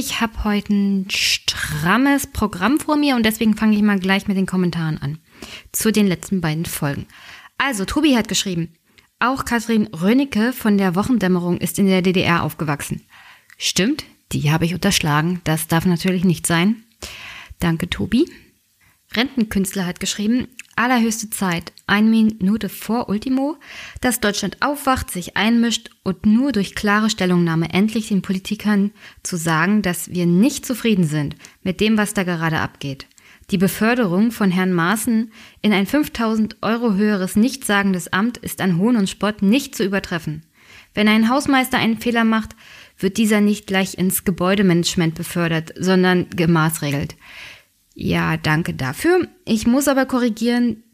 Ich habe heute ein strammes Programm vor mir und deswegen fange ich mal gleich mit den Kommentaren an. Zu den letzten beiden Folgen. Also, Tobi hat geschrieben, auch Katrin Rönicke von der Wochendämmerung ist in der DDR aufgewachsen. Stimmt, die habe ich unterschlagen. Das darf natürlich nicht sein. Danke, Tobi. Rentenkünstler hat geschrieben, allerhöchste Zeit, eine Minute vor Ultimo, dass Deutschland aufwacht, sich einmischt und nur durch klare Stellungnahme endlich den Politikern zu sagen, dass wir nicht zufrieden sind mit dem, was da gerade abgeht. Die Beförderung von Herrn Maaßen in ein 5000 Euro höheres nichtssagendes Amt ist an Hohn und Spott nicht zu übertreffen. Wenn ein Hausmeister einen Fehler macht, wird dieser nicht gleich ins Gebäudemanagement befördert, sondern gemaßregelt. Ja, danke dafür. Ich muss aber korrigieren,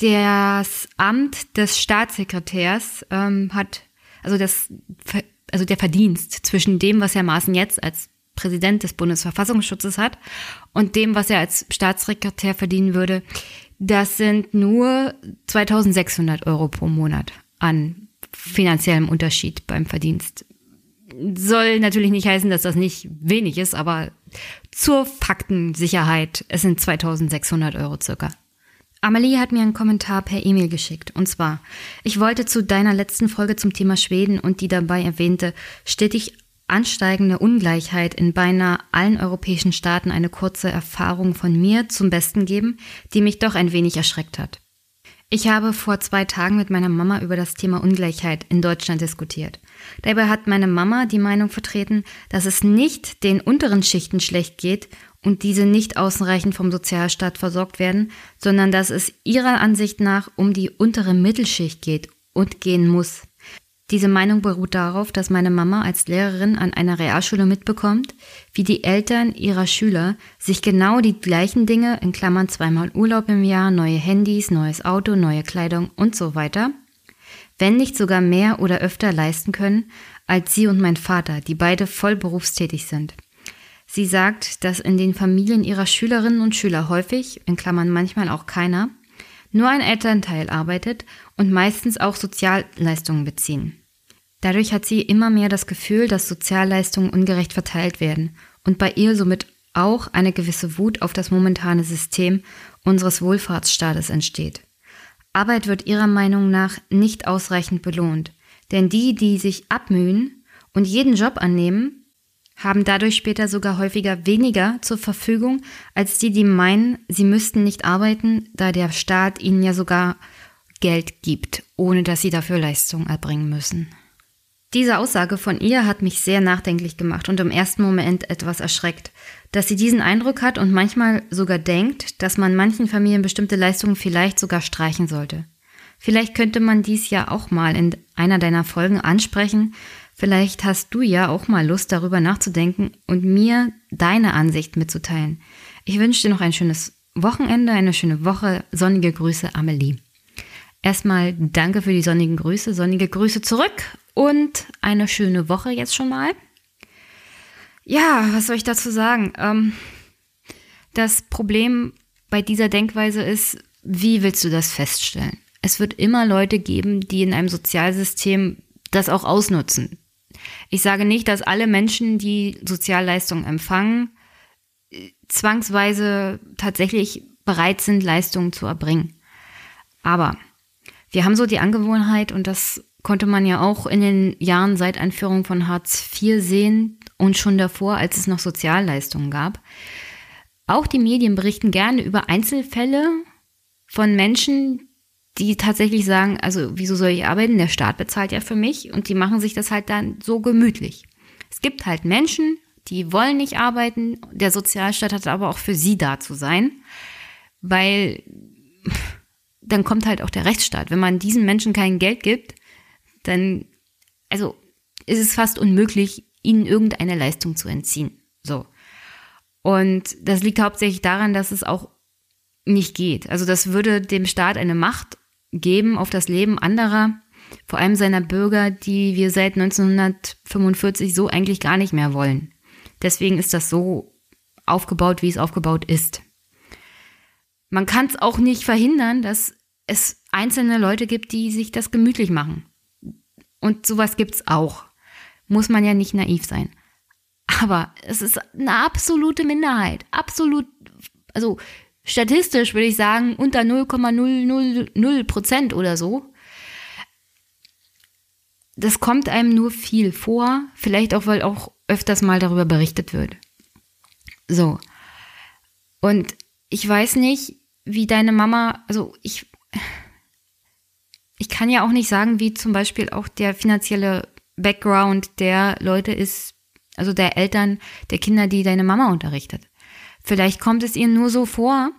das Amt des Staatssekretärs ähm, hat, also das, also der Verdienst zwischen dem, was Herr Maaßen jetzt als Präsident des Bundesverfassungsschutzes hat und dem, was er als Staatssekretär verdienen würde, das sind nur 2600 Euro pro Monat an finanziellem Unterschied beim Verdienst. Soll natürlich nicht heißen, dass das nicht wenig ist, aber zur Faktensicherheit, es sind 2600 Euro circa. Amelie hat mir einen Kommentar per E-Mail geschickt. Und zwar, ich wollte zu deiner letzten Folge zum Thema Schweden und die dabei erwähnte stetig ansteigende Ungleichheit in beinahe allen europäischen Staaten eine kurze Erfahrung von mir zum Besten geben, die mich doch ein wenig erschreckt hat. Ich habe vor zwei Tagen mit meiner Mama über das Thema Ungleichheit in Deutschland diskutiert. Dabei hat meine Mama die Meinung vertreten, dass es nicht den unteren Schichten schlecht geht und diese nicht ausreichend vom Sozialstaat versorgt werden, sondern dass es ihrer Ansicht nach um die untere Mittelschicht geht und gehen muss. Diese Meinung beruht darauf, dass meine Mama als Lehrerin an einer Realschule mitbekommt, wie die Eltern ihrer Schüler sich genau die gleichen Dinge, in Klammern zweimal Urlaub im Jahr, neue Handys, neues Auto, neue Kleidung und so weiter, wenn nicht sogar mehr oder öfter leisten können, als sie und mein Vater, die beide voll berufstätig sind. Sie sagt, dass in den Familien ihrer Schülerinnen und Schüler häufig, in Klammern manchmal auch keiner, nur ein Elternteil arbeitet und meistens auch Sozialleistungen beziehen. Dadurch hat sie immer mehr das Gefühl, dass Sozialleistungen ungerecht verteilt werden und bei ihr somit auch eine gewisse Wut auf das momentane System unseres Wohlfahrtsstaates entsteht. Arbeit wird ihrer Meinung nach nicht ausreichend belohnt, denn die, die sich abmühen und jeden Job annehmen, haben dadurch später sogar häufiger weniger zur Verfügung als die, die meinen, sie müssten nicht arbeiten, da der Staat ihnen ja sogar Geld gibt, ohne dass sie dafür Leistung erbringen müssen. Diese Aussage von ihr hat mich sehr nachdenklich gemacht und im ersten Moment etwas erschreckt, dass sie diesen Eindruck hat und manchmal sogar denkt, dass man manchen Familien bestimmte Leistungen vielleicht sogar streichen sollte. Vielleicht könnte man dies ja auch mal in einer deiner Folgen ansprechen. Vielleicht hast du ja auch mal Lust darüber nachzudenken und mir deine Ansicht mitzuteilen. Ich wünsche dir noch ein schönes Wochenende, eine schöne Woche. Sonnige Grüße, Amelie. Erstmal danke für die sonnigen Grüße, sonnige Grüße zurück und eine schöne Woche jetzt schon mal. Ja, was soll ich dazu sagen? Ähm, das Problem bei dieser Denkweise ist, wie willst du das feststellen? Es wird immer Leute geben, die in einem Sozialsystem das auch ausnutzen. Ich sage nicht, dass alle Menschen, die Sozialleistungen empfangen, zwangsweise tatsächlich bereit sind, Leistungen zu erbringen. Aber wir haben so die Angewohnheit, und das konnte man ja auch in den Jahren seit Einführung von Hartz IV sehen und schon davor, als es noch Sozialleistungen gab. Auch die Medien berichten gerne über Einzelfälle von Menschen, die tatsächlich sagen, also wieso soll ich arbeiten? Der Staat bezahlt ja für mich und die machen sich das halt dann so gemütlich. Es gibt halt Menschen, die wollen nicht arbeiten, der Sozialstaat hat aber auch für sie da zu sein, weil dann kommt halt auch der Rechtsstaat. Wenn man diesen Menschen kein Geld gibt, dann, also ist es fast unmöglich, ihnen irgendeine Leistung zu entziehen. So. Und das liegt hauptsächlich daran, dass es auch nicht geht. Also das würde dem Staat eine Macht geben auf das Leben anderer, vor allem seiner Bürger, die wir seit 1945 so eigentlich gar nicht mehr wollen. Deswegen ist das so aufgebaut, wie es aufgebaut ist. Man kann es auch nicht verhindern, dass es einzelne Leute gibt, die sich das gemütlich machen. Und sowas gibt's auch. muss man ja nicht naiv sein. Aber es ist eine absolute Minderheit. Absolut, also statistisch würde ich sagen, unter 0,000 Prozent oder so. Das kommt einem nur viel vor. Vielleicht auch, weil auch öfters mal darüber berichtet wird. So. Und ich weiß nicht, wie deine Mama, also ich, ich kann ja auch nicht sagen, wie zum Beispiel auch der finanzielle Background der Leute ist, also der Eltern der Kinder, die deine Mama unterrichtet. Vielleicht kommt es ihr nur so vor,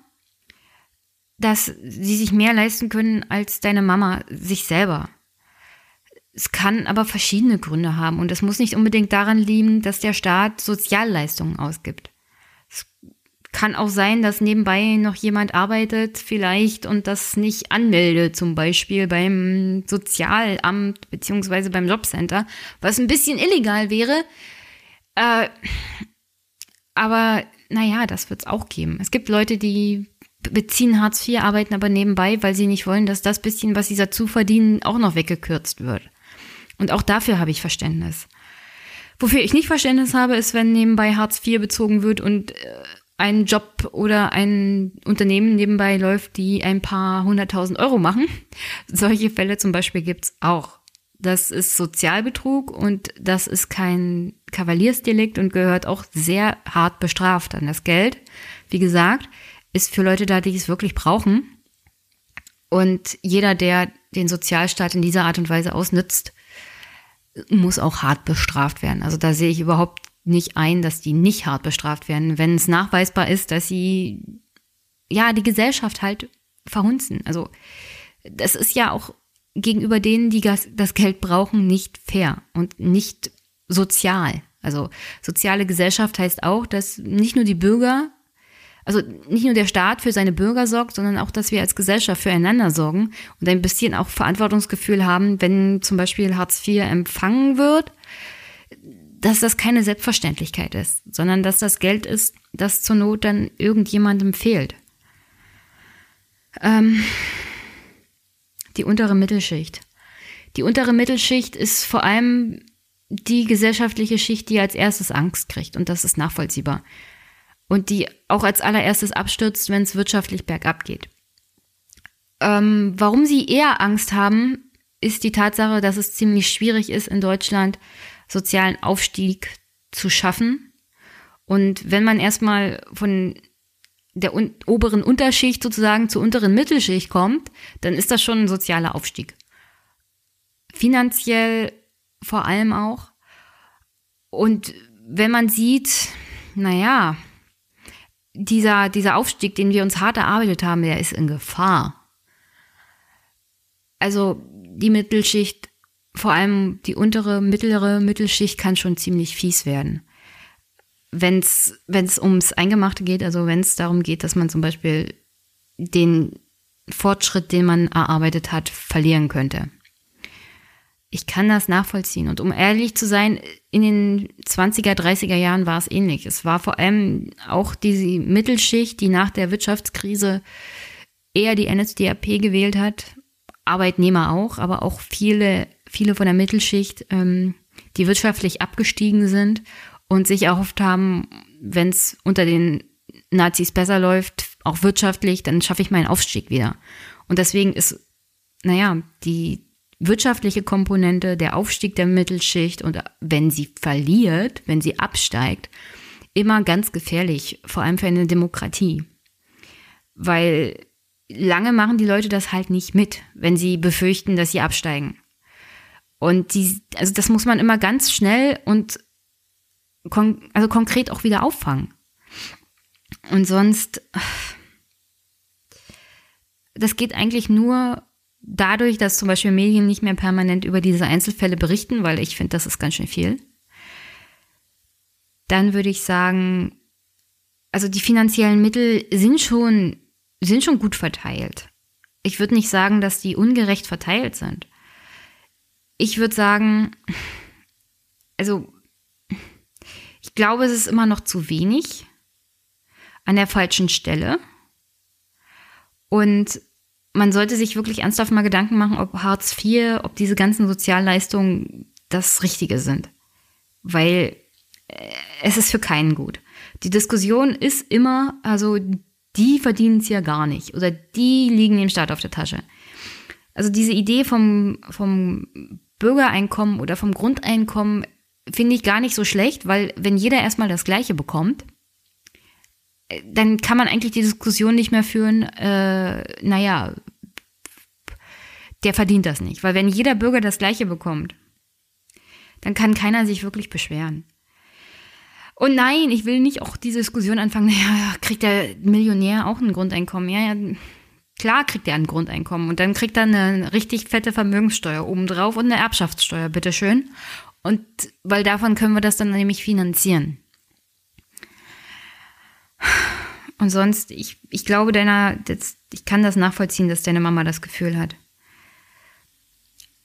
dass sie sich mehr leisten können als deine Mama sich selber. Es kann aber verschiedene Gründe haben und es muss nicht unbedingt daran liegen, dass der Staat Sozialleistungen ausgibt. Kann auch sein, dass nebenbei noch jemand arbeitet vielleicht und das nicht anmeldet, zum Beispiel beim Sozialamt beziehungsweise beim Jobcenter, was ein bisschen illegal wäre. Äh, aber naja, das wird es auch geben. Es gibt Leute, die beziehen Hartz IV, arbeiten aber nebenbei, weil sie nicht wollen, dass das bisschen, was sie dazu verdienen, auch noch weggekürzt wird. Und auch dafür habe ich Verständnis. Wofür ich nicht Verständnis habe, ist, wenn nebenbei Hartz IV bezogen wird und äh, ein Job oder ein Unternehmen nebenbei läuft, die ein paar hunderttausend Euro machen. Solche Fälle zum Beispiel gibt's auch. Das ist Sozialbetrug und das ist kein Kavaliersdelikt und gehört auch sehr hart bestraft an das Geld. Wie gesagt, ist für Leute da, die es wirklich brauchen. Und jeder, der den Sozialstaat in dieser Art und Weise ausnützt, muss auch hart bestraft werden. Also da sehe ich überhaupt nicht ein, dass die nicht hart bestraft werden, wenn es nachweisbar ist, dass sie ja die Gesellschaft halt verhunzen. Also das ist ja auch gegenüber denen, die das Geld brauchen, nicht fair und nicht sozial. Also soziale Gesellschaft heißt auch, dass nicht nur die Bürger also nicht nur der Staat für seine Bürger sorgt, sondern auch, dass wir als Gesellschaft füreinander sorgen und ein bisschen auch Verantwortungsgefühl haben, wenn zum Beispiel Hartz IV empfangen wird, dass das keine Selbstverständlichkeit ist, sondern dass das Geld ist, das zur Not dann irgendjemandem fehlt. Ähm, die untere Mittelschicht. Die untere Mittelschicht ist vor allem die gesellschaftliche Schicht, die als erstes Angst kriegt und das ist nachvollziehbar und die auch als allererstes abstürzt, wenn es wirtschaftlich bergab geht. Ähm, warum sie eher Angst haben, ist die Tatsache, dass es ziemlich schwierig ist, in Deutschland sozialen Aufstieg zu schaffen. Und wenn man erstmal von der un oberen Unterschicht sozusagen zur unteren Mittelschicht kommt, dann ist das schon ein sozialer Aufstieg. Finanziell vor allem auch. Und wenn man sieht, naja, dieser, dieser Aufstieg, den wir uns hart erarbeitet haben, der ist in Gefahr. Also die Mittelschicht, vor allem die untere, mittlere Mittelschicht kann schon ziemlich fies werden. Wenn es ums Eingemachte geht, also wenn es darum geht, dass man zum Beispiel den Fortschritt, den man erarbeitet hat, verlieren könnte ich kann das nachvollziehen. Und um ehrlich zu sein, in den 20er, 30er Jahren war es ähnlich. Es war vor allem auch diese Mittelschicht, die nach der Wirtschaftskrise eher die NSDAP gewählt hat. Arbeitnehmer auch, aber auch viele, viele von der Mittelschicht, ähm, die wirtschaftlich abgestiegen sind und sich erhofft haben, wenn es unter den Nazis besser läuft, auch wirtschaftlich, dann schaffe ich meinen Aufstieg wieder. Und deswegen ist, naja, die, wirtschaftliche Komponente, der Aufstieg der Mittelschicht und wenn sie verliert, wenn sie absteigt, immer ganz gefährlich, vor allem für eine Demokratie. Weil lange machen die Leute das halt nicht mit, wenn sie befürchten, dass sie absteigen. Und die, also das muss man immer ganz schnell und kon also konkret auch wieder auffangen. Und sonst, das geht eigentlich nur dadurch, dass zum Beispiel Medien nicht mehr permanent über diese Einzelfälle berichten, weil ich finde, das ist ganz schön viel, dann würde ich sagen, also die finanziellen Mittel sind schon, sind schon gut verteilt. Ich würde nicht sagen, dass die ungerecht verteilt sind. Ich würde sagen, also ich glaube, es ist immer noch zu wenig an der falschen Stelle. Und man sollte sich wirklich ernsthaft mal Gedanken machen, ob Hartz IV, ob diese ganzen Sozialleistungen das Richtige sind. weil äh, es ist für keinen gut. Die Diskussion ist immer, also die verdienen es ja gar nicht oder die liegen dem Staat auf der Tasche. Also diese Idee vom, vom Bürgereinkommen oder vom Grundeinkommen finde ich gar nicht so schlecht, weil wenn jeder erstmal das Gleiche bekommt, äh, dann kann man eigentlich die Diskussion nicht mehr führen, äh, naja, der verdient das nicht. Weil wenn jeder Bürger das Gleiche bekommt, dann kann keiner sich wirklich beschweren. Und nein, ich will nicht auch diese Diskussion anfangen, naja, kriegt der Millionär auch ein Grundeinkommen? Ja, ja, klar kriegt er ein Grundeinkommen. Und dann kriegt er eine richtig fette Vermögenssteuer obendrauf und eine Erbschaftssteuer, bitteschön. Und weil davon können wir das dann nämlich finanzieren. Und sonst, ich, ich glaube, deiner, das, ich kann das nachvollziehen, dass deine Mama das Gefühl hat.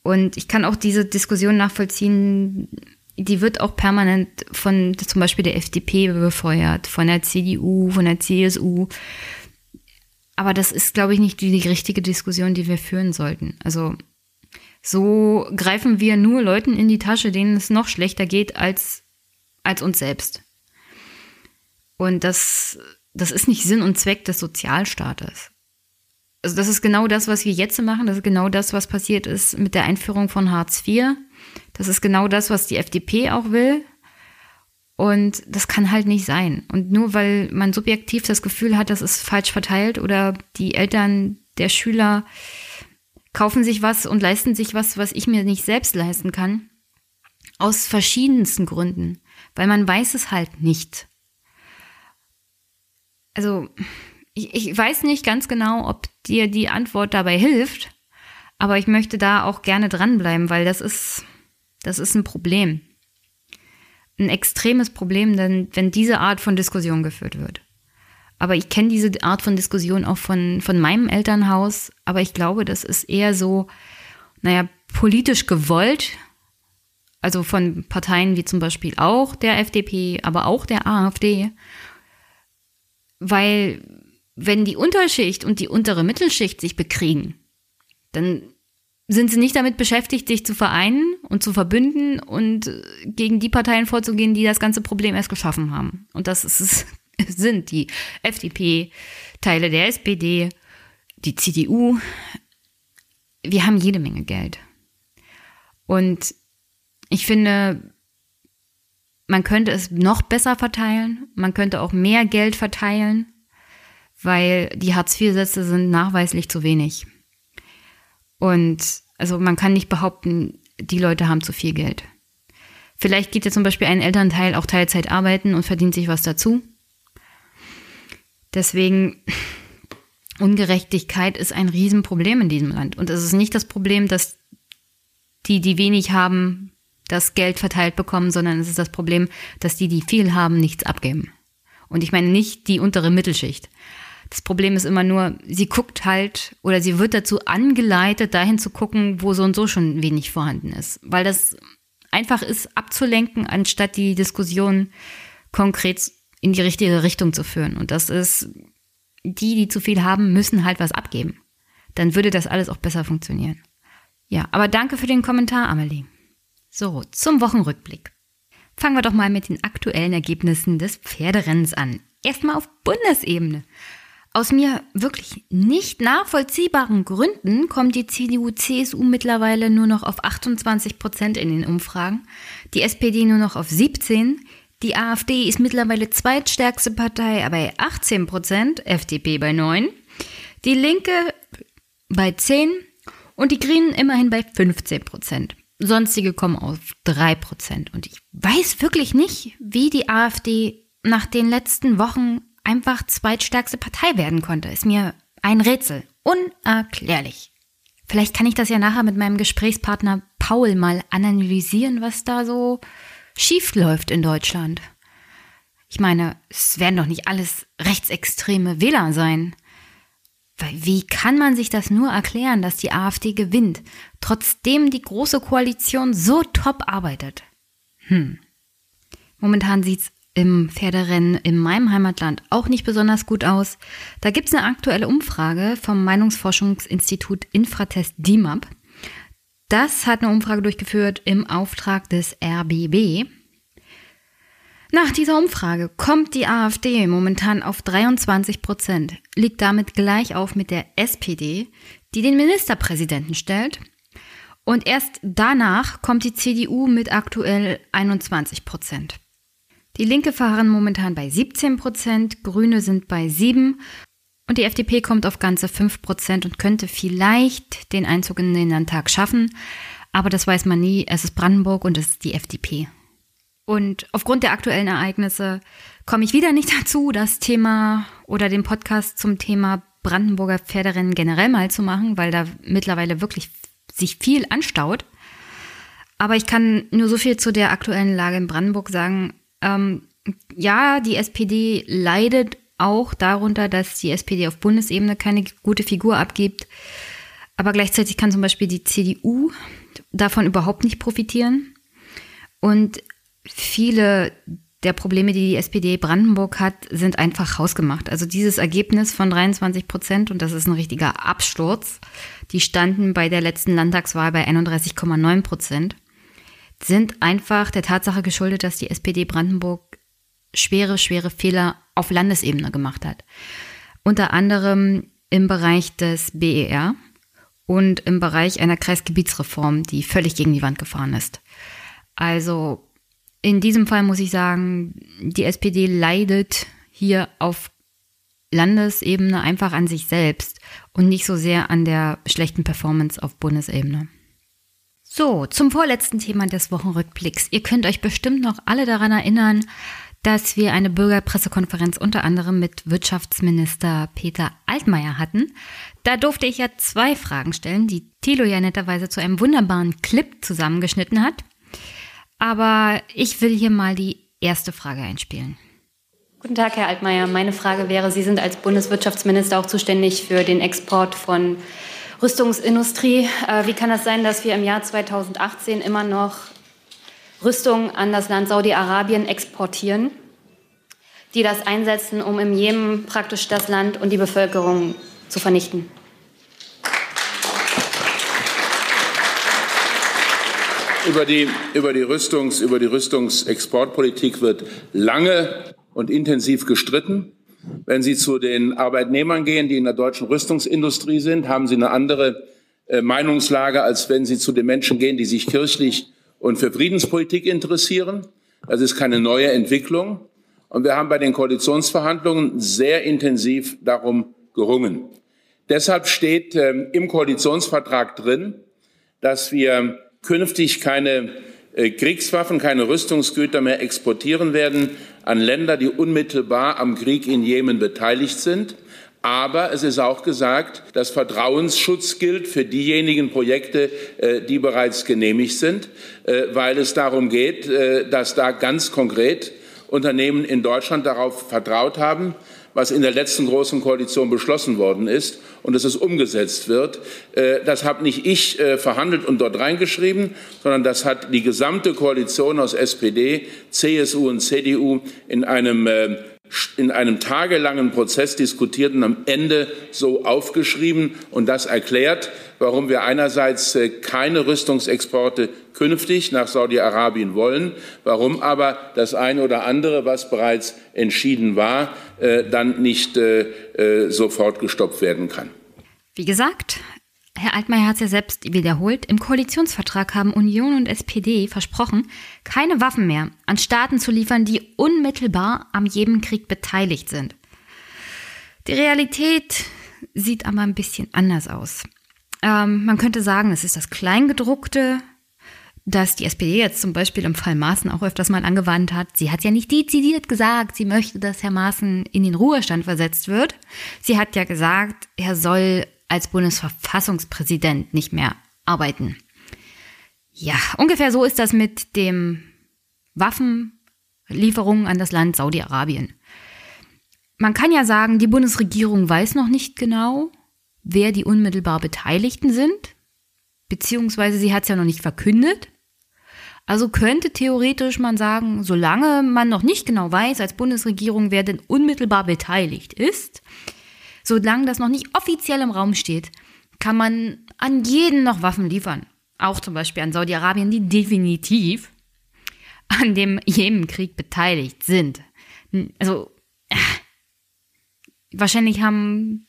Und ich kann auch diese Diskussion nachvollziehen, die wird auch permanent von zum Beispiel der FDP befeuert, von der CDU, von der CSU. Aber das ist, glaube ich, nicht die, die richtige Diskussion, die wir führen sollten. Also so greifen wir nur Leuten in die Tasche, denen es noch schlechter geht als, als uns selbst. Und das, das ist nicht Sinn und Zweck des Sozialstaates. Also das ist genau das, was wir jetzt machen. Das ist genau das, was passiert ist mit der Einführung von Hartz IV. Das ist genau das, was die FDP auch will. Und das kann halt nicht sein. Und nur weil man subjektiv das Gefühl hat, das ist falsch verteilt oder die Eltern der Schüler kaufen sich was und leisten sich was, was ich mir nicht selbst leisten kann. Aus verschiedensten Gründen. Weil man weiß es halt nicht. Also, ich, ich weiß nicht ganz genau, ob dir die Antwort dabei hilft, aber ich möchte da auch gerne dranbleiben, weil das ist, das ist ein Problem. Ein extremes Problem, denn wenn diese Art von Diskussion geführt wird. Aber ich kenne diese Art von Diskussion auch von, von meinem Elternhaus. Aber ich glaube, das ist eher so, naja, politisch gewollt. Also von Parteien wie zum Beispiel auch der FDP, aber auch der AfD. Weil wenn die Unterschicht und die untere Mittelschicht sich bekriegen, dann sind sie nicht damit beschäftigt, sich zu vereinen und zu verbünden und gegen die Parteien vorzugehen, die das ganze Problem erst geschaffen haben. Und das ist sind die FDP, Teile der SPD, die CDU. Wir haben jede Menge Geld. Und ich finde, man könnte es noch besser verteilen. Man könnte auch mehr Geld verteilen, weil die Hartz-IV-Sätze sind nachweislich zu wenig. Und also man kann nicht behaupten, die Leute haben zu viel Geld. Vielleicht geht ja zum Beispiel ein Elternteil auch Teilzeit arbeiten und verdient sich was dazu. Deswegen, Ungerechtigkeit ist ein Riesenproblem in diesem Land. Und es ist nicht das Problem, dass die, die wenig haben, das Geld verteilt bekommen, sondern es ist das Problem, dass die, die viel haben, nichts abgeben. Und ich meine nicht die untere Mittelschicht. Das Problem ist immer nur, sie guckt halt oder sie wird dazu angeleitet, dahin zu gucken, wo so und so schon wenig vorhanden ist. Weil das einfach ist, abzulenken, anstatt die Diskussion konkret in die richtige Richtung zu führen. Und das ist, die, die zu viel haben, müssen halt was abgeben. Dann würde das alles auch besser funktionieren. Ja, aber danke für den Kommentar, Amelie. So, zum Wochenrückblick. Fangen wir doch mal mit den aktuellen Ergebnissen des Pferderennens an. Erstmal auf Bundesebene. Aus mir wirklich nicht nachvollziehbaren Gründen kommt die CDU-CSU mittlerweile nur noch auf 28 Prozent in den Umfragen, die SPD nur noch auf 17, die AfD ist mittlerweile zweitstärkste Partei bei 18 Prozent, FDP bei 9, die Linke bei 10 und die Grünen immerhin bei 15 Prozent. Sonstige kommen auf 3 Prozent. Und ich weiß wirklich nicht, wie die AfD nach den letzten Wochen einfach zweitstärkste Partei werden konnte. Ist mir ein Rätsel. Unerklärlich. Vielleicht kann ich das ja nachher mit meinem Gesprächspartner Paul mal analysieren, was da so schief läuft in Deutschland. Ich meine, es werden doch nicht alles rechtsextreme Wähler sein. Wie kann man sich das nur erklären, dass die AfD gewinnt, trotzdem die große Koalition so top arbeitet? Hm. Momentan sieht's im Pferderennen in meinem Heimatland auch nicht besonders gut aus. Da gibt's eine aktuelle Umfrage vom Meinungsforschungsinstitut Infratest DIMAP. Das hat eine Umfrage durchgeführt im Auftrag des RBB. Nach dieser Umfrage kommt die AfD momentan auf 23 Prozent, liegt damit gleich auf mit der SPD, die den Ministerpräsidenten stellt. Und erst danach kommt die CDU mit aktuell 21 Prozent. Die Linke verharren momentan bei 17 Prozent, Grüne sind bei 7 und die FDP kommt auf ganze 5 Prozent und könnte vielleicht den Einzug in den Landtag schaffen. Aber das weiß man nie. Es ist Brandenburg und es ist die FDP. Und aufgrund der aktuellen Ereignisse komme ich wieder nicht dazu, das Thema oder den Podcast zum Thema Brandenburger Pferderennen generell mal zu machen, weil da mittlerweile wirklich sich viel anstaut. Aber ich kann nur so viel zu der aktuellen Lage in Brandenburg sagen. Ähm, ja, die SPD leidet auch darunter, dass die SPD auf Bundesebene keine gute Figur abgibt. Aber gleichzeitig kann zum Beispiel die CDU davon überhaupt nicht profitieren. Und viele der Probleme, die die SPD Brandenburg hat, sind einfach hausgemacht. Also dieses Ergebnis von 23 Prozent, und das ist ein richtiger Absturz, die standen bei der letzten Landtagswahl bei 31,9 Prozent, sind einfach der Tatsache geschuldet, dass die SPD Brandenburg schwere, schwere Fehler auf Landesebene gemacht hat. Unter anderem im Bereich des BER und im Bereich einer Kreisgebietsreform, die völlig gegen die Wand gefahren ist. Also in diesem Fall muss ich sagen, die SPD leidet hier auf Landesebene einfach an sich selbst und nicht so sehr an der schlechten Performance auf Bundesebene. So, zum vorletzten Thema des Wochenrückblicks. Ihr könnt euch bestimmt noch alle daran erinnern, dass wir eine Bürgerpressekonferenz unter anderem mit Wirtschaftsminister Peter Altmaier hatten. Da durfte ich ja zwei Fragen stellen, die Thilo ja netterweise zu einem wunderbaren Clip zusammengeschnitten hat. Aber ich will hier mal die erste Frage einspielen. Guten Tag, Herr Altmaier. Meine Frage wäre, Sie sind als Bundeswirtschaftsminister auch zuständig für den Export von Rüstungsindustrie. Äh, wie kann das sein, dass wir im Jahr 2018 immer noch Rüstung an das Land Saudi-Arabien exportieren, die das einsetzen, um im Jemen praktisch das Land und die Bevölkerung zu vernichten? Über die, über die, Rüstungs, über die Rüstungsexportpolitik wird lange und intensiv gestritten. Wenn Sie zu den Arbeitnehmern gehen, die in der deutschen Rüstungsindustrie sind, haben Sie eine andere äh, Meinungslage, als wenn Sie zu den Menschen gehen, die sich kirchlich und für Friedenspolitik interessieren. Das ist keine neue Entwicklung. Und wir haben bei den Koalitionsverhandlungen sehr intensiv darum gerungen. Deshalb steht äh, im Koalitionsvertrag drin, dass wir künftig keine äh, Kriegswaffen, keine Rüstungsgüter mehr exportieren werden an Länder, die unmittelbar am Krieg in Jemen beteiligt sind. Aber es ist auch gesagt, dass Vertrauensschutz gilt für diejenigen Projekte, äh, die bereits genehmigt sind, äh, weil es darum geht, dass da ganz konkret Unternehmen in Deutschland darauf vertraut haben, was in der letzten großen Koalition beschlossen worden ist und dass es umgesetzt wird. Äh, das habe nicht ich äh, verhandelt und dort reingeschrieben, sondern das hat die gesamte Koalition aus SPD, CSU und CDU in einem äh, in einem tagelangen Prozess diskutiert und am Ende so aufgeschrieben. Und das erklärt, warum wir einerseits äh, keine Rüstungsexporte künftig nach Saudi-Arabien wollen, warum aber das eine oder andere, was bereits entschieden war, äh, dann nicht äh, sofort gestoppt werden kann. Wie gesagt, Herr Altmaier hat es ja selbst wiederholt, im Koalitionsvertrag haben Union und SPD versprochen, keine Waffen mehr an Staaten zu liefern, die unmittelbar am Jemenkrieg beteiligt sind. Die Realität sieht aber ein bisschen anders aus. Ähm, man könnte sagen, es ist das Kleingedruckte, das die SPD jetzt zum Beispiel im Fall Maaßen auch öfters mal angewandt hat. Sie hat ja nicht dezidiert gesagt, sie möchte, dass Herr Maaßen in den Ruhestand versetzt wird. Sie hat ja gesagt, er soll als Bundesverfassungspräsident nicht mehr arbeiten. Ja, ungefähr so ist das mit dem Waffenlieferungen an das Land Saudi-Arabien. Man kann ja sagen, die Bundesregierung weiß noch nicht genau, wer die unmittelbar Beteiligten sind, beziehungsweise sie hat es ja noch nicht verkündet. Also könnte theoretisch man sagen, solange man noch nicht genau weiß als Bundesregierung, wer denn unmittelbar beteiligt ist, Solange das noch nicht offiziell im Raum steht, kann man an jeden noch Waffen liefern. Auch zum Beispiel an Saudi-Arabien, die definitiv an dem Jemenkrieg beteiligt sind. Also äh, wahrscheinlich haben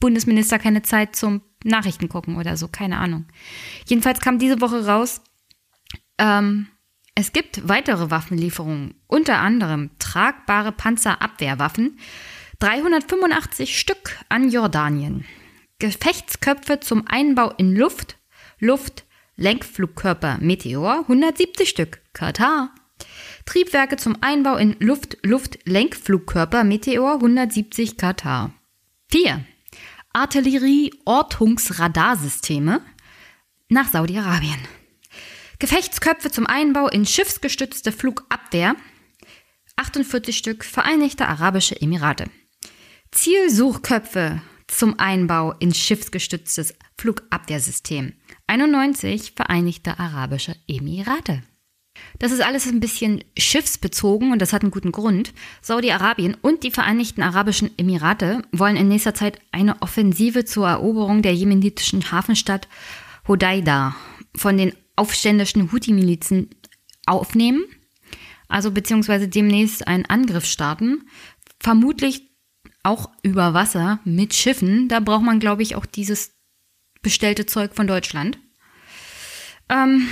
Bundesminister keine Zeit zum Nachrichten gucken oder so, keine Ahnung. Jedenfalls kam diese Woche raus, ähm, es gibt weitere Waffenlieferungen, unter anderem tragbare Panzerabwehrwaffen, 385 Stück an Jordanien, Gefechtsköpfe zum Einbau in Luft, Luft, Lenkflugkörper Meteor, 170 Stück, Katar, Triebwerke zum Einbau in Luft, Luft, Lenkflugkörper Meteor, 170 Katar. 4. Artillerie-Ortungsradarsysteme nach Saudi-Arabien. Gefechtsköpfe zum Einbau in schiffsgestützte Flugabwehr, 48 Stück Vereinigte Arabische Emirate. Zielsuchköpfe zum Einbau in schiffsgestütztes Flugabwehrsystem, 91 Vereinigte Arabische Emirate. Das ist alles ein bisschen schiffsbezogen und das hat einen guten Grund. Saudi-Arabien und die Vereinigten Arabischen Emirate wollen in nächster Zeit eine Offensive zur Eroberung der jemenitischen Hafenstadt Hodeida von den aufständischen Houthi-Milizen aufnehmen, also beziehungsweise demnächst einen Angriff starten, vermutlich auch über Wasser mit Schiffen. Da braucht man, glaube ich, auch dieses bestellte Zeug von Deutschland. Ähm,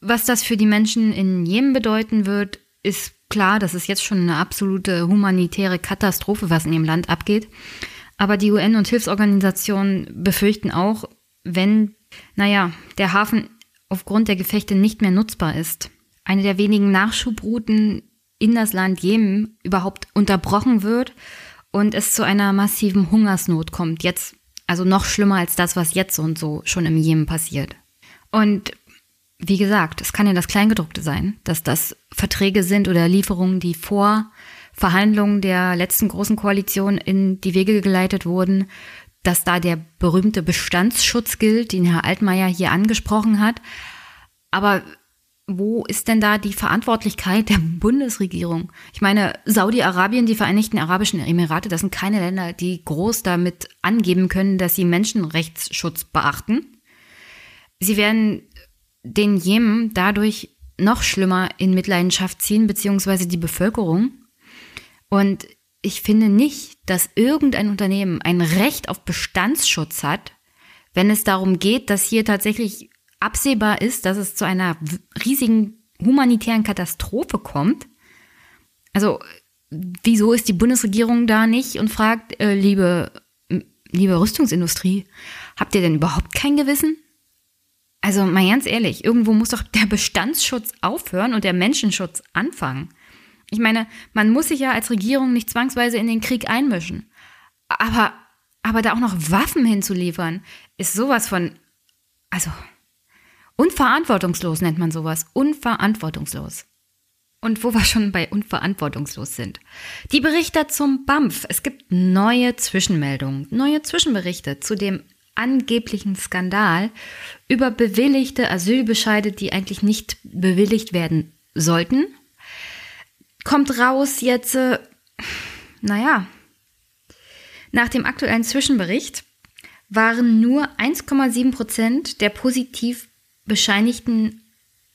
was das für die Menschen in Jemen bedeuten wird, ist klar, das ist jetzt schon eine absolute humanitäre Katastrophe, was in dem Land abgeht. Aber die UN und Hilfsorganisationen befürchten auch, wenn, naja, der Hafen aufgrund der Gefechte nicht mehr nutzbar ist. Eine der wenigen Nachschubrouten in das Land Jemen überhaupt unterbrochen wird und es zu einer massiven Hungersnot kommt. Jetzt, also noch schlimmer als das, was jetzt und so schon im Jemen passiert. Und wie gesagt, es kann ja das Kleingedruckte sein, dass das Verträge sind oder Lieferungen, die vor Verhandlungen der letzten großen Koalition in die Wege geleitet wurden, dass da der berühmte Bestandsschutz gilt, den Herr Altmaier hier angesprochen hat. Aber wo ist denn da die Verantwortlichkeit der Bundesregierung? Ich meine, Saudi-Arabien, die Vereinigten Arabischen Emirate, das sind keine Länder, die groß damit angeben können, dass sie Menschenrechtsschutz beachten. Sie werden den Jemen dadurch noch schlimmer in Mitleidenschaft ziehen, beziehungsweise die Bevölkerung. Und ich finde nicht, dass irgendein Unternehmen ein Recht auf Bestandsschutz hat, wenn es darum geht, dass hier tatsächlich absehbar ist, dass es zu einer riesigen humanitären Katastrophe kommt. Also, wieso ist die Bundesregierung da nicht und fragt, äh, liebe, liebe Rüstungsindustrie, habt ihr denn überhaupt kein Gewissen? Also mal ganz ehrlich, irgendwo muss doch der Bestandsschutz aufhören und der Menschenschutz anfangen. Ich meine, man muss sich ja als Regierung nicht zwangsweise in den Krieg einmischen. Aber, aber da auch noch Waffen hinzuliefern, ist sowas von, also, unverantwortungslos nennt man sowas. Unverantwortungslos. Und wo wir schon bei unverantwortungslos sind. Die Berichter zum BAMF. Es gibt neue Zwischenmeldungen, neue Zwischenberichte zu dem angeblichen Skandal über bewilligte Asylbescheide, die eigentlich nicht bewilligt werden sollten. Kommt raus jetzt, äh, naja, nach dem aktuellen Zwischenbericht waren nur 1,7 Prozent der positiv bescheinigten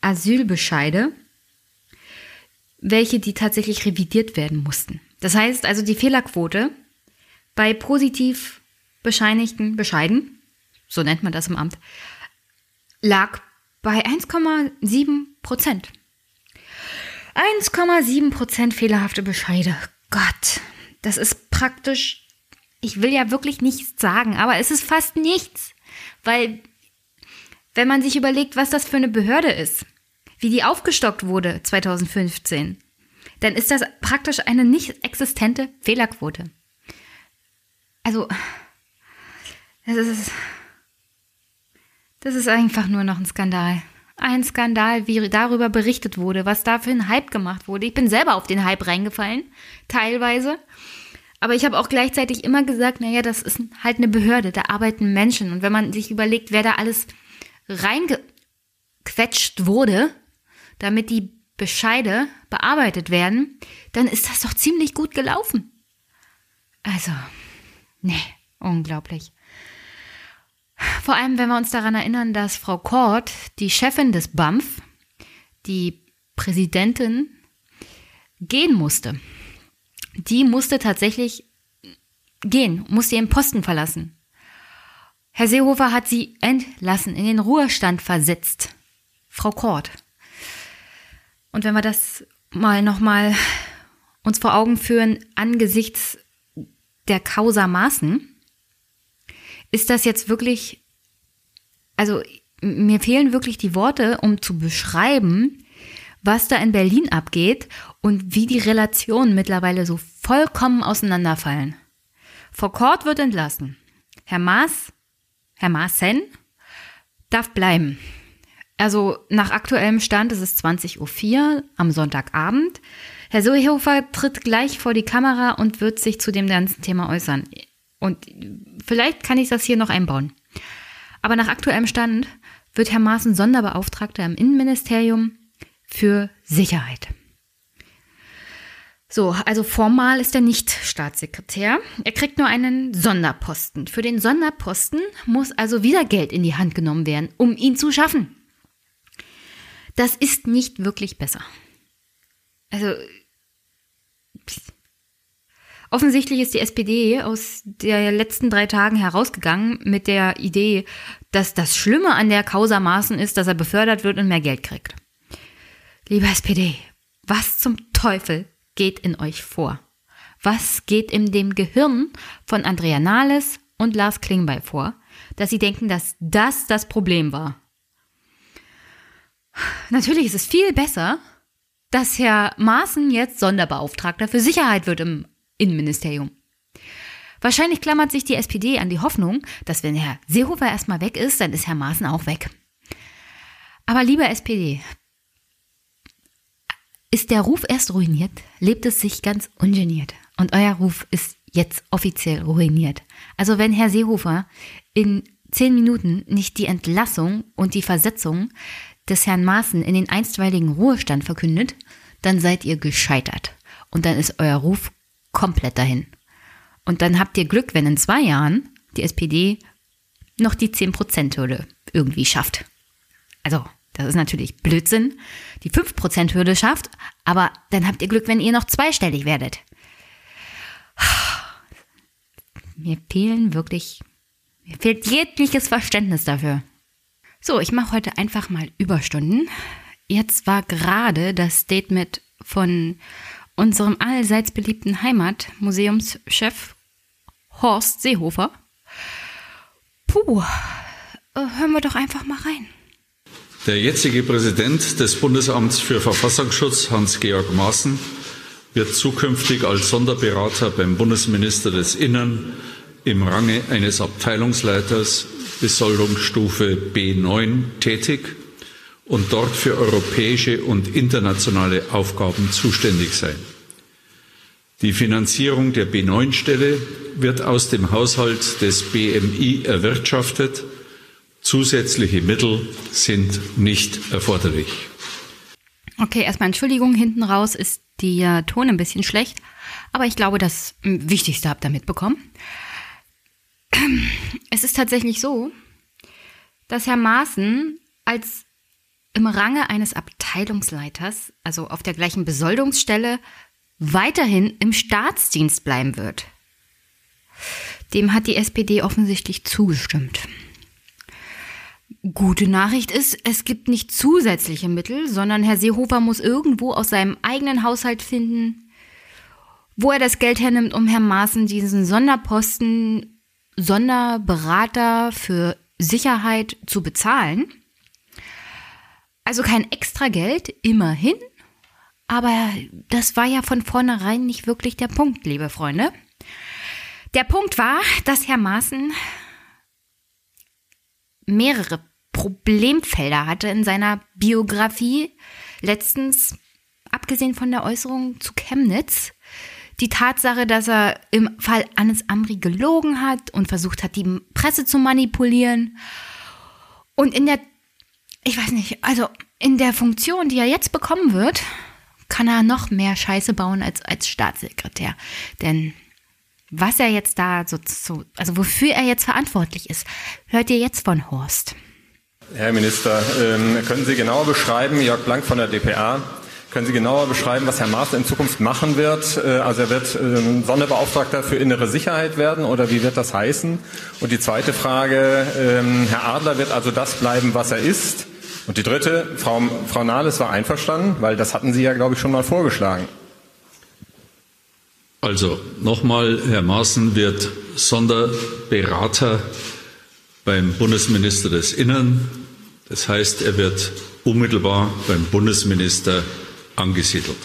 Asylbescheide, welche die tatsächlich revidiert werden mussten. Das heißt also, die Fehlerquote bei positiv bescheinigten Bescheiden, so nennt man das im Amt, lag bei 1,7 Prozent. 1,7 Prozent fehlerhafte Bescheide. Gott, das ist praktisch, ich will ja wirklich nichts sagen, aber es ist fast nichts. Weil, wenn man sich überlegt, was das für eine Behörde ist, wie die aufgestockt wurde 2015, dann ist das praktisch eine nicht existente Fehlerquote. Also, das ist, das ist einfach nur noch ein Skandal. Ein Skandal, wie darüber berichtet wurde, was da für ein Hype gemacht wurde. Ich bin selber auf den Hype reingefallen, teilweise. Aber ich habe auch gleichzeitig immer gesagt, naja, das ist halt eine Behörde, da arbeiten Menschen. Und wenn man sich überlegt, wer da alles reingequetscht wurde, damit die Bescheide bearbeitet werden, dann ist das doch ziemlich gut gelaufen. Also, nee, unglaublich. Vor allem, wenn wir uns daran erinnern, dass Frau Kort, die Chefin des BAMF, die Präsidentin gehen musste. Die musste tatsächlich gehen, musste ihren Posten verlassen. Herr Seehofer hat sie entlassen, in den Ruhestand versetzt. Frau Kort. Und wenn wir das mal nochmal uns vor Augen führen angesichts der Causa Maßen, ist das jetzt wirklich, also mir fehlen wirklich die Worte, um zu beschreiben, was da in Berlin abgeht und wie die Relationen mittlerweile so vollkommen auseinanderfallen. Frau Kort wird entlassen. Herr Maas, Herr Maaßen darf bleiben. Also nach aktuellem Stand ist es 20.04 Uhr am Sonntagabend. Herr Seehofer tritt gleich vor die Kamera und wird sich zu dem ganzen Thema äußern. Und vielleicht kann ich das hier noch einbauen. Aber nach aktuellem Stand wird Herr Maaßen Sonderbeauftragter im Innenministerium für Sicherheit. So, also formal ist er nicht Staatssekretär. Er kriegt nur einen Sonderposten. Für den Sonderposten muss also wieder Geld in die Hand genommen werden, um ihn zu schaffen. Das ist nicht wirklich besser. Also, offensichtlich ist die SPD aus den letzten drei Tagen herausgegangen mit der Idee, dass das Schlimme an der Causa Maßen ist, dass er befördert wird und mehr Geld kriegt. Liebe SPD, was zum Teufel geht in euch vor? Was geht in dem Gehirn von Andrea Nahles und Lars Klingbeil vor, dass sie denken, dass das das Problem war? Natürlich ist es viel besser, dass Herr Maaßen jetzt Sonderbeauftragter für Sicherheit wird im Innenministerium. Wahrscheinlich klammert sich die SPD an die Hoffnung, dass wenn Herr Seehofer erstmal weg ist, dann ist Herr Maaßen auch weg. Aber liebe SPD, ist der Ruf erst ruiniert, lebt es sich ganz ungeniert. Und euer Ruf ist jetzt offiziell ruiniert. Also wenn Herr Seehofer in zehn Minuten nicht die Entlassung und die Versetzung des Herrn Maaßen in den einstweiligen Ruhestand verkündet, dann seid ihr gescheitert. Und dann ist euer Ruf komplett dahin. Und dann habt ihr Glück, wenn in zwei Jahren die SPD noch die 10%-Hürde irgendwie schafft. Also, das ist natürlich Blödsinn, die 5%-Hürde schafft, aber dann habt ihr Glück, wenn ihr noch zweistellig werdet. Mir fehlen wirklich, mir fehlt jegliches Verständnis dafür. So, ich mache heute einfach mal Überstunden. Jetzt war gerade das Statement von unserem allseits beliebten Heimatmuseumschef Horst Seehofer. Puh, äh, hören wir doch einfach mal rein. Der jetzige Präsident des Bundesamts für Verfassungsschutz, Hans-Georg Maaßen, wird zukünftig als Sonderberater beim Bundesminister des Innern im Range eines Abteilungsleiters Besoldungsstufe B9 tätig und dort für europäische und internationale Aufgaben zuständig sein. Die Finanzierung der B9-Stelle wird aus dem Haushalt des BMI erwirtschaftet Zusätzliche Mittel sind nicht erforderlich. Okay, erstmal Entschuldigung, hinten raus ist der Ton ein bisschen schlecht, aber ich glaube, das Wichtigste habt ihr mitbekommen. Es ist tatsächlich so, dass Herr Maaßen als im Range eines Abteilungsleiters, also auf der gleichen Besoldungsstelle, weiterhin im Staatsdienst bleiben wird. Dem hat die SPD offensichtlich zugestimmt. Gute Nachricht ist, es gibt nicht zusätzliche Mittel, sondern Herr Seehofer muss irgendwo aus seinem eigenen Haushalt finden, wo er das Geld hernimmt, um Herrn Maaßen diesen Sonderposten Sonderberater für Sicherheit zu bezahlen. Also kein extra Geld, immerhin. Aber das war ja von vornherein nicht wirklich der Punkt, liebe Freunde. Der Punkt war, dass Herr Maaßen mehrere Problemfelder hatte in seiner Biografie. Letztens, abgesehen von der Äußerung zu Chemnitz, die Tatsache, dass er im Fall Anis Amri gelogen hat und versucht hat, die Presse zu manipulieren. Und in der, ich weiß nicht, also in der Funktion, die er jetzt bekommen wird, kann er noch mehr Scheiße bauen als als Staatssekretär. Denn was er jetzt da so, so also wofür er jetzt verantwortlich ist, hört ihr jetzt von Horst. Herr Minister, ähm, können Sie genauer beschreiben, Jörg Blank von der dpa, Können Sie genauer beschreiben, was Herr Maaßen in Zukunft machen wird? Äh, also er wird ähm, Sonderbeauftragter für innere Sicherheit werden oder wie wird das heißen? Und die zweite Frage, ähm, Herr Adler wird also das bleiben, was er ist. Und die dritte, Frau, Frau Nahles war einverstanden, weil das hatten Sie ja, glaube ich, schon mal vorgeschlagen. Also nochmal, Herr Maaßen wird Sonderberater beim Bundesminister des Innern. Das heißt, er wird unmittelbar beim Bundesminister angesiedelt.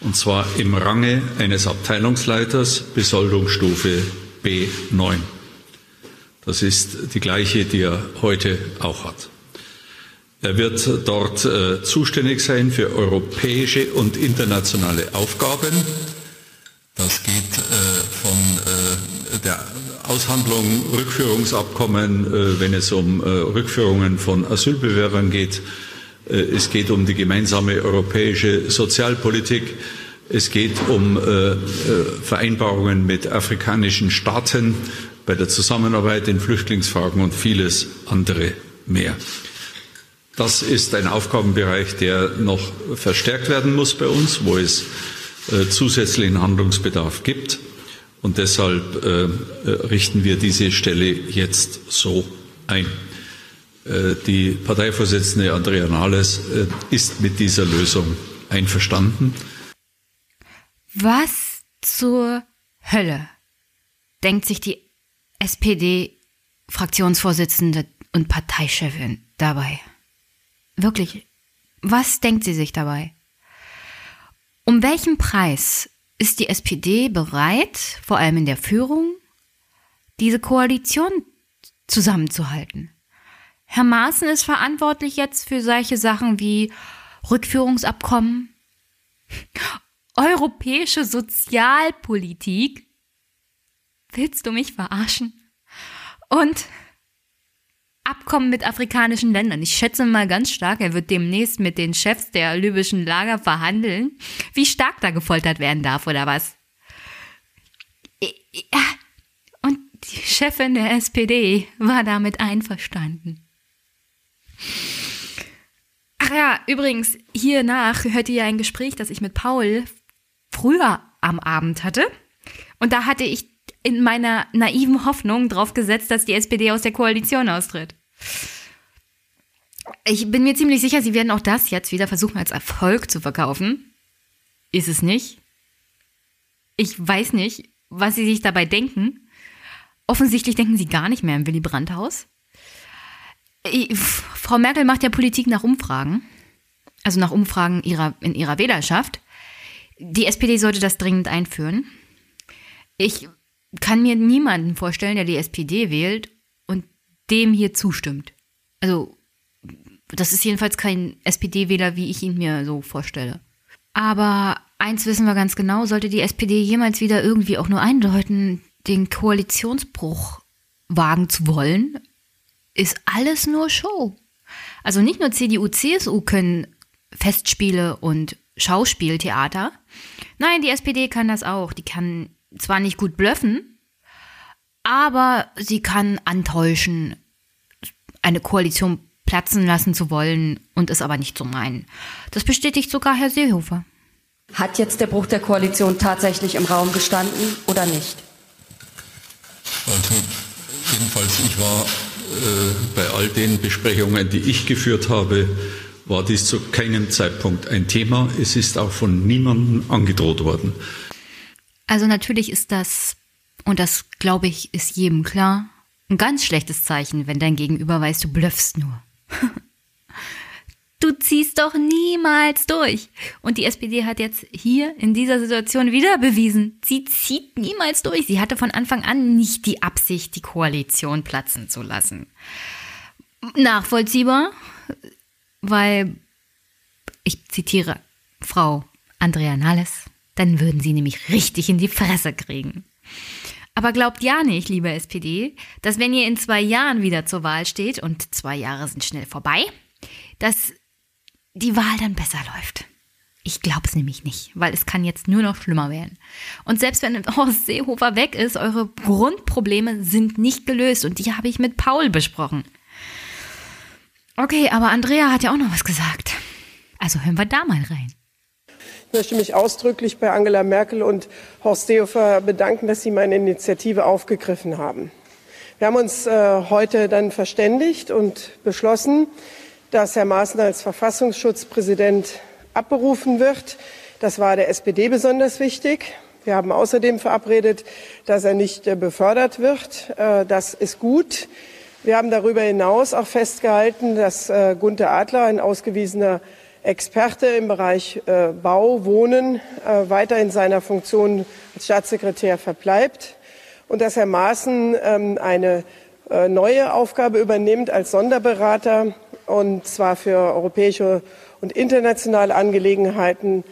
Und zwar im Range eines Abteilungsleiters Besoldungsstufe B9. Das ist die gleiche, die er heute auch hat. Er wird dort äh, zuständig sein für europäische und internationale Aufgaben. Das geht der Aushandlung Rückführungsabkommen, äh, wenn es um äh, Rückführungen von Asylbewerbern geht, äh, es geht um die gemeinsame europäische Sozialpolitik. Es geht um Vereinbarungen mit afrikanischen Staaten bei der Zusammenarbeit in Flüchtlingsfragen und vieles andere mehr. Das ist ein Aufgabenbereich, der noch verstärkt werden muss bei uns, wo es zusätzlichen Handlungsbedarf gibt. Und deshalb richten wir diese Stelle jetzt so ein. Äh, die Parteivorsitzende Andrea Nahles äh, ist mit dieser Lösung einverstanden. Was zur Hölle denkt sich die SPD-Fraktionsvorsitzende und Parteichefin dabei? Wirklich, was denkt sie sich dabei? Um welchen Preis ist die SPD bereit, vor allem in der Führung, diese Koalition zusammenzuhalten? Herr Maaßen ist verantwortlich jetzt für solche Sachen wie Rückführungsabkommen, europäische Sozialpolitik. Willst du mich verarschen? Und Abkommen mit afrikanischen Ländern. Ich schätze mal ganz stark, er wird demnächst mit den Chefs der libyschen Lager verhandeln, wie stark da gefoltert werden darf oder was. Und die Chefin der SPD war damit einverstanden. Ach ja, übrigens, hiernach hört ihr ein Gespräch, das ich mit Paul früher am Abend hatte. Und da hatte ich in meiner naiven Hoffnung drauf gesetzt, dass die SPD aus der Koalition austritt. Ich bin mir ziemlich sicher, sie werden auch das jetzt wieder versuchen als Erfolg zu verkaufen. Ist es nicht? Ich weiß nicht, was sie sich dabei denken. Offensichtlich denken sie gar nicht mehr im Willy Brandt-Haus. Frau Merkel macht ja Politik nach Umfragen, also nach Umfragen ihrer, in ihrer Wählerschaft. Die SPD sollte das dringend einführen. Ich kann mir niemanden vorstellen, der die SPD wählt dem hier zustimmt. Also, das ist jedenfalls kein SPD-Wähler, wie ich ihn mir so vorstelle. Aber eins wissen wir ganz genau, sollte die SPD jemals wieder irgendwie auch nur eindeuten, den Koalitionsbruch wagen zu wollen, ist alles nur Show. Also nicht nur CDU, CSU können Festspiele und Schauspieltheater. Nein, die SPD kann das auch. Die kann zwar nicht gut blöffen, aber sie kann antäuschen, eine Koalition platzen lassen zu wollen und es aber nicht zu meinen. Das bestätigt sogar Herr Seehofer. Hat jetzt der Bruch der Koalition tatsächlich im Raum gestanden oder nicht? Also jedenfalls, ich war äh, bei all den Besprechungen, die ich geführt habe, war dies zu keinem Zeitpunkt ein Thema. Es ist auch von niemandem angedroht worden. Also natürlich ist das, und das glaube ich, ist jedem klar, ein ganz schlechtes Zeichen, wenn dein Gegenüber weiß, du blöffst nur. Du ziehst doch niemals durch. Und die SPD hat jetzt hier in dieser Situation wieder bewiesen, sie zieht niemals durch. Sie hatte von Anfang an nicht die Absicht, die Koalition platzen zu lassen. Nachvollziehbar, weil, ich zitiere Frau Andrea Nahles, dann würden sie nämlich richtig in die Fresse kriegen. Aber glaubt ja nicht, liebe SPD, dass wenn ihr in zwei Jahren wieder zur Wahl steht, und zwei Jahre sind schnell vorbei, dass die Wahl dann besser läuft. Ich glaube es nämlich nicht, weil es kann jetzt nur noch schlimmer werden. Und selbst wenn Horst Seehofer weg ist, eure Grundprobleme sind nicht gelöst und die habe ich mit Paul besprochen. Okay, aber Andrea hat ja auch noch was gesagt. Also hören wir da mal rein. Ich möchte mich ausdrücklich bei Angela Merkel und Horst Seehofer bedanken, dass sie meine Initiative aufgegriffen haben. Wir haben uns äh, heute dann verständigt und beschlossen, dass Herr Maaßen als Verfassungsschutzpräsident abberufen wird. Das war der SPD besonders wichtig. Wir haben außerdem verabredet, dass er nicht äh, befördert wird. Äh, das ist gut. Wir haben darüber hinaus auch festgehalten, dass äh, Gunther Adler, ein ausgewiesener Experte im Bereich äh, Bau, Wohnen äh, weiter in seiner Funktion als Staatssekretär verbleibt und dass Herr Maaßen ähm, eine äh, neue Aufgabe übernimmt als Sonderberater und zwar für europäische und internationale Angelegenheiten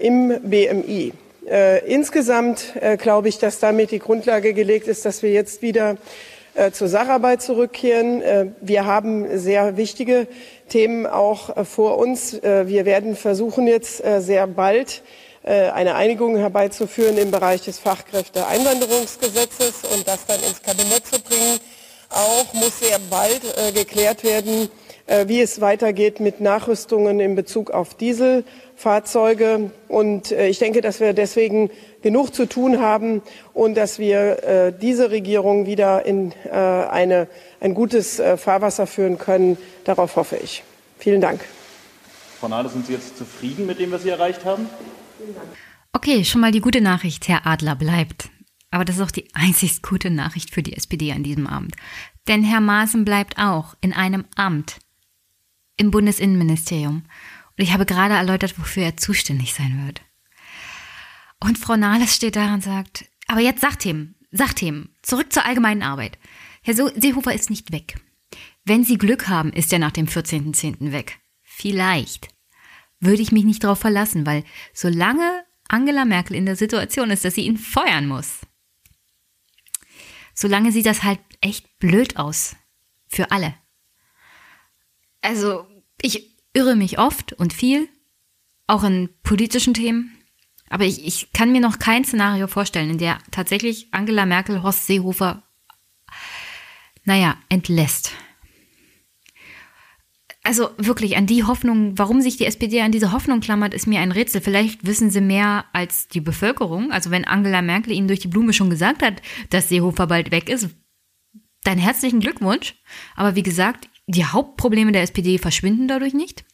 im BMI. insgesamt glaube ich, dass damit die Grundlage gelegt ist, dass wir jetzt wieder zur Sacharbeit zurückkehren. wir haben sehr wichtige Themen auch äh, vor uns. Äh, wir werden versuchen jetzt äh, sehr bald eine Einigung herbeizuführen im Bereich des Fachkräfteeinwanderungsgesetzes und das dann ins Kabinett zu bringen. Auch muss sehr bald geklärt werden, wie es weitergeht mit Nachrüstungen in Bezug auf Dieselfahrzeuge. Und ich denke, dass wir deswegen genug zu tun haben und dass wir diese Regierung wieder in eine, ein gutes Fahrwasser führen können. Darauf hoffe ich. Vielen Dank. Frau Nahle, sind Sie jetzt zufrieden mit dem, was Sie erreicht haben? Okay, schon mal die gute Nachricht, Herr Adler bleibt. Aber das ist auch die einzig gute Nachricht für die SPD an diesem Abend. Denn Herr Maaßen bleibt auch in einem Amt im Bundesinnenministerium. Und ich habe gerade erläutert, wofür er zuständig sein wird. Und Frau Nahles steht da und sagt, aber jetzt Sachthemen, Sachthemen, zurück zur allgemeinen Arbeit. Herr Seehofer ist nicht weg. Wenn Sie Glück haben, ist er nach dem 14.10. weg. Vielleicht. Würde ich mich nicht darauf verlassen, weil solange Angela Merkel in der Situation ist, dass sie ihn feuern muss, solange sieht das halt echt blöd aus. Für alle. Also, ich irre mich oft und viel, auch in politischen Themen. Aber ich, ich kann mir noch kein Szenario vorstellen, in der tatsächlich Angela Merkel Horst Seehofer, naja, entlässt also wirklich an die Hoffnung, warum sich die SPD an diese Hoffnung klammert, ist mir ein Rätsel. Vielleicht wissen sie mehr als die Bevölkerung. Also wenn Angela Merkel ihnen durch die Blume schon gesagt hat, dass Seehofer bald weg ist, dann herzlichen Glückwunsch. Aber wie gesagt, die Hauptprobleme der SPD verschwinden dadurch nicht.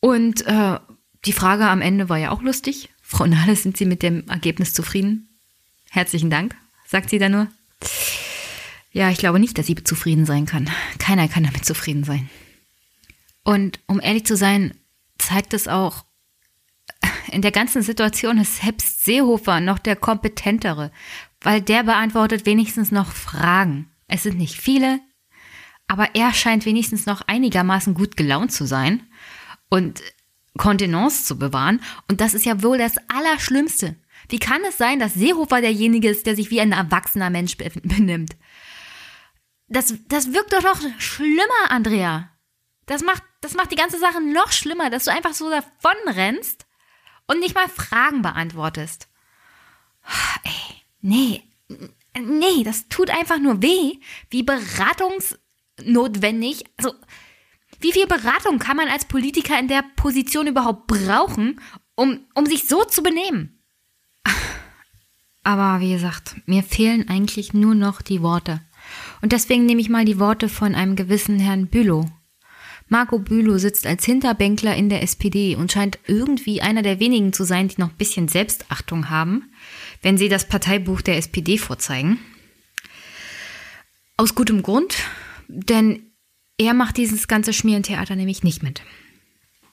Und äh, die Frage am Ende war ja auch lustig. Frau Nahles, sind Sie mit dem Ergebnis zufrieden? Herzlichen Dank, sagt sie da nur. Ja, ich glaube nicht, dass sie zufrieden sein kann. Keiner kann damit zufrieden sein. Und um ehrlich zu sein, zeigt es auch, in der ganzen Situation ist selbst Seehofer noch der kompetentere, weil der beantwortet wenigstens noch Fragen. Es sind nicht viele, aber er scheint wenigstens noch einigermaßen gut gelaunt zu sein und Kontenance zu bewahren. Und das ist ja wohl das Allerschlimmste. Wie kann es sein, dass Seehofer derjenige ist, der sich wie ein erwachsener Mensch benimmt? das, das wirkt doch noch schlimmer, Andrea. Das macht, das macht die ganze Sache noch schlimmer, dass du einfach so davon rennst und nicht mal Fragen beantwortest. Ey, nee, nee, das tut einfach nur weh, wie beratungsnotwendig, also wie viel Beratung kann man als Politiker in der Position überhaupt brauchen, um, um sich so zu benehmen? Aber wie gesagt, mir fehlen eigentlich nur noch die Worte. Und deswegen nehme ich mal die Worte von einem gewissen Herrn Bülow. Marco Bülow sitzt als Hinterbänkler in der SPD und scheint irgendwie einer der wenigen zu sein, die noch ein bisschen Selbstachtung haben, wenn sie das Parteibuch der SPD vorzeigen. Aus gutem Grund, denn er macht dieses ganze Schmierentheater nämlich nicht mit.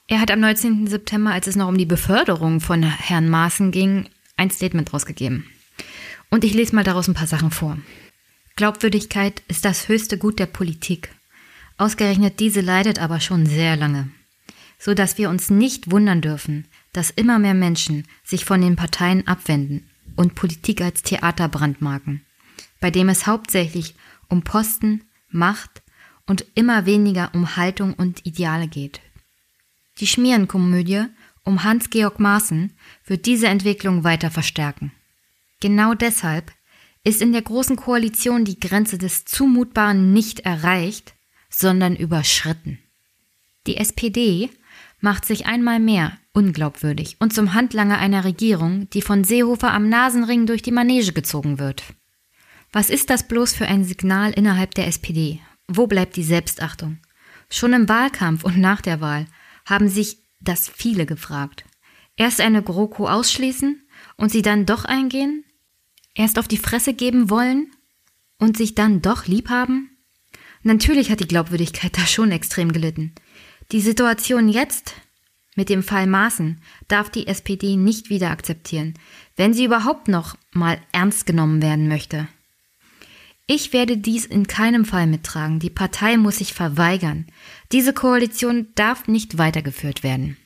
Er hat am 19. September, als es noch um die Beförderung von Herrn Maaßen ging, ein Statement rausgegeben. Und ich lese mal daraus ein paar Sachen vor. Glaubwürdigkeit ist das höchste Gut der Politik. Ausgerechnet diese leidet aber schon sehr lange, so dass wir uns nicht wundern dürfen, dass immer mehr Menschen sich von den Parteien abwenden und Politik als Theater brandmarken, bei dem es hauptsächlich um Posten, Macht und immer weniger um Haltung und Ideale geht. Die Schmierenkomödie um Hans-Georg Maaßen wird diese Entwicklung weiter verstärken. Genau deshalb ist in der Großen Koalition die Grenze des Zumutbaren nicht erreicht, sondern überschritten. Die SPD macht sich einmal mehr unglaubwürdig und zum Handlanger einer Regierung, die von Seehofer am Nasenring durch die Manege gezogen wird. Was ist das bloß für ein Signal innerhalb der SPD? Wo bleibt die Selbstachtung? Schon im Wahlkampf und nach der Wahl haben sich das viele gefragt. Erst eine GroKo ausschließen und sie dann doch eingehen? Erst auf die Fresse geben wollen und sich dann doch lieb haben? Natürlich hat die Glaubwürdigkeit da schon extrem gelitten. Die Situation jetzt mit dem Fall Maaßen darf die SPD nicht wieder akzeptieren, wenn sie überhaupt noch mal ernst genommen werden möchte. Ich werde dies in keinem Fall mittragen. Die Partei muss sich verweigern. Diese Koalition darf nicht weitergeführt werden.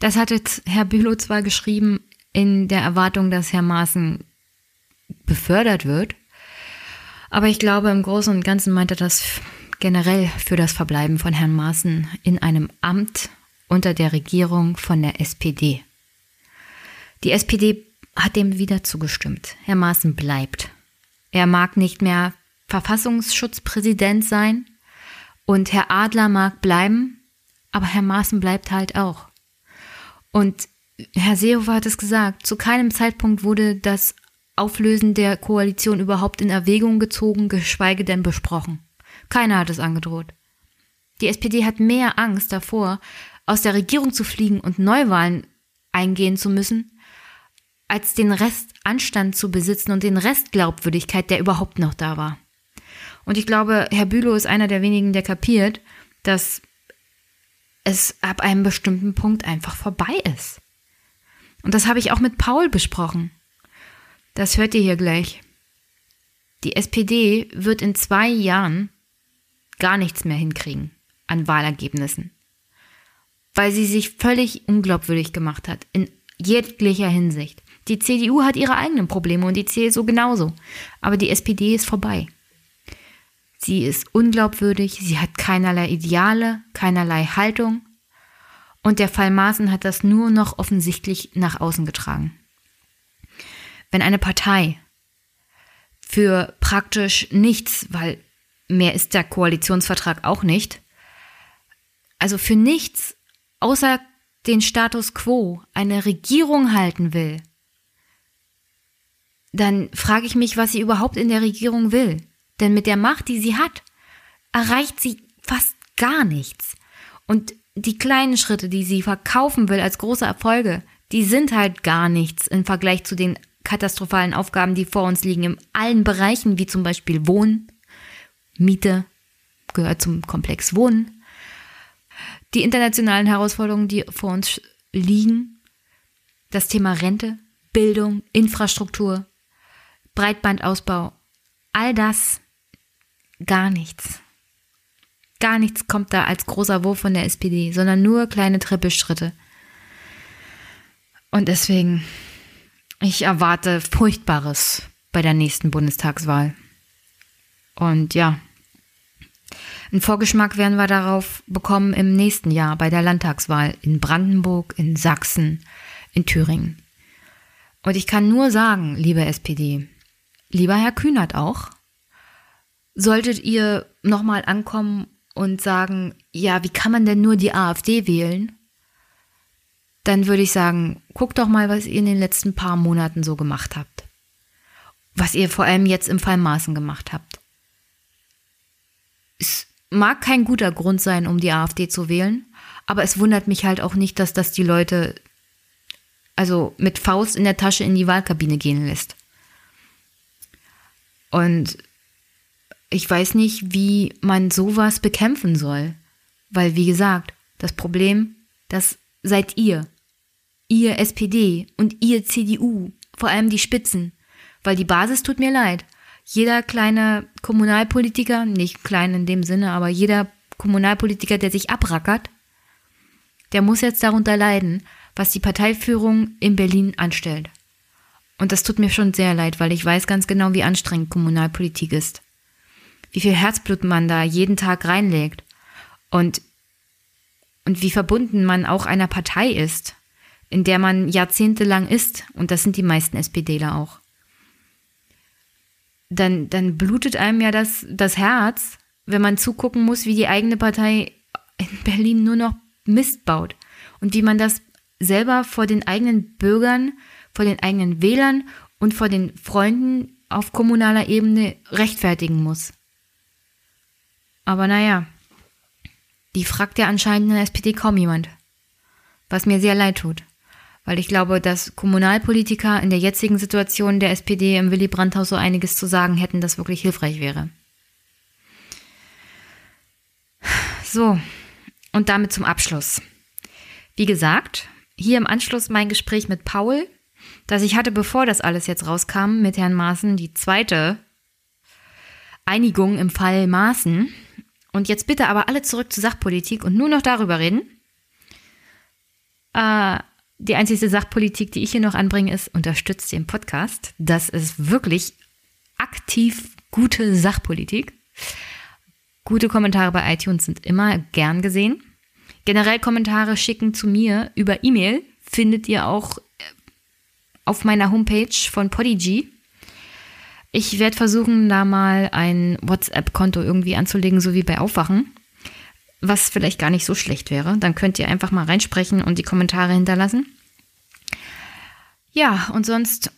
Das hat jetzt Herr Bülow zwar geschrieben in der Erwartung, dass Herr Maaßen befördert wird, aber ich glaube, im Großen und Ganzen meint er das generell für das Verbleiben von Herrn Maaßen in einem Amt unter der Regierung von der SPD. Die SPD hat dem wieder zugestimmt. Herr Maaßen bleibt. Er mag nicht mehr Verfassungsschutzpräsident sein und Herr Adler mag bleiben, aber Herr Maaßen bleibt halt auch. Und Herr Seehofer hat es gesagt, zu keinem Zeitpunkt wurde das Auflösen der Koalition überhaupt in Erwägung gezogen, geschweige denn besprochen. Keiner hat es angedroht. Die SPD hat mehr Angst davor, aus der Regierung zu fliegen und Neuwahlen eingehen zu müssen, als den Rest Anstand zu besitzen und den Rest Glaubwürdigkeit, der überhaupt noch da war. Und ich glaube, Herr Bülow ist einer der wenigen, der kapiert, dass es ab einem bestimmten Punkt einfach vorbei ist. Und das habe ich auch mit Paul besprochen. Das hört ihr hier gleich. Die SPD wird in zwei Jahren gar nichts mehr hinkriegen an Wahlergebnissen, weil sie sich völlig unglaubwürdig gemacht hat, in jeglicher Hinsicht. Die CDU hat ihre eigenen Probleme und die CSU genauso. Aber die SPD ist vorbei. Sie ist unglaubwürdig, sie hat keinerlei Ideale, keinerlei Haltung. Und der Fall Maaßen hat das nur noch offensichtlich nach außen getragen. Wenn eine Partei für praktisch nichts, weil mehr ist der Koalitionsvertrag auch nicht, also für nichts außer den Status quo eine Regierung halten will, dann frage ich mich, was sie überhaupt in der Regierung will. Denn mit der Macht, die sie hat, erreicht sie fast gar nichts. Und die kleinen Schritte, die sie verkaufen will als große Erfolge, die sind halt gar nichts im Vergleich zu den katastrophalen Aufgaben, die vor uns liegen, in allen Bereichen, wie zum Beispiel Wohnen, Miete, gehört zum Komplex Wohnen, die internationalen Herausforderungen, die vor uns liegen, das Thema Rente, Bildung, Infrastruktur, Breitbandausbau, all das gar nichts. Gar nichts kommt da als großer Wurf von der SPD, sondern nur kleine Trippelschritte. Und deswegen, ich erwarte Furchtbares bei der nächsten Bundestagswahl. Und ja, einen Vorgeschmack werden wir darauf bekommen im nächsten Jahr bei der Landtagswahl in Brandenburg, in Sachsen, in Thüringen. Und ich kann nur sagen, liebe SPD, Lieber Herr Kühnert auch, solltet ihr nochmal ankommen und sagen, ja, wie kann man denn nur die AfD wählen? Dann würde ich sagen, guckt doch mal, was ihr in den letzten paar Monaten so gemacht habt. Was ihr vor allem jetzt im Fall Maßen gemacht habt. Es mag kein guter Grund sein, um die AfD zu wählen, aber es wundert mich halt auch nicht, dass das die Leute also mit Faust in der Tasche in die Wahlkabine gehen lässt. Und ich weiß nicht, wie man sowas bekämpfen soll. Weil, wie gesagt, das Problem, das seid ihr. Ihr SPD und ihr CDU, vor allem die Spitzen. Weil die Basis tut mir leid. Jeder kleine Kommunalpolitiker, nicht klein in dem Sinne, aber jeder Kommunalpolitiker, der sich abrackert, der muss jetzt darunter leiden, was die Parteiführung in Berlin anstellt. Und das tut mir schon sehr leid, weil ich weiß ganz genau, wie anstrengend Kommunalpolitik ist. Wie viel Herzblut man da jeden Tag reinlegt. Und, und wie verbunden man auch einer Partei ist, in der man jahrzehntelang ist. Und das sind die meisten SPDler auch. Dann, dann blutet einem ja das, das Herz, wenn man zugucken muss, wie die eigene Partei in Berlin nur noch Mist baut und wie man das selber vor den eigenen Bürgern, vor den eigenen Wählern und vor den Freunden auf kommunaler Ebene rechtfertigen muss. Aber naja, die fragt ja anscheinend in der SPD kaum jemand. Was mir sehr leid tut. Weil ich glaube, dass Kommunalpolitiker in der jetzigen Situation der SPD im Willy Brandt-Haus so einiges zu sagen hätten, das wirklich hilfreich wäre. So, und damit zum Abschluss. Wie gesagt, hier im Anschluss mein Gespräch mit Paul, das ich hatte, bevor das alles jetzt rauskam, mit Herrn Maaßen, die zweite Einigung im Fall Maaßen. Und jetzt bitte aber alle zurück zur Sachpolitik und nur noch darüber reden. Äh, die einzige Sachpolitik, die ich hier noch anbringe, ist, unterstützt den Podcast. Das ist wirklich aktiv gute Sachpolitik. Gute Kommentare bei iTunes sind immer gern gesehen. Generell Kommentare schicken zu mir über E-Mail findet ihr auch auf meiner Homepage von Podigy. Ich werde versuchen, da mal ein WhatsApp-Konto irgendwie anzulegen, so wie bei Aufwachen. Was vielleicht gar nicht so schlecht wäre. Dann könnt ihr einfach mal reinsprechen und die Kommentare hinterlassen. Ja, und sonst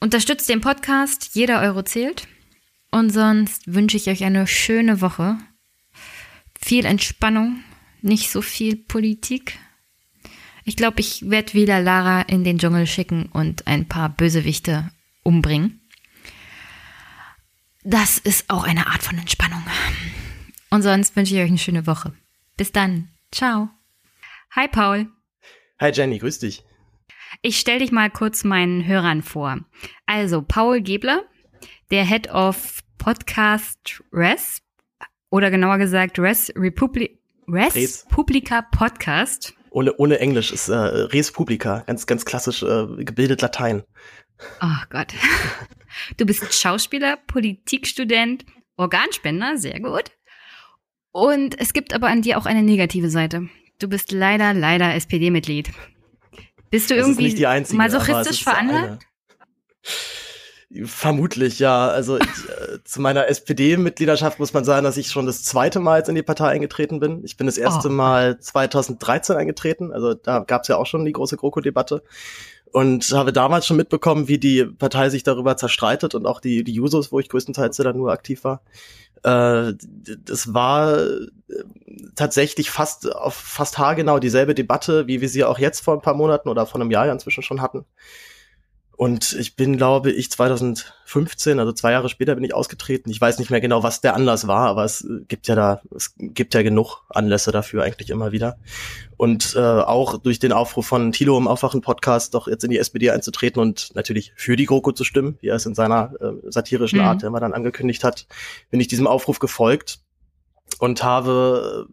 unterstützt den Podcast. Jeder Euro zählt. Und sonst wünsche ich euch eine schöne Woche. Viel Entspannung, nicht so viel Politik. Ich glaube, ich werde wieder Lara in den Dschungel schicken und ein paar Bösewichte umbringen das ist auch eine Art von Entspannung. Und sonst wünsche ich euch eine schöne Woche. Bis dann. Ciao. Hi, Paul. Hi, Jenny. Grüß dich. Ich stelle dich mal kurz meinen Hörern vor. Also, Paul Gebler, der Head of Podcast Res, oder genauer gesagt Res, Republi Res, Res. Publica Podcast. Ohne, ohne Englisch ist äh, Res Publica, ganz, ganz klassisch äh, gebildet Latein. Oh Gott. Du bist Schauspieler, Politikstudent, Organspender, sehr gut. Und es gibt aber an dir auch eine negative Seite. Du bist leider, leider SPD-Mitglied. Bist du das irgendwie einzige, masochistisch veranlagt? Vermutlich, ja. Also ich, äh, zu meiner SPD-Mitgliedschaft muss man sagen, dass ich schon das zweite Mal jetzt in die Partei eingetreten bin. Ich bin das erste oh. Mal 2013 eingetreten. Also da gab es ja auch schon die große GroKo-Debatte und habe damals schon mitbekommen, wie die Partei sich darüber zerstreitet und auch die, die Jusos, wo ich größtenteils dann nur aktiv war. Äh, das war äh, tatsächlich fast auf fast haargenau dieselbe Debatte, wie wir sie auch jetzt vor ein paar Monaten oder vor einem Jahr inzwischen schon hatten. Und ich bin, glaube ich, 2015, also zwei Jahre später bin ich ausgetreten. Ich weiß nicht mehr genau, was der Anlass war, aber es gibt ja da, es gibt ja genug Anlässe dafür eigentlich immer wieder. Und äh, auch durch den Aufruf von Thilo im Aufwachen-Podcast doch jetzt in die SPD einzutreten und natürlich für die GroKo zu stimmen, wie er es in seiner äh, satirischen mhm. Art immer dann angekündigt hat, bin ich diesem Aufruf gefolgt und habe,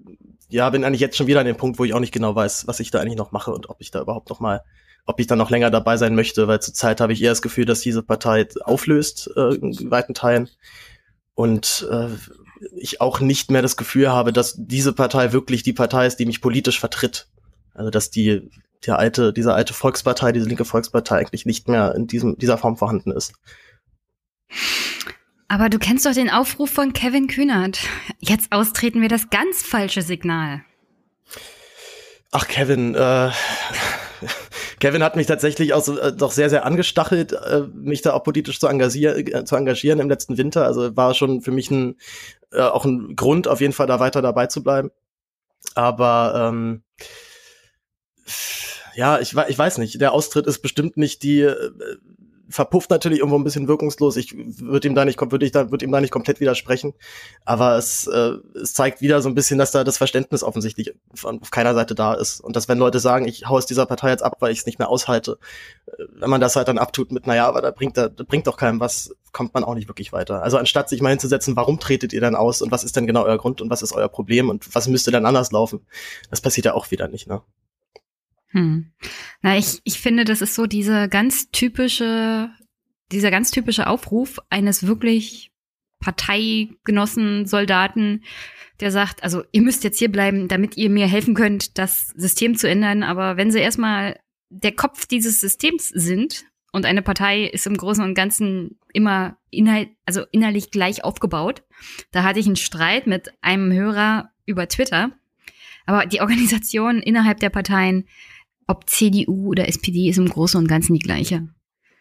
ja, bin eigentlich jetzt schon wieder an dem Punkt, wo ich auch nicht genau weiß, was ich da eigentlich noch mache und ob ich da überhaupt noch mal ob ich dann noch länger dabei sein möchte, weil zurzeit habe ich eher das Gefühl, dass diese Partei auflöst äh, in weiten Teilen und äh, ich auch nicht mehr das Gefühl habe, dass diese Partei wirklich die Partei ist, die mich politisch vertritt. Also dass die der alte, diese alte Volkspartei, diese linke Volkspartei eigentlich nicht mehr in diesem dieser Form vorhanden ist. Aber du kennst doch den Aufruf von Kevin Kühnert. Jetzt austreten wir das ganz falsche Signal. Ach, Kevin, äh, Kevin hat mich tatsächlich auch äh, doch sehr, sehr angestachelt, äh, mich da auch politisch zu, engagier äh, zu engagieren im letzten Winter. Also war schon für mich ein, äh, auch ein Grund, auf jeden Fall da weiter dabei zu bleiben. Aber ähm, ja, ich, ich weiß nicht. Der Austritt ist bestimmt nicht die äh, verpufft natürlich irgendwo ein bisschen wirkungslos. Ich würde ihm da nicht, würde ich da, würde ihm da nicht komplett widersprechen. Aber es, äh, es zeigt wieder so ein bisschen, dass da das Verständnis offensichtlich auf keiner Seite da ist. Und dass wenn Leute sagen, ich hau aus dieser Partei jetzt ab, weil ich es nicht mehr aushalte, äh, wenn man das halt dann abtut mit, naja, aber da bringt, da, da bringt doch keinem was, kommt man auch nicht wirklich weiter. Also anstatt sich mal hinzusetzen, warum tretet ihr dann aus und was ist denn genau euer Grund und was ist euer Problem und was müsste dann anders laufen? Das passiert ja auch wieder nicht, ne? Hm. Na, ich, ich finde, das ist so diese ganz typische, dieser ganz typische Aufruf eines wirklich Parteigenossen, Soldaten, der sagt, also ihr müsst jetzt hier bleiben, damit ihr mir helfen könnt, das System zu ändern. Aber wenn sie erstmal der Kopf dieses Systems sind und eine Partei ist im Großen und Ganzen immer inhalt, also innerlich gleich aufgebaut, da hatte ich einen Streit mit einem Hörer über Twitter Aber die Organisation innerhalb der Parteien, ob CDU oder SPD, ist im Großen und Ganzen die gleiche.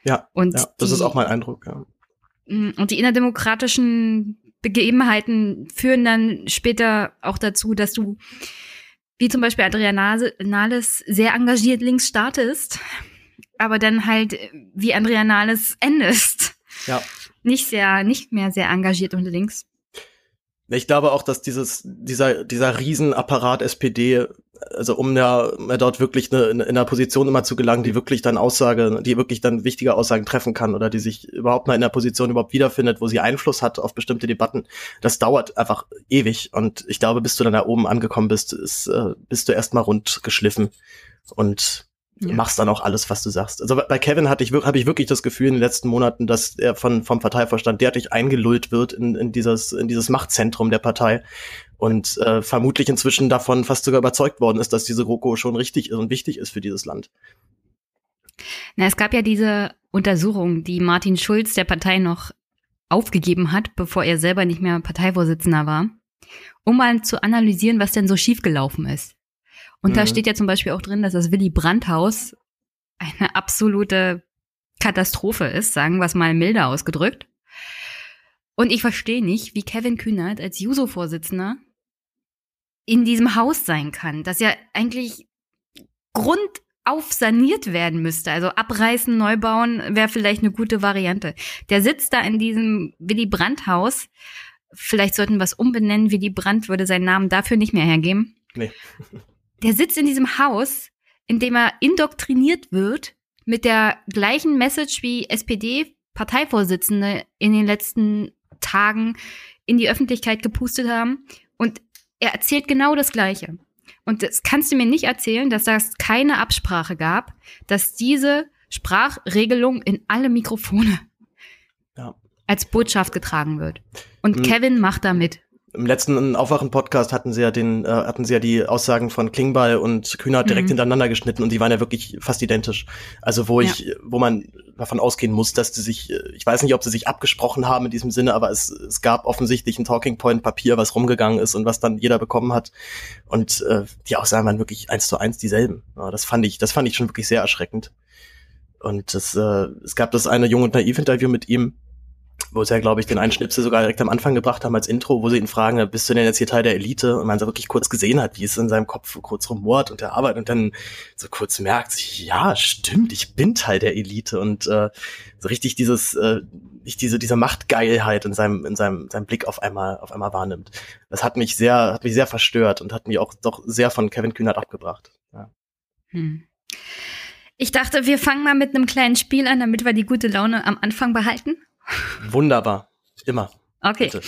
Ja, und ja, das die, ist auch mein Eindruck. Ja. Mm, und die innerdemokratischen Begebenheiten führen dann später auch dazu, dass du, wie zum Beispiel Adriana Nahles, sehr engagiert links startest, aber dann halt wie Andrea Nahles endest. Ja. Nicht sehr, nicht mehr sehr engagiert und links. Ich glaube auch, dass dieses, dieser, dieser Riesenapparat SPD, also um ja, dort wirklich eine, in einer Position immer zu gelangen, die wirklich dann Aussage, die wirklich dann wichtige Aussagen treffen kann oder die sich überhaupt mal in der Position überhaupt wiederfindet, wo sie Einfluss hat auf bestimmte Debatten, das dauert einfach ewig. Und ich glaube, bis du dann da oben angekommen bist, ist, äh, bist du erstmal rund geschliffen. Und ja. machst dann auch alles, was du sagst. Also bei Kevin hatte ich, habe ich wirklich das Gefühl in den letzten Monaten, dass er von, vom Parteivorstand derartig eingelullt wird in, in, dieses, in dieses Machtzentrum der Partei und äh, vermutlich inzwischen davon fast sogar überzeugt worden ist, dass diese GroKo schon richtig ist und wichtig ist für dieses Land. Na, es gab ja diese Untersuchung, die Martin Schulz der Partei noch aufgegeben hat, bevor er selber nicht mehr Parteivorsitzender war, um mal zu analysieren, was denn so schiefgelaufen ist. Und mhm. da steht ja zum Beispiel auch drin, dass das Willy Brandt-Haus eine absolute Katastrophe ist, sagen wir es mal milder ausgedrückt. Und ich verstehe nicht, wie Kevin Kühnert als Juso-Vorsitzender in diesem Haus sein kann, das ja eigentlich grundauf saniert werden müsste. Also abreißen, neu bauen wäre vielleicht eine gute Variante. Der sitzt da in diesem Willy Brandt-Haus. Vielleicht sollten wir es umbenennen. Willy Brandt würde seinen Namen dafür nicht mehr hergeben. Nee der sitzt in diesem Haus, in dem er indoktriniert wird mit der gleichen Message wie SPD-Parteivorsitzende in den letzten Tagen in die Öffentlichkeit gepustet haben. Und er erzählt genau das Gleiche. Und das kannst du mir nicht erzählen, dass das keine Absprache gab, dass diese Sprachregelung in alle Mikrofone ja. als Botschaft getragen wird. Und mhm. Kevin macht da mit im letzten Aufwachen-Podcast hatten sie ja den, äh, hatten sie ja die Aussagen von Klingbeil und Kühner direkt mhm. hintereinander geschnitten und die waren ja wirklich fast identisch. Also wo ich, ja. wo man davon ausgehen muss, dass sie sich, äh, ich weiß nicht, ob sie sich abgesprochen haben in diesem Sinne, aber es, es gab offensichtlich ein Talking Point Papier, was rumgegangen ist und was dann jeder bekommen hat. Und äh, die Aussagen waren wirklich eins zu eins dieselben. Ja, das fand ich, das fand ich schon wirklich sehr erschreckend. Und das, äh, es gab das eine Jung und Naiv-Interview mit ihm, wo sie ja, glaube ich, den einen Schnipsel sogar direkt am Anfang gebracht haben als Intro, wo sie ihn fragen, bist du denn jetzt hier Teil der Elite? Und man so wirklich kurz gesehen hat, wie es in seinem Kopf kurz rumort und der Arbeit und dann so kurz merkt, ja, stimmt, ich bin Teil der Elite und äh, so richtig dieses, äh, nicht diese, diese Machtgeilheit in seinem, in seinem, seinem Blick auf einmal, auf einmal wahrnimmt. Das hat mich sehr, hat mich sehr verstört und hat mich auch doch sehr von Kevin Kühnert abgebracht. Ja. Hm. Ich dachte, wir fangen mal mit einem kleinen Spiel an, damit wir die gute Laune am Anfang behalten. Wunderbar. Immer. Okay. Bitte.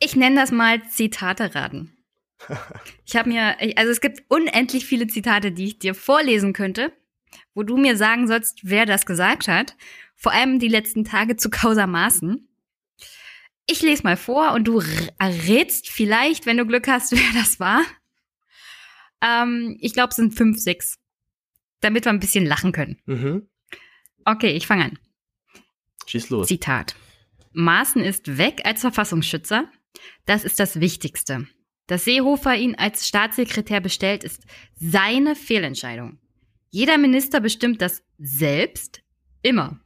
Ich nenne das mal Zitate raten. Ich habe mir, also es gibt unendlich viele Zitate, die ich dir vorlesen könnte, wo du mir sagen sollst, wer das gesagt hat. Vor allem die letzten Tage zu Causa Maßen. Ich lese mal vor und du errätst vielleicht, wenn du Glück hast, wer das war. Ähm, ich glaube, es sind fünf, sechs. Damit wir ein bisschen lachen können. Mhm. Okay, ich fange an. Schieß los. Zitat. Maaßen ist weg als Verfassungsschützer. Das ist das Wichtigste. Dass Seehofer ihn als Staatssekretär bestellt, ist seine Fehlentscheidung. Jeder Minister bestimmt das selbst, immer.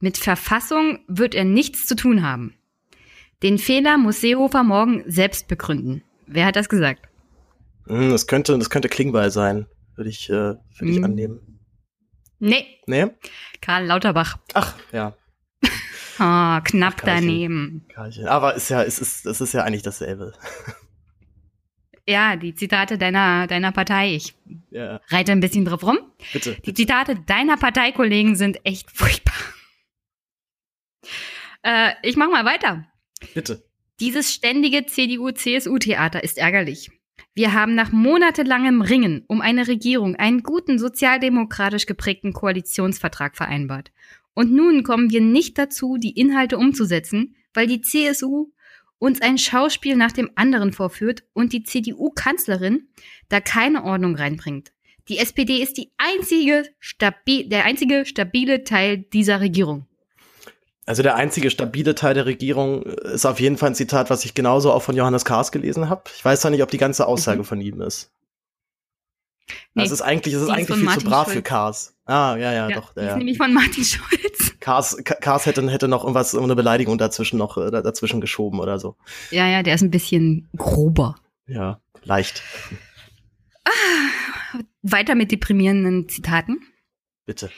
Mit Verfassung wird er nichts zu tun haben. Den Fehler muss Seehofer morgen selbst begründen. Wer hat das gesagt? Hm, das könnte, das könnte Klingbeil sein, würde ich, äh, würde ich hm. annehmen. Nee. Nee? Karl Lauterbach. Ach, ja. Oh, knapp Ach, daneben. Karlchen. Aber ist ja, es ist, es ist ja eigentlich dasselbe. Ja, die Zitate deiner, deiner Partei. Ich ja. reite ein bisschen drauf rum. Bitte. Die Zitate deiner Parteikollegen sind echt furchtbar. Äh, ich mach mal weiter. Bitte. Dieses ständige CDU-CSU-Theater ist ärgerlich. Wir haben nach monatelangem Ringen um eine Regierung einen guten sozialdemokratisch geprägten Koalitionsvertrag vereinbart. Und nun kommen wir nicht dazu, die Inhalte umzusetzen, weil die CSU uns ein Schauspiel nach dem anderen vorführt und die CDU-Kanzlerin da keine Ordnung reinbringt. Die SPD ist die einzige der einzige stabile Teil dieser Regierung. Also der einzige stabile Teil der Regierung ist auf jeden Fall ein Zitat, was ich genauso auch von Johannes Kahrs gelesen habe. Ich weiß zwar nicht, ob die ganze Aussage mhm. von ihm ist. Nee, also es ist eigentlich, es ist eigentlich viel zu brav Schulz. für Cars. Ah, ja, ja, ja doch. Die ja. ist nämlich von Martin Schulz. Cars, Cars hätte, hätte noch irgendwas, eine Beleidigung dazwischen noch, äh, dazwischen geschoben oder so. Ja, ja, der ist ein bisschen grober. Ja, leicht. Ah, weiter mit deprimierenden Zitaten. Bitte.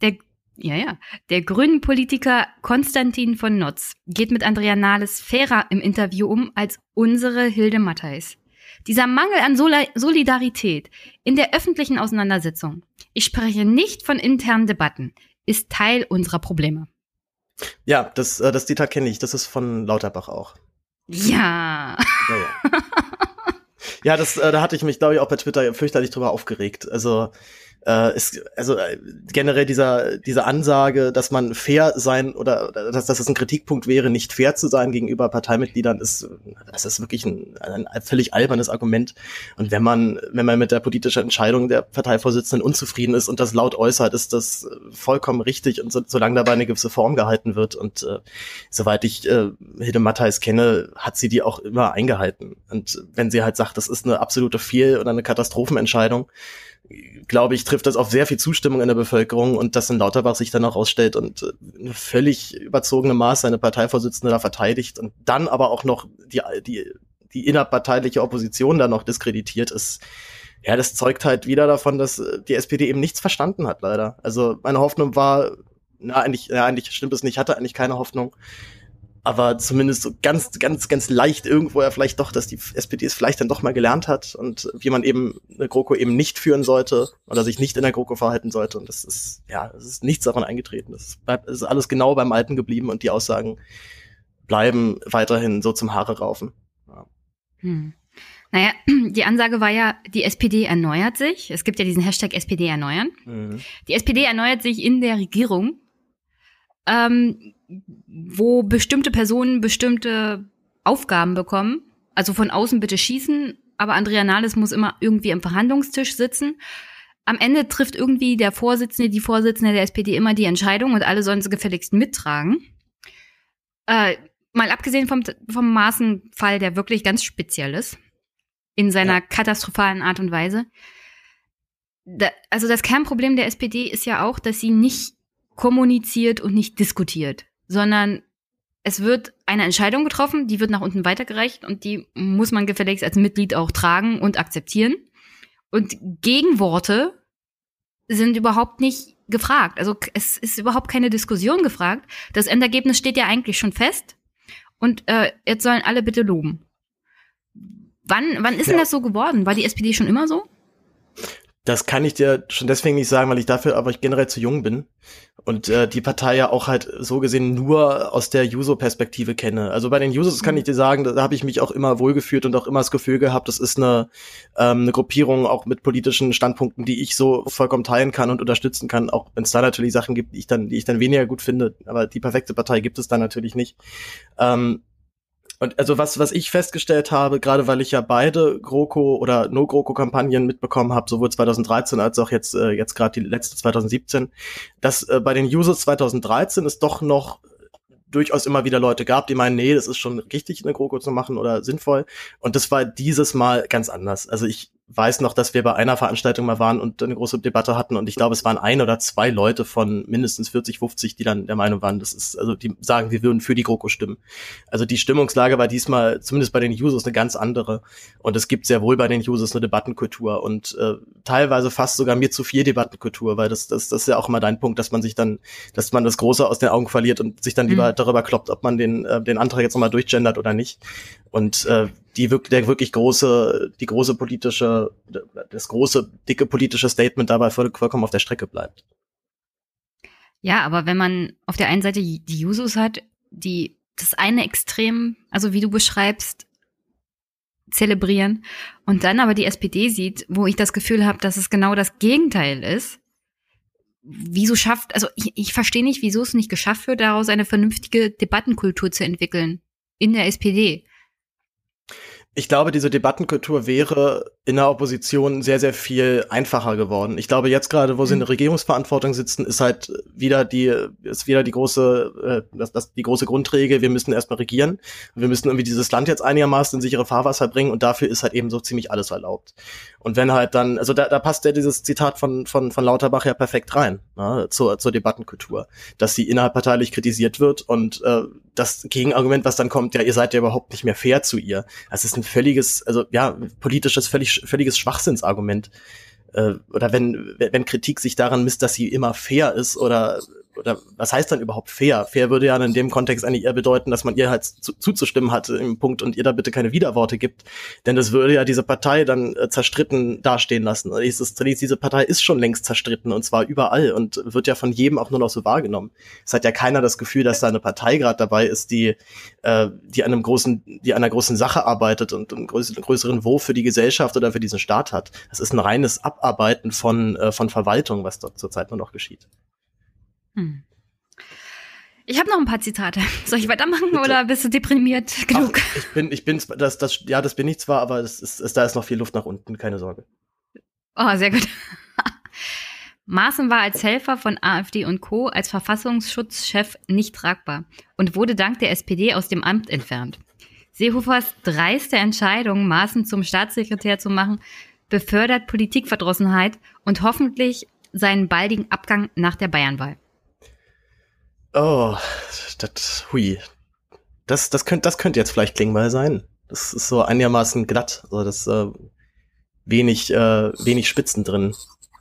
Der, ja, ja. Der grünen Politiker Konstantin von Notz geht mit Andrea Nahles fairer im Interview um als unsere Hilde Mattheis. Dieser Mangel an Solidarität in der öffentlichen Auseinandersetzung, ich spreche nicht von internen Debatten, ist Teil unserer Probleme. Ja, das, äh, das Zitat kenne ich. Das ist von Lauterbach auch. Ja. Ja, ja. ja das, äh, da hatte ich mich, glaube ich, auch bei Twitter fürchterlich drüber aufgeregt. Also äh, ist, also äh, generell dieser diese Ansage, dass man fair sein oder dass, dass es ein Kritikpunkt wäre, nicht fair zu sein gegenüber Parteimitgliedern, ist das ist wirklich ein, ein völlig albernes Argument. Und wenn man wenn man mit der politischen Entscheidung der Parteivorsitzenden unzufrieden ist und das laut äußert, ist das vollkommen richtig und so, solange dabei eine gewisse Form gehalten wird und äh, soweit ich äh, Hilde Mattheis kenne, hat sie die auch immer eingehalten. Und wenn sie halt sagt, das ist eine absolute Fehl- oder eine Katastrophenentscheidung, glaube ich, trifft das auf sehr viel Zustimmung in der Bevölkerung und dass ein Lauterbach sich dann auch rausstellt und äh, völlig überzogene Maß seine Parteivorsitzende da verteidigt und dann aber auch noch die, die, die innerparteiliche Opposition da noch diskreditiert ist. Ja, das zeugt halt wieder davon, dass äh, die SPD eben nichts verstanden hat, leider. Also meine Hoffnung war, na, eigentlich, ja, eigentlich stimmt es nicht, hatte eigentlich keine Hoffnung aber zumindest so ganz, ganz, ganz leicht irgendwo ja vielleicht doch, dass die SPD es vielleicht dann doch mal gelernt hat und wie man eben eine GroKo eben nicht führen sollte oder sich nicht in der GroKo verhalten sollte. Und das ist, ja, es ist nichts davon eingetreten. Es bleibt, es ist alles genau beim Alten geblieben und die Aussagen bleiben weiterhin so zum Haare raufen. Ja. Hm. Naja, die Ansage war ja, die SPD erneuert sich. Es gibt ja diesen Hashtag SPD erneuern. Mhm. Die SPD erneuert sich in der Regierung. Ähm, wo bestimmte Personen bestimmte Aufgaben bekommen. Also von außen bitte schießen, aber Andrea Nahles muss immer irgendwie am Verhandlungstisch sitzen. Am Ende trifft irgendwie der Vorsitzende, die Vorsitzende der SPD immer die Entscheidung und alle sollen sie gefälligst mittragen. Äh, mal abgesehen vom, vom Maßenfall, der wirklich ganz speziell ist, in seiner ja. katastrophalen Art und Weise. Da, also das Kernproblem der SPD ist ja auch, dass sie nicht kommuniziert und nicht diskutiert sondern es wird eine Entscheidung getroffen, die wird nach unten weitergereicht und die muss man gefälligst als Mitglied auch tragen und akzeptieren. Und Gegenworte sind überhaupt nicht gefragt. Also es ist überhaupt keine Diskussion gefragt. Das Endergebnis steht ja eigentlich schon fest. Und äh, jetzt sollen alle bitte loben. Wann, wann ist ja. denn das so geworden? War die SPD schon immer so? Das kann ich dir schon deswegen nicht sagen, weil ich dafür aber generell zu jung bin und äh, die Partei ja auch halt so gesehen nur aus der Juso-Perspektive kenne. Also bei den Jusos kann ich dir sagen, da habe ich mich auch immer wohlgefühlt und auch immer das Gefühl gehabt, das ist eine, ähm, eine Gruppierung auch mit politischen Standpunkten, die ich so vollkommen teilen kann und unterstützen kann, auch wenn es da natürlich Sachen gibt, die ich dann, die ich dann weniger gut finde. Aber die perfekte Partei gibt es da natürlich nicht. Ähm, und also was, was ich festgestellt habe, gerade weil ich ja beide GroKo oder No-GroKo-Kampagnen mitbekommen habe, sowohl 2013 als auch jetzt, äh, jetzt gerade die letzte 2017, dass äh, bei den Users 2013 es doch noch durchaus immer wieder Leute gab, die meinen, nee, das ist schon richtig, eine GroKo zu machen oder sinnvoll. Und das war dieses Mal ganz anders. Also ich weiß noch, dass wir bei einer Veranstaltung mal waren und eine große Debatte hatten und ich glaube, es waren ein oder zwei Leute von mindestens 40, 50, die dann der Meinung waren, das ist, also die sagen, wir würden für die GroKo stimmen. Also die Stimmungslage war diesmal, zumindest bei den Users, eine ganz andere und es gibt sehr wohl bei den Users eine Debattenkultur und äh, teilweise fast sogar mir zu viel Debattenkultur, weil das, das, das ist ja auch immer dein Punkt, dass man sich dann, dass man das Große aus den Augen verliert und sich dann lieber mhm. darüber kloppt, ob man den, äh, den Antrag jetzt nochmal durchgendert oder nicht. Und äh, die wirklich, der wirklich große, die große politische, das große, dicke politische Statement dabei voll, vollkommen auf der Strecke bleibt. Ja, aber wenn man auf der einen Seite die Jusos hat, die das eine Extrem, also wie du beschreibst, zelebrieren und dann aber die SPD sieht, wo ich das Gefühl habe, dass es genau das Gegenteil ist. Wieso schafft, also ich, ich verstehe nicht, wieso es nicht geschafft wird, daraus eine vernünftige Debattenkultur zu entwickeln in der SPD ich glaube, diese Debattenkultur wäre in der Opposition sehr, sehr viel einfacher geworden. Ich glaube, jetzt gerade, wo sie in der mhm. Regierungsverantwortung sitzen, ist halt, wieder die, ist wieder die große, äh, das, das, die große Grundregel, wir müssen erstmal regieren. Wir müssen irgendwie dieses Land jetzt einigermaßen in sichere Fahrwasser bringen und dafür ist halt eben so ziemlich alles erlaubt. Und wenn halt dann, also da, da passt ja dieses Zitat von, von, von Lauterbach ja perfekt rein, ne, zur, zur Debattenkultur, dass sie innerparteilich kritisiert wird und äh, das Gegenargument, was dann kommt, ja, ihr seid ja überhaupt nicht mehr fair zu ihr. Das ist ein völliges, also ja, politisches, völlig, völliges Schwachsinnsargument äh, oder wenn, wenn Kritik sich daran misst, dass sie immer fair ist oder oder was heißt dann überhaupt fair? Fair würde ja in dem Kontext eigentlich eher bedeuten, dass man ihr halt zu, zuzustimmen hat im Punkt und ihr da bitte keine Widerworte gibt. Denn das würde ja diese Partei dann äh, zerstritten dastehen lassen. Dieses, diese Partei ist schon längst zerstritten und zwar überall und wird ja von jedem auch nur noch so wahrgenommen. Es hat ja keiner das Gefühl, dass da eine Partei gerade dabei ist, die, äh, die an einem großen, die an einer großen Sache arbeitet und einen größeren, größeren Wurf für die Gesellschaft oder für diesen Staat hat. Das ist ein reines Abarbeiten von, äh, von Verwaltung, was dort zurzeit nur noch geschieht. Hm. Ich habe noch ein paar Zitate. Soll ich weitermachen Bitte. oder bist du deprimiert genug? Ach, ich bin, ich bin, das, das, ja, das bin ich zwar, aber es ist, es, da ist noch viel Luft nach unten, keine Sorge. Oh, sehr gut. Maaßen war als Helfer von AfD und Co. als Verfassungsschutzchef nicht tragbar und wurde dank der SPD aus dem Amt entfernt. Seehofers dreiste Entscheidung, Maaßen zum Staatssekretär zu machen, befördert Politikverdrossenheit und hoffentlich seinen baldigen Abgang nach der Bayernwahl. Oh, das, hui. Das, das könnte, das könnte jetzt vielleicht Klingbeil sein. Das ist so einigermaßen glatt. Also das äh, wenig, äh, wenig Spitzen drin.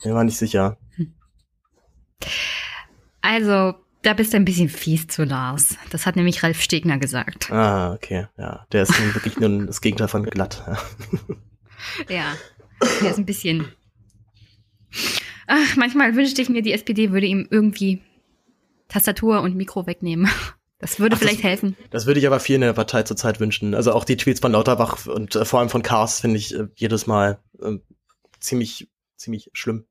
Bin mir nicht sicher. Also, da bist du ein bisschen fies zu Lars. Das hat nämlich Ralf Stegner gesagt. Ah, okay. Ja, der ist wirklich nur das Gegenteil von glatt. ja, der ist ein bisschen. Ach, manchmal wünschte ich mir, die SPD würde ihm irgendwie Tastatur und Mikro wegnehmen. Das würde Ach, vielleicht das, helfen. Das würde ich aber vielen in der Partei zurzeit wünschen. Also auch die Tweets von Lauterbach und äh, vor allem von Kars finde ich äh, jedes Mal äh, ziemlich, ziemlich schlimm.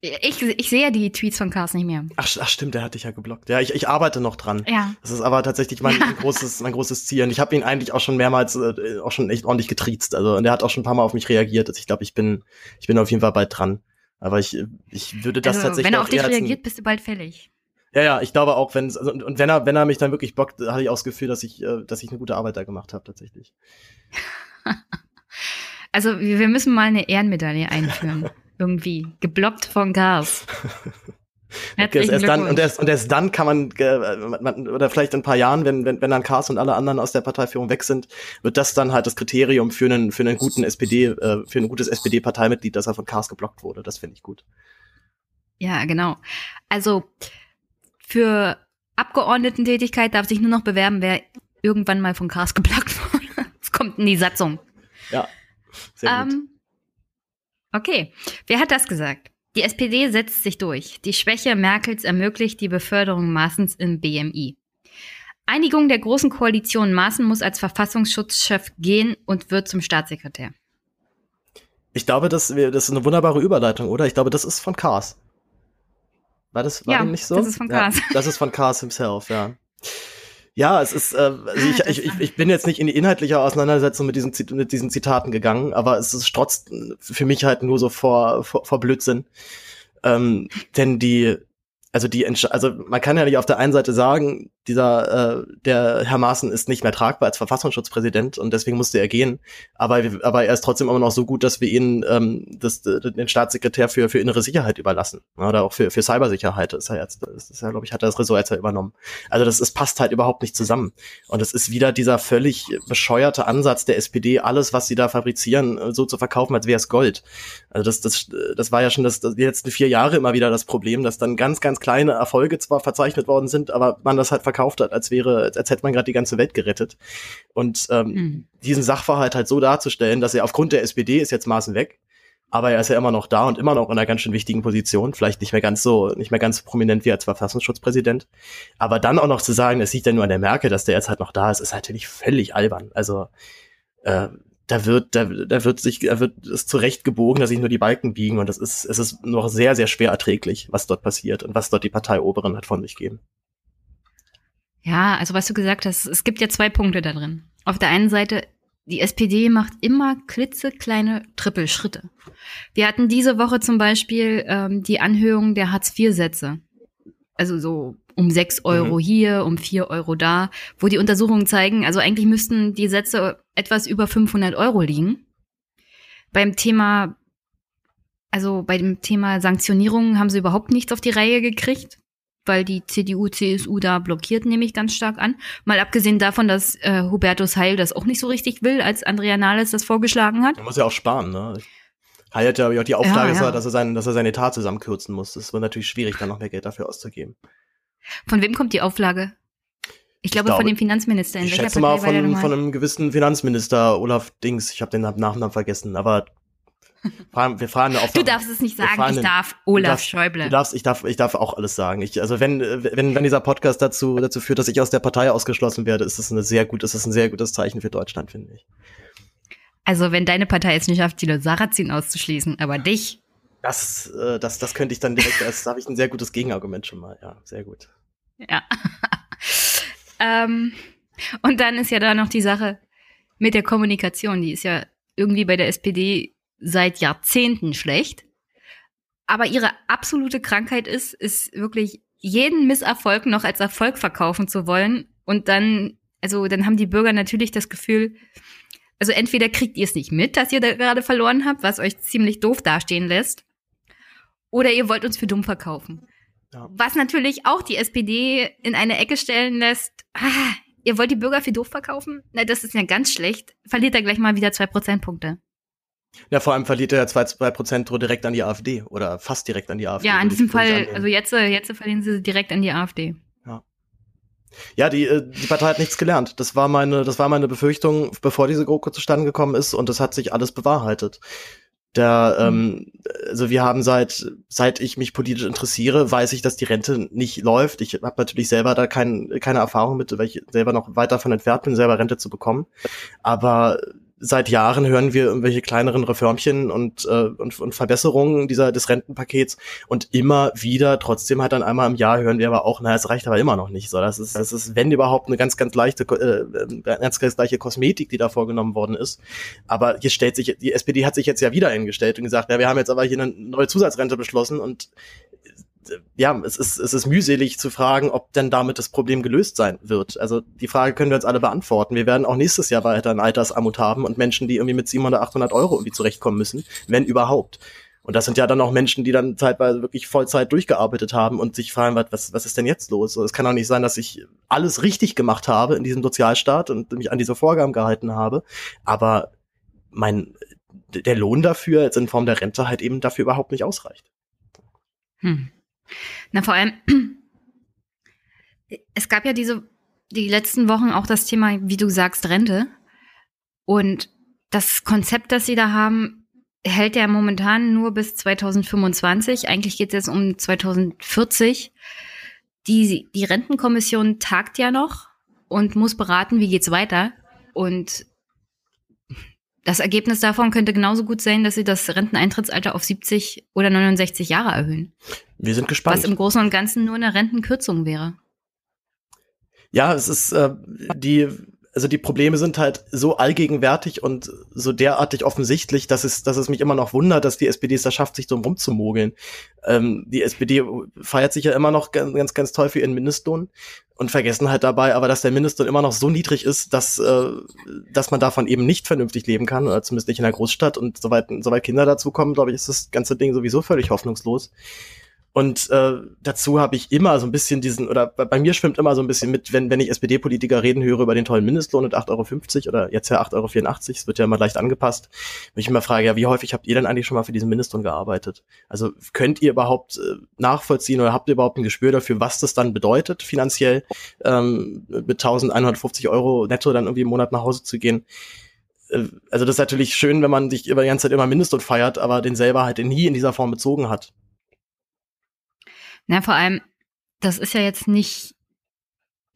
Ich, ich sehe die Tweets von Kars nicht mehr. Ach, ach stimmt, der hat dich ja geblockt. Ja, ich, ich arbeite noch dran. Ja. Das ist aber tatsächlich mein ja. großes, mein großes Ziel. Und ich habe ihn eigentlich auch schon mehrmals, äh, auch schon echt ordentlich getriezt. Also und er hat auch schon ein paar Mal auf mich reagiert. Also ich glaube, ich bin, ich bin auf jeden Fall bald dran. Aber ich, ich würde das also, tatsächlich. Wenn er auf dich reagiert, bist du bald fällig. Ja, ja, ich glaube auch, wenn also, und wenn er, wenn er mich dann wirklich bockt, hatte ich auch das Gefühl, dass ich, äh, dass ich eine gute Arbeit da gemacht habe, tatsächlich. also wir müssen mal eine Ehrenmedaille einführen. Irgendwie. Geblockt von Gas. Okay, erst dann, und, erst, und erst dann kann man, äh, man, oder vielleicht in ein paar Jahren, wenn, wenn, wenn dann Kars und alle anderen aus der Parteiführung weg sind, wird das dann halt das Kriterium für einen, für einen guten SPD, äh, für ein gutes SPD-Parteimitglied, dass er von Kars geblockt wurde. Das finde ich gut. Ja, genau. Also für Abgeordnetentätigkeit darf sich nur noch bewerben, wer irgendwann mal von Kars geblockt wurde. Es kommt in die Satzung. Ja. Sehr gut. Ähm, okay. Wer hat das gesagt? Die SPD setzt sich durch. Die Schwäche Merkels ermöglicht die Beförderung Maaßens im BMI. Einigung der großen Koalition Maaßen muss als Verfassungsschutzchef gehen und wird zum Staatssekretär. Ich glaube, das, das ist eine wunderbare Überleitung, oder? Ich glaube, das ist von Kars. War das war ja, nicht so? Das ist von Kars. Ja, das ist von Kars himself, ja. Ja, es ist, äh, also ich, ich, ich, ich bin jetzt nicht in die inhaltliche Auseinandersetzung mit diesen, mit diesen Zitaten gegangen, aber es ist trotzdem für mich halt nur so vor, vor, vor Blödsinn. Ähm, denn die, also die, also man kann ja nicht auf der einen Seite sagen, dieser, äh, der Herr Maaßen ist nicht mehr tragbar als Verfassungsschutzpräsident und deswegen musste er gehen. Aber, aber er ist trotzdem immer noch so gut, dass wir ihn ähm, das, den Staatssekretär für, für innere Sicherheit überlassen. Oder auch für, für Cybersicherheit ist er jetzt, ist ja, glaube ich, hat er das Ressort jetzt ja übernommen. Also das ist, passt halt überhaupt nicht zusammen. Und es ist wieder dieser völlig bescheuerte Ansatz der SPD, alles, was sie da fabrizieren, so zu verkaufen, als wäre es Gold. Also das, das, das war ja schon das, das, die letzten vier Jahre immer wieder das Problem, dass dann ganz, ganz kleine Erfolge zwar verzeichnet worden sind, aber man das halt verkauft hat, als wäre, als hätte man gerade die ganze Welt gerettet. Und ähm, mhm. diesen Sachverhalt halt so darzustellen, dass er aufgrund der SPD ist jetzt Maßen weg, aber er ist ja immer noch da und immer noch in einer ganz schön wichtigen Position, vielleicht nicht mehr ganz so, nicht mehr ganz prominent wie als Verfassungsschutzpräsident. Aber dann auch noch zu sagen, es liegt ja nur an der Merkel, dass der jetzt halt noch da ist, ist natürlich völlig albern. Also äh, da wird, da, da wird sich, da wird es zurecht gebogen, dass sich nur die Balken biegen und das ist, es ist noch sehr, sehr schwer erträglich, was dort passiert und was dort die Parteioberen hat von sich geben. Ja, also was du gesagt hast, es gibt ja zwei Punkte da drin. Auf der einen Seite die SPD macht immer klitzekleine Trippelschritte. Wir hatten diese Woche zum Beispiel ähm, die Anhörung der Hartz-IV-Sätze. Also so um sechs Euro mhm. hier, um vier Euro da, wo die Untersuchungen zeigen, also eigentlich müssten die Sätze etwas über 500 Euro liegen. Beim Thema, also bei dem Thema Sanktionierungen haben sie überhaupt nichts auf die Reihe gekriegt weil die CDU, CSU da blockiert, nehme ich ganz stark an. Mal abgesehen davon, dass äh, Hubertus Heil das auch nicht so richtig will, als Andrea Nahles das vorgeschlagen hat. Er muss ja auch sparen, ne? Heil hat ja auch die Auflage, ja, ja. dass er seinen, dass er seinen Etat zusammenkürzen muss. Das wird natürlich schwierig, dann noch mehr Geld dafür auszugeben. Von wem kommt die Auflage? Ich glaube, ich glaube von dem Finanzminister. In ich schätze mal von, von einem gewissen Finanzminister, Olaf Dings. Ich habe den Nachnamen vergessen, aber wir fahren auf. Du darfst es nicht sagen, ich darf Olaf darfst, Schäuble. Du darfst, ich darf, ich darf auch alles sagen. Ich, also wenn, wenn, wenn dieser Podcast dazu, dazu führt, dass ich aus der Partei ausgeschlossen werde, ist das eine sehr gut, ist das ein sehr gutes Zeichen für Deutschland, finde ich. Also wenn deine Partei es nicht schafft, Thilo Sarrazin auszuschließen, aber dich. Das, äh, das, das könnte ich dann direkt, als da habe ich ein sehr gutes Gegenargument schon mal, ja, sehr gut. Ja. ähm, und dann ist ja da noch die Sache mit der Kommunikation, die ist ja irgendwie bei der SPD seit Jahrzehnten schlecht. Aber ihre absolute Krankheit ist, ist wirklich jeden Misserfolg noch als Erfolg verkaufen zu wollen. Und dann, also dann haben die Bürger natürlich das Gefühl, also entweder kriegt ihr es nicht mit, dass ihr da gerade verloren habt, was euch ziemlich doof dastehen lässt, oder ihr wollt uns für dumm verkaufen. Ja. Was natürlich auch die SPD in eine Ecke stellen lässt, ah, ihr wollt die Bürger für doof verkaufen? Na, das ist ja ganz schlecht. Verliert er gleich mal wieder zwei Prozentpunkte. Ja, vor allem verliert er zwei, zwei Prozent direkt an die AfD oder fast direkt an die AfD. Ja, in diesem Fall, also jetzt, jetzt verlieren sie direkt an die AfD. Ja. Ja, die, äh, die Partei hat nichts gelernt. Das war meine, das war meine Befürchtung, bevor diese GroKo zustande gekommen ist und das hat sich alles bewahrheitet. Der, ähm, also wir haben seit, seit ich mich politisch interessiere, weiß ich, dass die Rente nicht läuft. Ich habe natürlich selber da kein, keine Erfahrung mit, weil ich selber noch weit davon entfernt bin, selber Rente zu bekommen. Aber seit Jahren hören wir irgendwelche kleineren Reformchen und, äh, und, und Verbesserungen dieser des Rentenpakets und immer wieder, trotzdem halt dann einmal im Jahr hören wir aber auch, naja, es reicht aber immer noch nicht. So, das ist, das ist, wenn überhaupt, eine ganz, ganz leichte, äh, ganz, ganz gleiche Kosmetik, die da vorgenommen worden ist. Aber hier stellt sich, die SPD hat sich jetzt ja wieder eingestellt und gesagt, ja, wir haben jetzt aber hier eine neue Zusatzrente beschlossen und ja, es ist, es ist mühselig zu fragen, ob denn damit das Problem gelöst sein wird. Also die Frage können wir uns alle beantworten. Wir werden auch nächstes Jahr weiter ein Altersarmut haben und Menschen, die irgendwie mit 700, 800 Euro irgendwie zurechtkommen müssen, wenn überhaupt. Und das sind ja dann auch Menschen, die dann zeitweise wirklich Vollzeit durchgearbeitet haben und sich fragen, was, was ist denn jetzt los? Es kann doch nicht sein, dass ich alles richtig gemacht habe in diesem Sozialstaat und mich an diese Vorgaben gehalten habe. Aber mein, der Lohn dafür jetzt in Form der Rente halt eben dafür überhaupt nicht ausreicht. Hm. Na, vor allem, es gab ja diese, die letzten Wochen auch das Thema, wie du sagst, Rente. Und das Konzept, das sie da haben, hält ja momentan nur bis 2025. Eigentlich geht es jetzt um 2040. Die, die Rentenkommission tagt ja noch und muss beraten, wie geht's weiter. Und das Ergebnis davon könnte genauso gut sein, dass sie das Renteneintrittsalter auf 70 oder 69 Jahre erhöhen. Wir sind gespannt. Was im Großen und Ganzen nur eine Rentenkürzung wäre. Ja, es ist äh, die also die Probleme sind halt so allgegenwärtig und so derartig offensichtlich, dass es, dass es mich immer noch wundert, dass die SPD es da schafft, sich so rumzumogeln. Ähm, die SPD feiert sich ja immer noch ganz, ganz toll für ihren Mindestlohn und vergessen halt dabei aber, dass der Mindestlohn immer noch so niedrig ist, dass, äh, dass man davon eben nicht vernünftig leben kann, oder zumindest nicht in der Großstadt. Und soweit, soweit Kinder dazukommen, glaube ich, ist das ganze Ding sowieso völlig hoffnungslos. Und äh, dazu habe ich immer so ein bisschen diesen, oder bei mir schwimmt immer so ein bisschen mit, wenn, wenn ich SPD-Politiker reden höre über den tollen Mindestlohn und 8,50 Euro oder jetzt ja 8,84 Euro, es wird ja immer leicht angepasst, wenn ich immer frage, ja, wie häufig habt ihr denn eigentlich schon mal für diesen Mindestlohn gearbeitet? Also könnt ihr überhaupt äh, nachvollziehen oder habt ihr überhaupt ein Gespür dafür, was das dann bedeutet, finanziell ähm, mit 1150 Euro netto dann irgendwie im Monat nach Hause zu gehen? Äh, also das ist natürlich schön, wenn man sich über die ganze Zeit immer Mindestlohn feiert, aber den selber halt nie in dieser Form bezogen hat. Na, vor allem, das ist ja jetzt nicht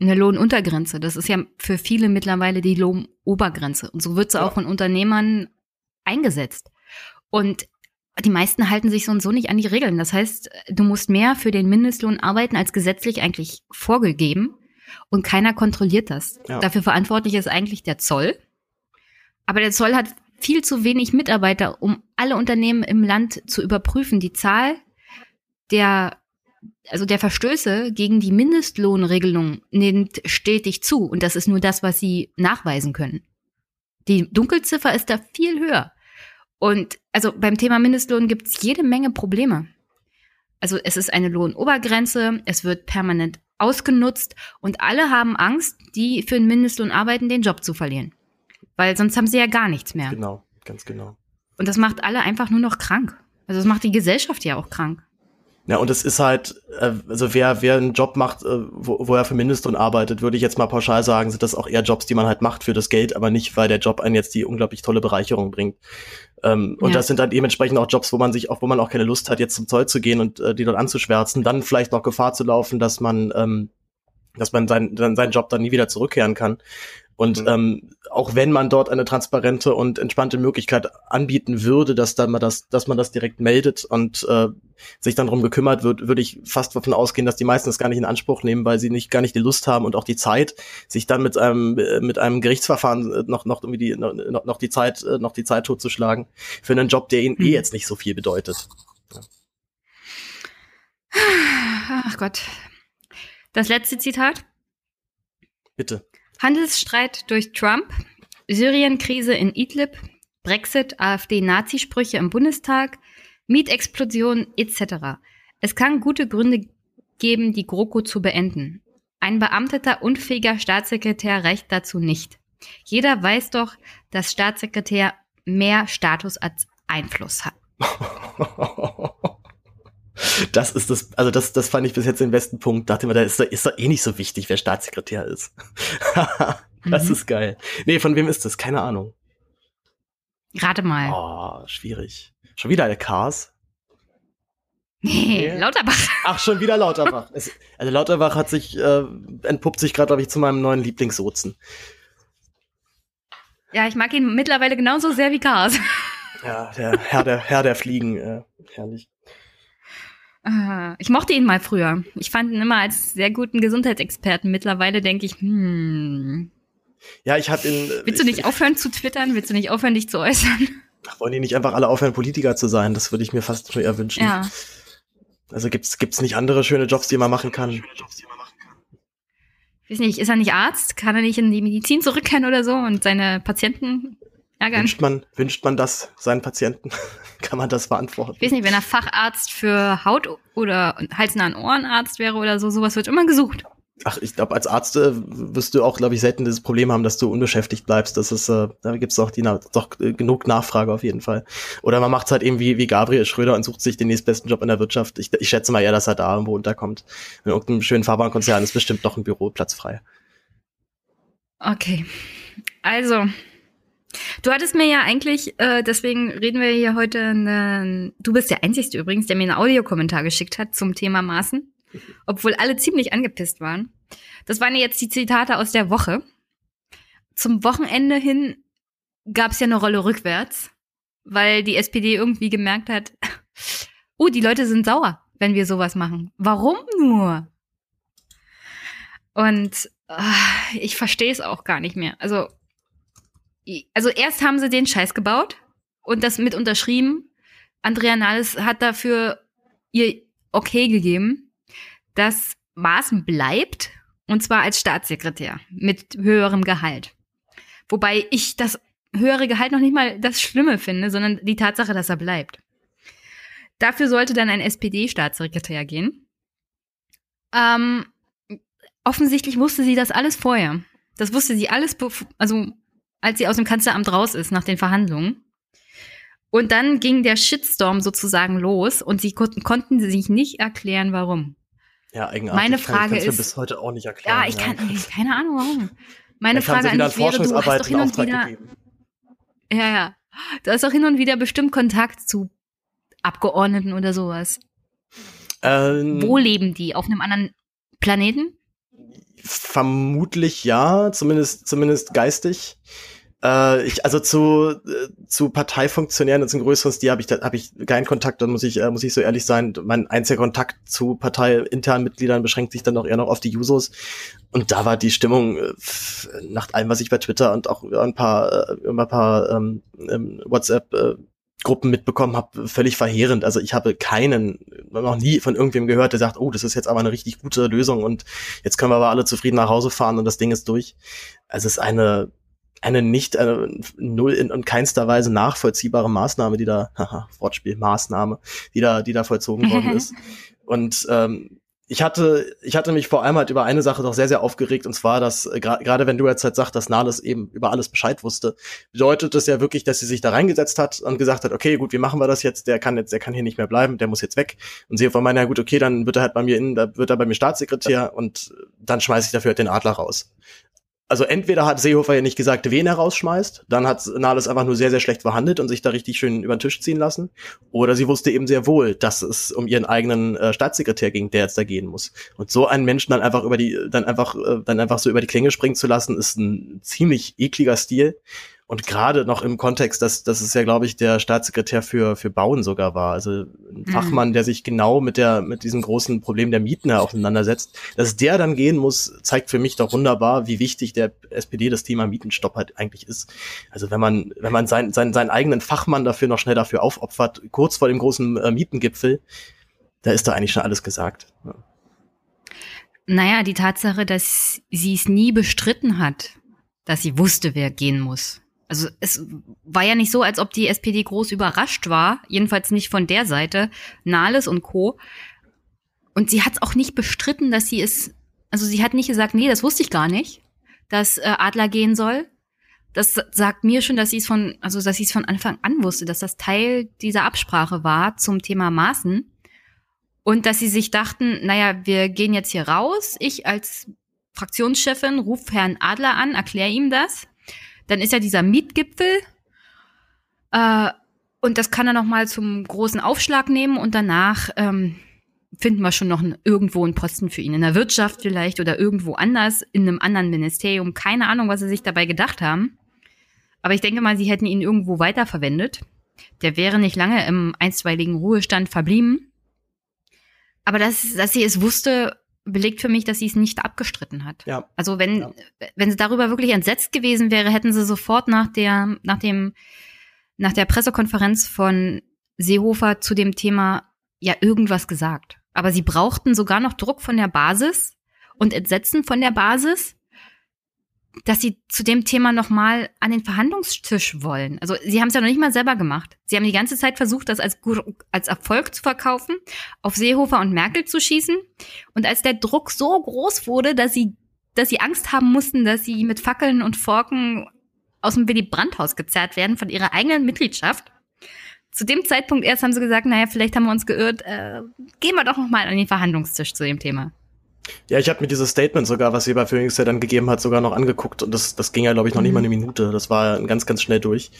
eine Lohnuntergrenze. Das ist ja für viele mittlerweile die Lohnobergrenze. Und so wird sie ja. auch von Unternehmern eingesetzt. Und die meisten halten sich so und so nicht an die Regeln. Das heißt, du musst mehr für den Mindestlohn arbeiten, als gesetzlich eigentlich vorgegeben. Und keiner kontrolliert das. Ja. Dafür verantwortlich ist eigentlich der Zoll. Aber der Zoll hat viel zu wenig Mitarbeiter, um alle Unternehmen im Land zu überprüfen. Die Zahl der, also der Verstöße gegen die Mindestlohnregelung nimmt stetig zu. Und das ist nur das, was sie nachweisen können. Die Dunkelziffer ist da viel höher. Und also beim Thema Mindestlohn gibt es jede Menge Probleme. Also es ist eine Lohnobergrenze, es wird permanent ausgenutzt und alle haben Angst, die für den Mindestlohn arbeiten, den Job zu verlieren. Weil sonst haben sie ja gar nichts mehr. Genau, ganz genau. Und das macht alle einfach nur noch krank. Also das macht die Gesellschaft ja auch krank. Ja, und es ist halt, äh, also wer, wer einen Job macht, äh, wo, wo er für Mindestlohn arbeitet, würde ich jetzt mal pauschal sagen, sind das auch eher Jobs, die man halt macht für das Geld, aber nicht, weil der Job einen jetzt die unglaublich tolle Bereicherung bringt. Ähm, und ja. das sind dann dementsprechend auch Jobs, wo man sich auch, wo man auch keine Lust hat, jetzt zum Zoll zu gehen und äh, die dort anzuschwärzen, dann vielleicht noch Gefahr zu laufen, dass man, ähm, dass man sein, dann seinen Job dann nie wieder zurückkehren kann. Und mhm. ähm, auch wenn man dort eine transparente und entspannte Möglichkeit anbieten würde, dass dann man das, dass man das direkt meldet und äh, sich dann darum gekümmert wird, würde ich fast davon ausgehen, dass die meisten das gar nicht in Anspruch nehmen, weil sie nicht gar nicht die Lust haben und auch die Zeit, sich dann mit einem mit einem Gerichtsverfahren äh, noch noch irgendwie die, noch, noch die Zeit äh, noch die Zeit totzuschlagen für einen Job, der ihnen mhm. eh hm. jetzt nicht so viel bedeutet. Ach Gott. Das letzte Zitat. Bitte. Handelsstreit durch Trump, Syrien-Krise in Idlib, Brexit, AfD-Nazisprüche im Bundestag, Mietexplosion etc. Es kann gute Gründe geben, die GroKo zu beenden. Ein beamteter, unfähiger Staatssekretär reicht dazu nicht. Jeder weiß doch, dass Staatssekretär mehr Status als Einfluss hat. Das ist das, also das, das fand ich bis jetzt den besten Punkt. Dachte mir, da ist, ist doch eh nicht so wichtig, wer Staatssekretär ist. das mhm. ist geil. Nee, von wem ist das? Keine Ahnung. Rate mal. Oh, schwierig. Schon wieder eine Cars? Nee, nee, Lauterbach. Ach, schon wieder Lauterbach. es, also Lauterbach hat sich, äh, entpuppt sich gerade, glaube ich, zu meinem neuen Lieblingssozen. Ja, ich mag ihn mittlerweile genauso sehr wie Cars. Ja, der Herr der, Herr der Fliegen, äh, herrlich. Ich mochte ihn mal früher. Ich fand ihn immer als sehr guten Gesundheitsexperten. Mittlerweile denke ich, hm. Ja, ich hatte ihn. Willst du nicht aufhören zu twittern? Willst du nicht aufhören, dich zu äußern? Wollen die nicht einfach alle aufhören, Politiker zu sein? Das würde ich mir fast schon eher wünschen. Ja. Also gibt's gibt's nicht andere schöne Jobs, die man machen kann? Ich weiß nicht, ist er nicht Arzt? Kann er nicht in die Medizin zurückkehren oder so und seine Patienten ärgern? Wünscht man, wünscht man das seinen Patienten? Kann man das beantworten? Ich weiß nicht, wenn er Facharzt für Haut- oder Hals-Nahen-Ohrenarzt wäre oder so, sowas wird immer gesucht. Ach, ich glaube, als Arzt äh, wirst du auch, glaube ich, selten dieses Problem haben, dass du unbeschäftigt bleibst. Das ist, äh, da gibt's doch, die, doch äh, genug Nachfrage auf jeden Fall. Oder man macht's halt eben wie, wie Gabriel Schröder und sucht sich den nächstbesten Job in der Wirtschaft. Ich, ich schätze mal eher, dass er da irgendwo unterkommt. In irgendeinem schönen Fahrbahnkonzern ist bestimmt noch ein Büroplatz frei. Okay. Also, Du hattest mir ja eigentlich, äh, deswegen reden wir hier heute, eine, du bist der Einzige übrigens, der mir einen Audiokommentar geschickt hat zum Thema Maßen, obwohl alle ziemlich angepisst waren. Das waren jetzt die Zitate aus der Woche. Zum Wochenende hin gab es ja eine Rolle rückwärts, weil die SPD irgendwie gemerkt hat, oh, die Leute sind sauer, wenn wir sowas machen. Warum nur? Und äh, ich verstehe es auch gar nicht mehr. Also also erst haben sie den Scheiß gebaut und das mit unterschrieben. Andrea Nahles hat dafür ihr Okay gegeben, dass Maaßen bleibt und zwar als Staatssekretär mit höherem Gehalt. Wobei ich das höhere Gehalt noch nicht mal das Schlimme finde, sondern die Tatsache, dass er bleibt. Dafür sollte dann ein SPD-Staatssekretär gehen. Ähm, offensichtlich wusste sie das alles vorher. Das wusste sie alles, also als sie aus dem Kanzleramt raus ist nach den Verhandlungen. Und dann ging der Shitstorm sozusagen los und sie konnten, konnten sich nicht erklären, warum. Ja, eigenartig. Meine Frage ist bis heute auch nicht erklären. Ja, ich kann, ja. keine Ahnung warum. Meine Frage an dich wäre, du hast doch hin und wieder, gegeben. ja, ja, du hast doch hin und wieder bestimmt Kontakt zu Abgeordneten oder sowas. Ähm, Wo leben die? Auf einem anderen Planeten? Vermutlich ja, zumindest, zumindest geistig. Äh, ich, also zu, äh, zu Parteifunktionären und zum größeren Stil habe ich, da habe ich keinen Kontakt, dann muss ich, äh, muss ich so ehrlich sein. Mein einziger Kontakt zu parteiinternen Mitgliedern beschränkt sich dann auch eher noch auf die Jusos. Und da war die Stimmung äh, nach allem, was ich bei Twitter und auch ein paar, äh, ein paar ähm, ähm, WhatsApp äh, Gruppen mitbekommen habe, völlig verheerend. Also ich habe keinen, noch nie von irgendwem gehört, der sagt, oh, das ist jetzt aber eine richtig gute Lösung und jetzt können wir aber alle zufrieden nach Hause fahren und das Ding ist durch. Also es ist eine eine nicht eine null in und keinster Weise nachvollziehbare Maßnahme, die da, haha, Wortspiel, Maßnahme, die da, die da vollzogen worden ist. Und ähm, ich hatte, ich hatte mich vor allem halt über eine Sache doch sehr, sehr aufgeregt, und zwar, dass äh, gerade wenn du jetzt halt sagst, dass Nahles eben über alles Bescheid wusste, bedeutet das ja wirklich, dass sie sich da reingesetzt hat und gesagt hat, okay, gut, wie machen wir das jetzt? Der kann jetzt, der kann hier nicht mehr bleiben, der muss jetzt weg. Und sie von meiner, ja gut, okay, dann wird er halt bei mir in, da wird er bei mir Staatssekretär und dann schmeiße ich dafür halt den Adler raus also entweder hat Seehofer ja nicht gesagt, wen er rausschmeißt, dann hat Nahles einfach nur sehr, sehr schlecht verhandelt und sich da richtig schön über den Tisch ziehen lassen. Oder sie wusste eben sehr wohl, dass es um ihren eigenen äh, Staatssekretär ging, der jetzt da gehen muss. Und so einen Menschen dann einfach über die, dann einfach, äh, dann einfach so über die Klinge springen zu lassen, ist ein ziemlich ekliger Stil. Und gerade noch im Kontext, dass, dass es ja, glaube ich, der Staatssekretär für, für Bauen sogar war. Also ein mhm. Fachmann, der sich genau mit der, mit diesem großen Problem der Mieten auseinandersetzt. Dass der dann gehen muss, zeigt für mich doch wunderbar, wie wichtig der SPD das Thema Mietenstopp halt eigentlich ist. Also wenn man, wenn man seinen, seinen, seinen eigenen Fachmann dafür noch schnell dafür aufopfert, kurz vor dem großen äh, Mietengipfel, da ist da eigentlich schon alles gesagt. Ja. Naja, die Tatsache, dass sie es nie bestritten hat, dass sie wusste, wer gehen muss also es war ja nicht so, als ob die SPD groß überrascht war, jedenfalls nicht von der Seite, Nahles und Co. Und sie hat es auch nicht bestritten, dass sie es, also sie hat nicht gesagt, nee, das wusste ich gar nicht, dass äh, Adler gehen soll. Das sagt mir schon, dass sie es von, also dass sie es von Anfang an wusste, dass das Teil dieser Absprache war zum Thema Maßen. Und dass sie sich dachten, naja, wir gehen jetzt hier raus. Ich als Fraktionschefin rufe Herrn Adler an, erkläre ihm das. Dann ist ja dieser Mietgipfel. Äh, und das kann er noch mal zum großen Aufschlag nehmen und danach ähm, finden wir schon noch einen, irgendwo einen Posten für ihn. In der Wirtschaft vielleicht oder irgendwo anders, in einem anderen Ministerium. Keine Ahnung, was sie sich dabei gedacht haben. Aber ich denke mal, sie hätten ihn irgendwo weiterverwendet. Der wäre nicht lange im einstweiligen Ruhestand verblieben. Aber dass, dass sie es wusste, belegt für mich, dass sie es nicht abgestritten hat. Ja. Also wenn, ja. wenn sie darüber wirklich entsetzt gewesen wäre, hätten sie sofort nach der, nach dem, nach der Pressekonferenz von Seehofer zu dem Thema ja irgendwas gesagt. Aber sie brauchten sogar noch Druck von der Basis und Entsetzen von der Basis, dass sie zu dem Thema nochmal an den Verhandlungstisch wollen. Also sie haben es ja noch nicht mal selber gemacht. Sie haben die ganze Zeit versucht, das als, als Erfolg zu verkaufen, auf Seehofer und Merkel zu schießen. Und als der Druck so groß wurde, dass sie, dass sie Angst haben mussten, dass sie mit Fackeln und Forken aus dem Willy Brandt-Haus gezerrt werden von ihrer eigenen Mitgliedschaft. Zu dem Zeitpunkt erst haben sie gesagt, naja, vielleicht haben wir uns geirrt, äh, gehen wir doch nochmal an den Verhandlungstisch zu dem Thema. Ja, ich habe mir dieses Statement sogar, was sie bei Phoenix ja dann gegeben hat, sogar noch angeguckt und das, das ging ja, glaube ich, noch nicht mal eine mhm. Minute. Das war ganz, ganz schnell durch.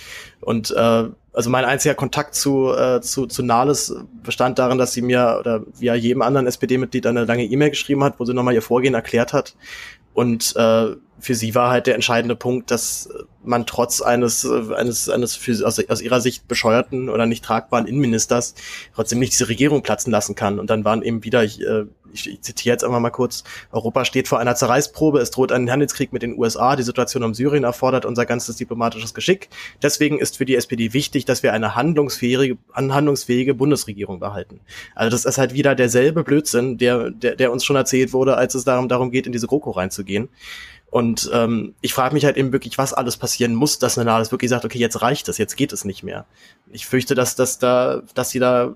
Und äh, also mein einziger Kontakt zu, äh, zu, zu Nahles bestand darin, dass sie mir oder wie ja jedem anderen SPD-Mitglied eine lange E-Mail geschrieben hat, wo sie nochmal ihr Vorgehen erklärt hat. Und äh, für sie war halt der entscheidende Punkt, dass man trotz eines, eines, eines für, aus, aus ihrer Sicht bescheuerten oder nicht tragbaren Innenministers trotzdem nicht diese Regierung platzen lassen kann. Und dann waren eben wieder, ich, äh, ich, ich zitiere jetzt einfach mal kurz, Europa steht vor einer Zerreißprobe, es droht ein Handelskrieg mit den USA, die Situation um Syrien erfordert unser ganzes diplomatisches Geschick. Deswegen ist für die SPD wichtig, dass wir eine handlungsfähige, handlungsfähige Bundesregierung behalten. Also das ist halt wieder derselbe Blödsinn, der, der, der uns schon erzählt wurde, als es darum, darum geht, in diese GroKo reinzugehen. Und ähm, ich frage mich halt eben wirklich, was alles passieren muss, dass Nanalis wirklich sagt, okay, jetzt reicht es, jetzt geht es nicht mehr. Ich fürchte, dass, dass da, dass sie da,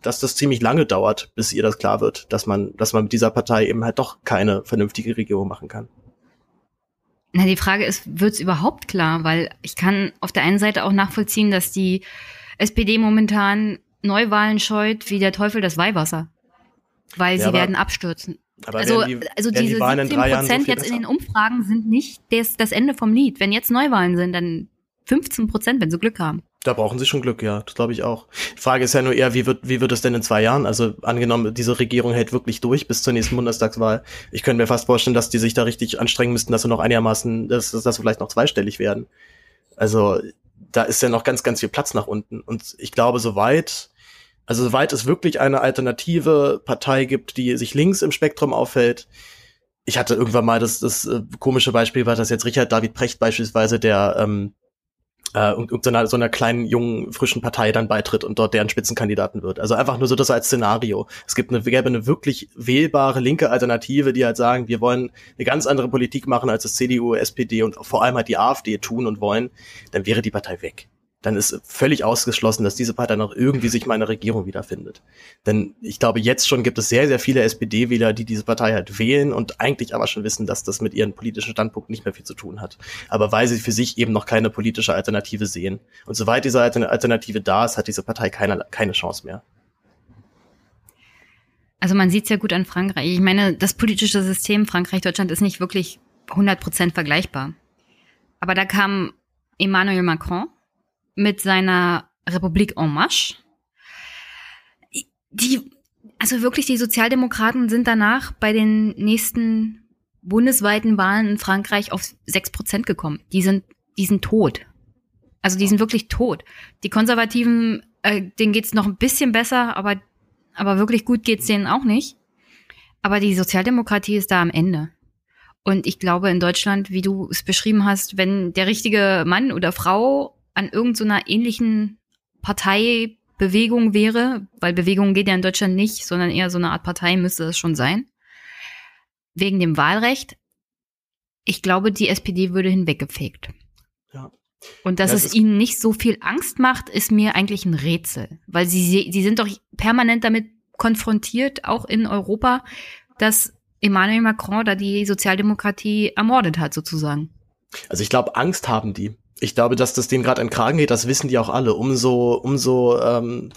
dass das ziemlich lange dauert, bis ihr das klar wird, dass man, dass man mit dieser Partei eben halt doch keine vernünftige Regierung machen kann. Na, die Frage ist, wird's überhaupt klar? Weil ich kann auf der einen Seite auch nachvollziehen, dass die SPD momentan Neuwahlen scheut wie der Teufel das Weihwasser. Weil ja, sie werden abstürzen. Aber also, die, also diese die 17 Prozent so jetzt in den Umfragen sind nicht das, das Ende vom Lied. Wenn jetzt Neuwahlen sind, dann 15 Prozent, wenn sie Glück haben. Da brauchen sie schon Glück, ja, das glaube ich auch. Die Frage ist ja nur eher, wie wird, wie wird es denn in zwei Jahren? Also angenommen, diese Regierung hält wirklich durch bis zur nächsten Bundestagswahl. Ich könnte mir fast vorstellen, dass die sich da richtig anstrengen müssten, dass sie noch einigermaßen, dass, dass sie vielleicht noch zweistellig werden. Also da ist ja noch ganz, ganz viel Platz nach unten. Und ich glaube, soweit, also soweit es wirklich eine alternative Partei gibt, die sich links im Spektrum auffällt, ich hatte irgendwann mal das, das äh, komische Beispiel, war das jetzt Richard David Precht beispielsweise, der ähm, äh, so, einer, so einer kleinen, jungen, frischen Partei dann beitritt und dort deren Spitzenkandidaten wird. Also einfach nur so das als Szenario. Es gibt eine, gäbe eine wirklich wählbare linke Alternative, die halt sagen, wir wollen eine ganz andere Politik machen, als das CDU, SPD und vor allem halt die AfD tun und wollen, dann wäre die Partei weg dann ist völlig ausgeschlossen, dass diese Partei noch irgendwie sich mal in der Regierung wiederfindet. Denn ich glaube, jetzt schon gibt es sehr, sehr viele SPD-Wähler, die diese Partei halt wählen und eigentlich aber schon wissen, dass das mit ihren politischen Standpunkten nicht mehr viel zu tun hat. Aber weil sie für sich eben noch keine politische Alternative sehen. Und soweit diese Alternative da ist, hat diese Partei keine, keine Chance mehr. Also man sieht es ja gut an Frankreich. Ich meine, das politische System Frankreich-Deutschland ist nicht wirklich 100% vergleichbar. Aber da kam Emmanuel Macron mit seiner Republik en Marche. Die, also wirklich, die Sozialdemokraten sind danach bei den nächsten bundesweiten Wahlen in Frankreich auf sechs Prozent gekommen. Die sind, die sind tot. Also die sind wirklich tot. Die Konservativen, äh, denen geht's noch ein bisschen besser, aber, aber wirklich gut geht's denen auch nicht. Aber die Sozialdemokratie ist da am Ende. Und ich glaube, in Deutschland, wie du es beschrieben hast, wenn der richtige Mann oder Frau an irgendeiner so ähnlichen Parteibewegung wäre, weil Bewegung geht ja in Deutschland nicht, sondern eher so eine Art Partei müsste es schon sein, wegen dem Wahlrecht, ich glaube, die SPD würde hinweggefegt. Ja. Und dass das es ihnen nicht so viel Angst macht, ist mir eigentlich ein Rätsel, weil sie, sie sind doch permanent damit konfrontiert, auch in Europa, dass Emmanuel Macron da die Sozialdemokratie ermordet hat, sozusagen. Also ich glaube, Angst haben die ich glaube, dass das denen gerade an Kragen geht, das wissen die auch alle. Umso, umso, ähm,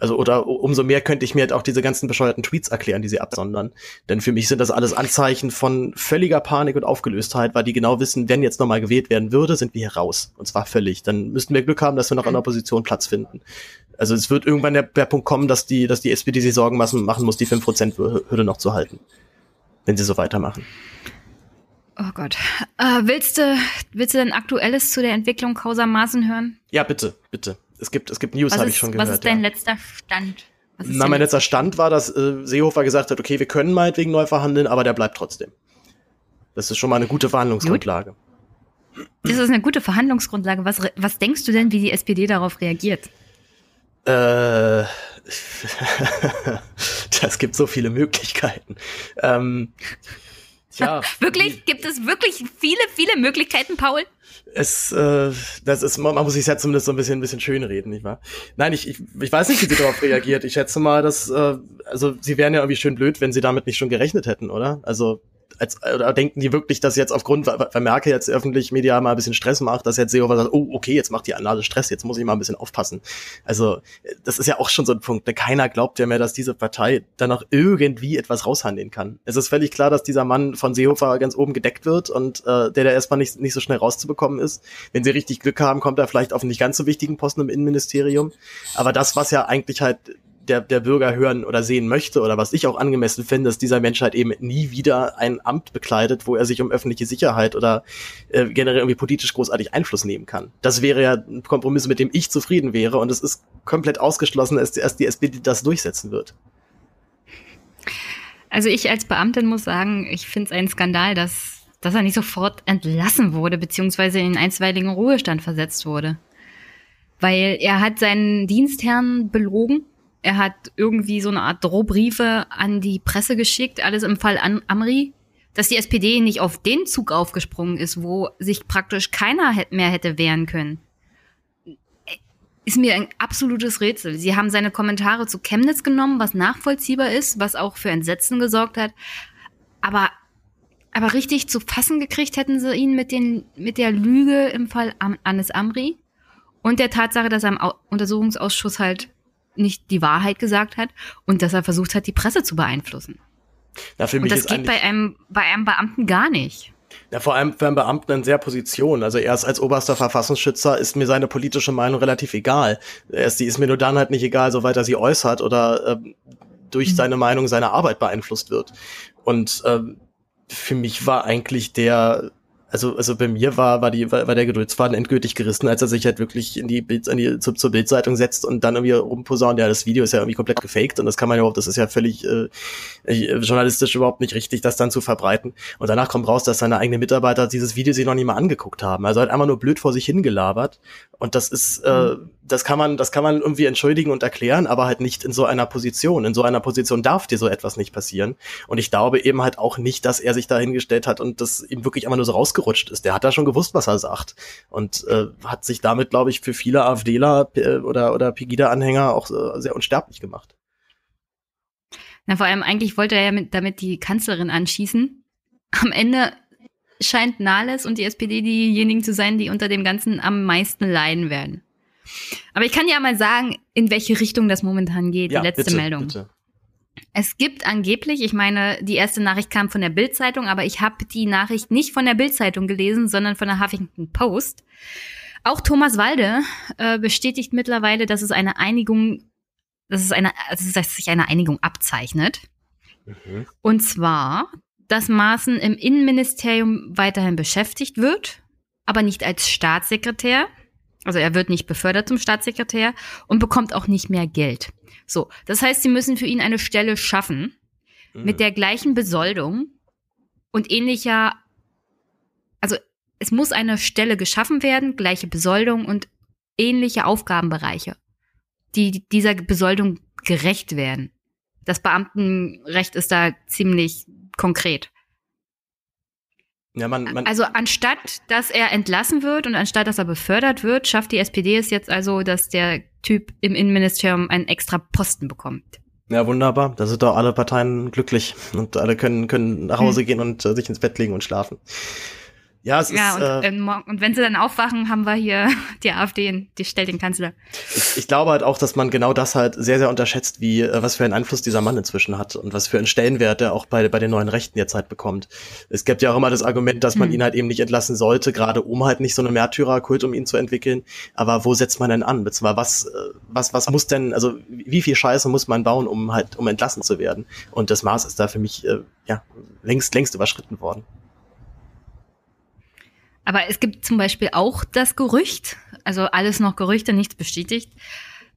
also oder umso mehr könnte ich mir halt auch diese ganzen bescheuerten Tweets erklären, die sie absondern. Denn für mich sind das alles Anzeichen von völliger Panik und Aufgelöstheit, weil die genau wissen, wenn jetzt nochmal gewählt werden würde, sind wir hier raus. Und zwar völlig. Dann müssten wir Glück haben, dass wir noch in der Opposition Platz finden. Also es wird irgendwann der, der Punkt kommen, dass die, dass die SPD sich Sorgen machen, machen muss, die 5%-Hürde noch zu halten. Wenn sie so weitermachen. Oh Gott. Äh, willst du, willst du denn Aktuelles zu der Entwicklung Causa Maßen hören? Ja, bitte, bitte. Es gibt, es gibt News, habe ich schon gehört. Was ist dein ja. letzter Stand? Na, mein letzter Stand war, dass äh, Seehofer gesagt hat, okay, wir können meinetwegen neu verhandeln, aber der bleibt trotzdem. Das ist schon mal eine gute Verhandlungsgrundlage. Gut. Das ist eine gute Verhandlungsgrundlage. Was, was denkst du denn, wie die SPD darauf reagiert? Äh, das gibt so viele Möglichkeiten. Ähm, Tja. wirklich? Gibt es wirklich viele, viele Möglichkeiten, Paul? Es, äh, das ist, man, man muss sich ja zumindest so ein bisschen, ein bisschen schön reden, nicht wahr? Nein, ich, ich, ich weiß nicht, wie sie darauf reagiert. Ich schätze mal, dass, äh, also sie wären ja irgendwie schön blöd, wenn sie damit nicht schon gerechnet hätten, oder? Also als, oder denken die wirklich, dass jetzt aufgrund, weil Merkel jetzt öffentlich medial mal ein bisschen Stress macht, dass jetzt Seehofer sagt, oh, okay, jetzt macht die Annahme Stress, jetzt muss ich mal ein bisschen aufpassen. Also, das ist ja auch schon so ein Punkt. Ne? Keiner glaubt ja mehr, dass diese Partei dann noch irgendwie etwas raushandeln kann. Es ist völlig klar, dass dieser Mann von Seehofer ganz oben gedeckt wird und äh, der da erstmal nicht, nicht so schnell rauszubekommen ist. Wenn sie richtig Glück haben, kommt er vielleicht auf einen nicht ganz so wichtigen Posten im Innenministerium. Aber das, was ja eigentlich halt der, der Bürger hören oder sehen möchte oder was ich auch angemessen finde, dass dieser Mensch halt eben nie wieder ein Amt bekleidet, wo er sich um öffentliche Sicherheit oder äh, generell irgendwie politisch großartig Einfluss nehmen kann. Das wäre ja ein Kompromiss, mit dem ich zufrieden wäre und es ist komplett ausgeschlossen, dass erst die SPD das durchsetzen wird. Also ich als Beamtin muss sagen, ich finde es ein Skandal, dass, dass er nicht sofort entlassen wurde, beziehungsweise in einstweiligen Ruhestand versetzt wurde. Weil er hat seinen Dienstherrn belogen er hat irgendwie so eine Art Drohbriefe an die Presse geschickt, alles im Fall an Amri, dass die SPD nicht auf den Zug aufgesprungen ist, wo sich praktisch keiner mehr hätte wehren können. Ist mir ein absolutes Rätsel. Sie haben seine Kommentare zu Chemnitz genommen, was nachvollziehbar ist, was auch für Entsetzen gesorgt hat. Aber, aber richtig zu fassen gekriegt hätten sie ihn mit, den, mit der Lüge im Fall Anis Amri und der Tatsache, dass er im Untersuchungsausschuss halt nicht die Wahrheit gesagt hat und dass er versucht hat, die Presse zu beeinflussen. Ja, für mich und das geht bei einem, bei einem Beamten gar nicht. Ja, vor allem für einen Beamten in sehr Position. Also erst als oberster Verfassungsschützer ist mir seine politische Meinung relativ egal. Erst die ist mir nur dann halt nicht egal, soweit er sie äußert oder äh, durch mhm. seine Meinung seine Arbeit beeinflusst wird. Und äh, für mich war eigentlich der also, also bei mir war, war, die, war, war der Geduldsfaden endgültig gerissen, als er sich halt wirklich in die, Bild, in die zur, zur Bildzeitung setzt und dann irgendwie rumposaunt, ja, das Video ist ja irgendwie komplett gefaked und das kann man ja überhaupt, das ist ja völlig äh, äh, journalistisch überhaupt nicht richtig, das dann zu verbreiten. Und danach kommt raus, dass seine eigenen Mitarbeiter dieses Video sich noch nie mal angeguckt haben. Also halt einfach nur blöd vor sich hingelabert. Und das ist, äh, mhm. Das kann man, das kann man irgendwie entschuldigen und erklären, aber halt nicht in so einer Position. In so einer Position darf dir so etwas nicht passieren. Und ich glaube eben halt auch nicht, dass er sich da hingestellt hat und das ihm wirklich einfach nur so rausgerutscht ist. Der hat da schon gewusst, was er sagt. Und äh, hat sich damit, glaube ich, für viele AfDler äh, oder, oder Pegida-Anhänger auch äh, sehr unsterblich gemacht. Na, vor allem eigentlich wollte er ja mit, damit die Kanzlerin anschießen. Am Ende scheint Nahles und die SPD diejenigen zu sein, die unter dem Ganzen am meisten leiden werden. Aber ich kann ja mal sagen, in welche Richtung das momentan geht, ja, die letzte bitte, Meldung. Bitte. Es gibt angeblich, ich meine, die erste Nachricht kam von der Bild-Zeitung, aber ich habe die Nachricht nicht von der Bild-Zeitung gelesen, sondern von der Huffington Post. Auch Thomas Walde äh, bestätigt mittlerweile, dass es eine Einigung, dass es eine, dass sich eine Einigung abzeichnet. Mhm. Und zwar, dass Maaßen im Innenministerium weiterhin beschäftigt wird, aber nicht als Staatssekretär. Also er wird nicht befördert zum Staatssekretär und bekommt auch nicht mehr Geld. So, das heißt, sie müssen für ihn eine Stelle schaffen mhm. mit der gleichen Besoldung und ähnlicher, also es muss eine Stelle geschaffen werden, gleiche Besoldung und ähnliche Aufgabenbereiche, die dieser Besoldung gerecht werden. Das Beamtenrecht ist da ziemlich konkret. Ja, man, man also anstatt, dass er entlassen wird und anstatt, dass er befördert wird, schafft die SPD es jetzt also, dass der Typ im Innenministerium einen extra Posten bekommt. Ja, wunderbar. Da sind doch alle Parteien glücklich und alle können, können nach Hause hm. gehen und äh, sich ins Bett legen und schlafen. Ja, es ja, ist. Und, äh, ähm, und wenn sie dann aufwachen, haben wir hier die AfD, die stellt den Kanzler. Ich, ich, glaube halt auch, dass man genau das halt sehr, sehr unterschätzt, wie äh, was für einen Einfluss dieser Mann inzwischen hat und was für einen Stellenwert er auch bei, bei den neuen Rechten jetzt halt bekommt. Es gibt ja auch immer das Argument, dass man hm. ihn halt eben nicht entlassen sollte, gerade um halt nicht so eine Märtyrerkult um ihn zu entwickeln. Aber wo setzt man denn an? Beziehungsweise was, äh, was, was muss denn, also wie viel Scheiße muss man bauen, um halt, um entlassen zu werden? Und das Maß ist da für mich äh, ja längst, längst überschritten worden. Aber es gibt zum Beispiel auch das Gerücht, also alles noch Gerüchte, nichts bestätigt,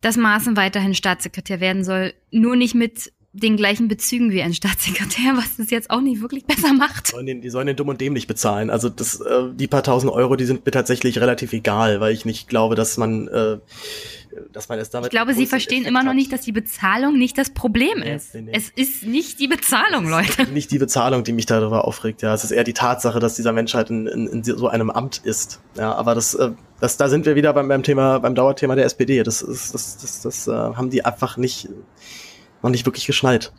dass Maaßen weiterhin Staatssekretär werden soll, nur nicht mit den gleichen Bezügen wie ein Staatssekretär, was das jetzt auch nicht wirklich besser macht. Die sollen den, die sollen den dumm und dämlich bezahlen. Also das, äh, die paar tausend Euro, die sind mir tatsächlich relativ egal, weil ich nicht glaube, dass man äh, dass man es damit. Ich glaube, Sie verstehen Effekt immer noch nicht, dass die Bezahlung nicht das Problem nee, ist. Nee, nee. Es ist nicht die Bezahlung, Leute. Nicht die Bezahlung, die mich darüber aufregt. Ja, es ist eher die Tatsache, dass dieser Mensch halt in, in, in so einem Amt ist. Ja, aber das, äh, das, da sind wir wieder beim, beim Thema, beim Dauerthema der SPD. Das ist, das, das, das, das äh, haben die einfach nicht, noch nicht wirklich geschnallt.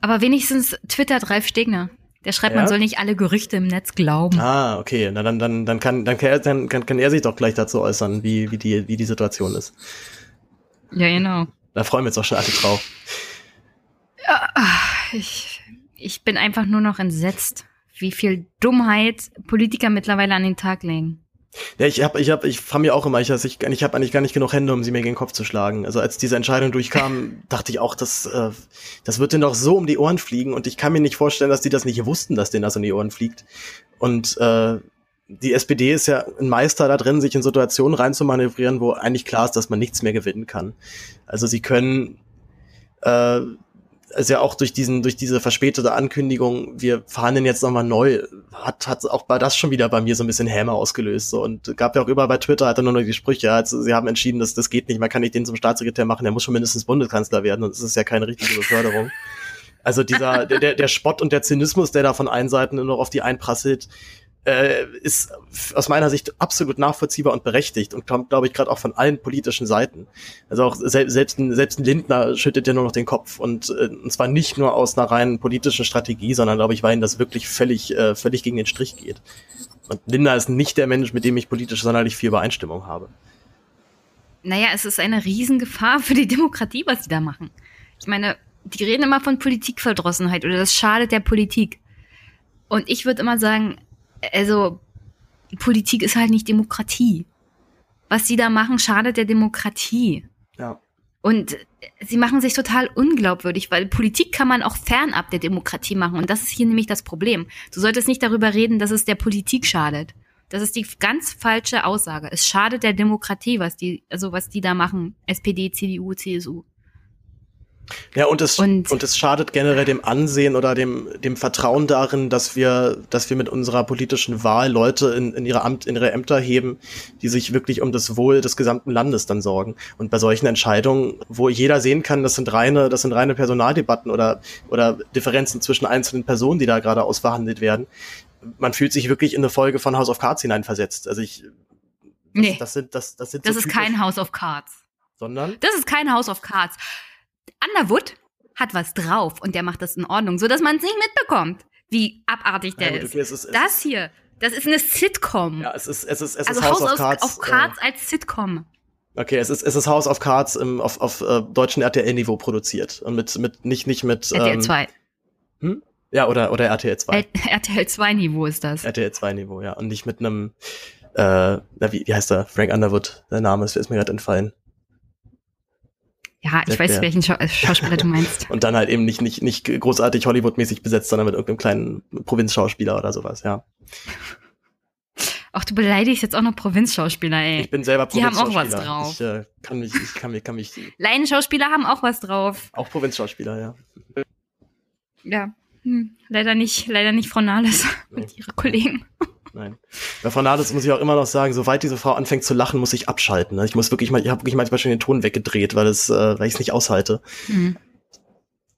Aber wenigstens twittert Ralf Stegner. Der schreibt, ja? man soll nicht alle Gerüchte im Netz glauben. Ah, okay. Na, dann, dann, dann, kann, dann, kann, er, dann kann, kann er sich doch gleich dazu äußern, wie, wie, die, wie die Situation ist. Ja, genau. Da freuen wir uns auch schon alle drauf. Ja, ich, ich bin einfach nur noch entsetzt, wie viel Dummheit Politiker mittlerweile an den Tag legen. Ja, ich habe, ich habe, ich fand mir auch immer, ich, also ich, ich habe eigentlich gar nicht genug Hände, um sie mir gegen den Kopf zu schlagen. Also als diese Entscheidung durchkam, dachte ich auch, das, äh, das wird denen doch so um die Ohren fliegen und ich kann mir nicht vorstellen, dass die das nicht wussten, dass denen das um die Ohren fliegt. Und äh, die SPD ist ja ein Meister da drin, sich in Situationen reinzumanövrieren, wo eigentlich klar ist, dass man nichts mehr gewinnen kann. Also sie können äh, ist ja auch durch diesen, durch diese verspätete Ankündigung, wir verhandeln jetzt nochmal neu, hat, hat auch bei das schon wieder bei mir so ein bisschen Häme ausgelöst. So. Und gab ja auch überall bei Twitter, hat er nur noch die Sprüche, also sie haben entschieden, dass das geht nicht, man kann nicht den zum Staatssekretär machen, der muss schon mindestens Bundeskanzler werden und das ist ja keine richtige Beförderung. Also dieser, der, der Spott und der Zynismus, der da von allen Seiten nur noch auf die einprasselt, äh, ist aus meiner Sicht absolut nachvollziehbar und berechtigt und kommt, glaube ich, gerade auch von allen politischen Seiten. Also auch sel selbst, ein, selbst ein Lindner schüttet ja nur noch den Kopf und, äh, und zwar nicht nur aus einer reinen politischen Strategie, sondern glaube ich, weil ihm das wirklich völlig, äh, völlig gegen den Strich geht. Und Lindner ist nicht der Mensch, mit dem ich politisch sonderlich viel Übereinstimmung habe. Naja, es ist eine Riesengefahr für die Demokratie, was sie da machen. Ich meine, die reden immer von Politikverdrossenheit oder das schadet der Politik. Und ich würde immer sagen, also Politik ist halt nicht Demokratie. Was sie da machen, schadet der Demokratie. Ja. Und sie machen sich total unglaubwürdig, weil Politik kann man auch fernab der Demokratie machen. Und das ist hier nämlich das Problem. Du solltest nicht darüber reden, dass es der Politik schadet. Das ist die ganz falsche Aussage. Es schadet der Demokratie, was die, also was die da machen. SPD, CDU, CSU. Ja, und es, und, und, es schadet generell dem Ansehen oder dem, dem Vertrauen darin, dass wir, dass wir mit unserer politischen Wahl Leute in, in, ihre Amt, in ihre Ämter heben, die sich wirklich um das Wohl des gesamten Landes dann sorgen. Und bei solchen Entscheidungen, wo jeder sehen kann, das sind reine, das sind reine Personaldebatten oder, oder Differenzen zwischen einzelnen Personen, die da gerade ausverhandelt werden, man fühlt sich wirklich in eine Folge von House of Cards hineinversetzt. Also ich, das, nee. das sind, das, das sind Das so ist kein House of Cards. Sondern? Das ist kein House of Cards. Underwood hat was drauf und der macht das in Ordnung, so dass man es nicht mitbekommt, wie abartig der ja, gut, okay, ist. ist. Das hier, das ist eine Sitcom. Ja, es ist, es ist, es also ist House, House of Cards. Auf Cards äh, als Sitcom. Okay, es ist, es ist House of Cards im, auf, auf äh, deutschen RTL-Niveau produziert und mit, mit, nicht, nicht mit. RTL 2. Ähm, hm? Ja, oder, oder RTL 2. RTL 2 Niveau ist das. RTL 2 Niveau, ja. Und nicht mit einem, äh, na, wie, wie heißt der? Frank Underwood, der Name ist, ist mir gerade entfallen. Ja, ich weiß, der. welchen Schau Schauspieler du meinst. Und dann halt eben nicht, nicht, nicht großartig Hollywood-mäßig besetzt, sondern mit irgendeinem kleinen Provinzschauspieler oder sowas, ja. Ach, du beleidigst jetzt auch noch Provinzschauspieler, ey. Ich bin selber Provinzschauspieler. Die haben auch was drauf. Ich äh, kann mich, ich kann mich, kann mich. Laienschauspieler haben auch was drauf. Auch Provinzschauspieler, ja. Ja. Hm, leider nicht, leider nicht Frau Nahles und ihre Kollegen. Nein. Bei Frau Nahles muss ich auch immer noch sagen, sobald diese Frau anfängt zu lachen, muss ich abschalten. Ne? Ich muss wirklich mal, ich habe wirklich manchmal schon den Ton weggedreht, weil es, äh, weil ich es nicht aushalte. Mhm.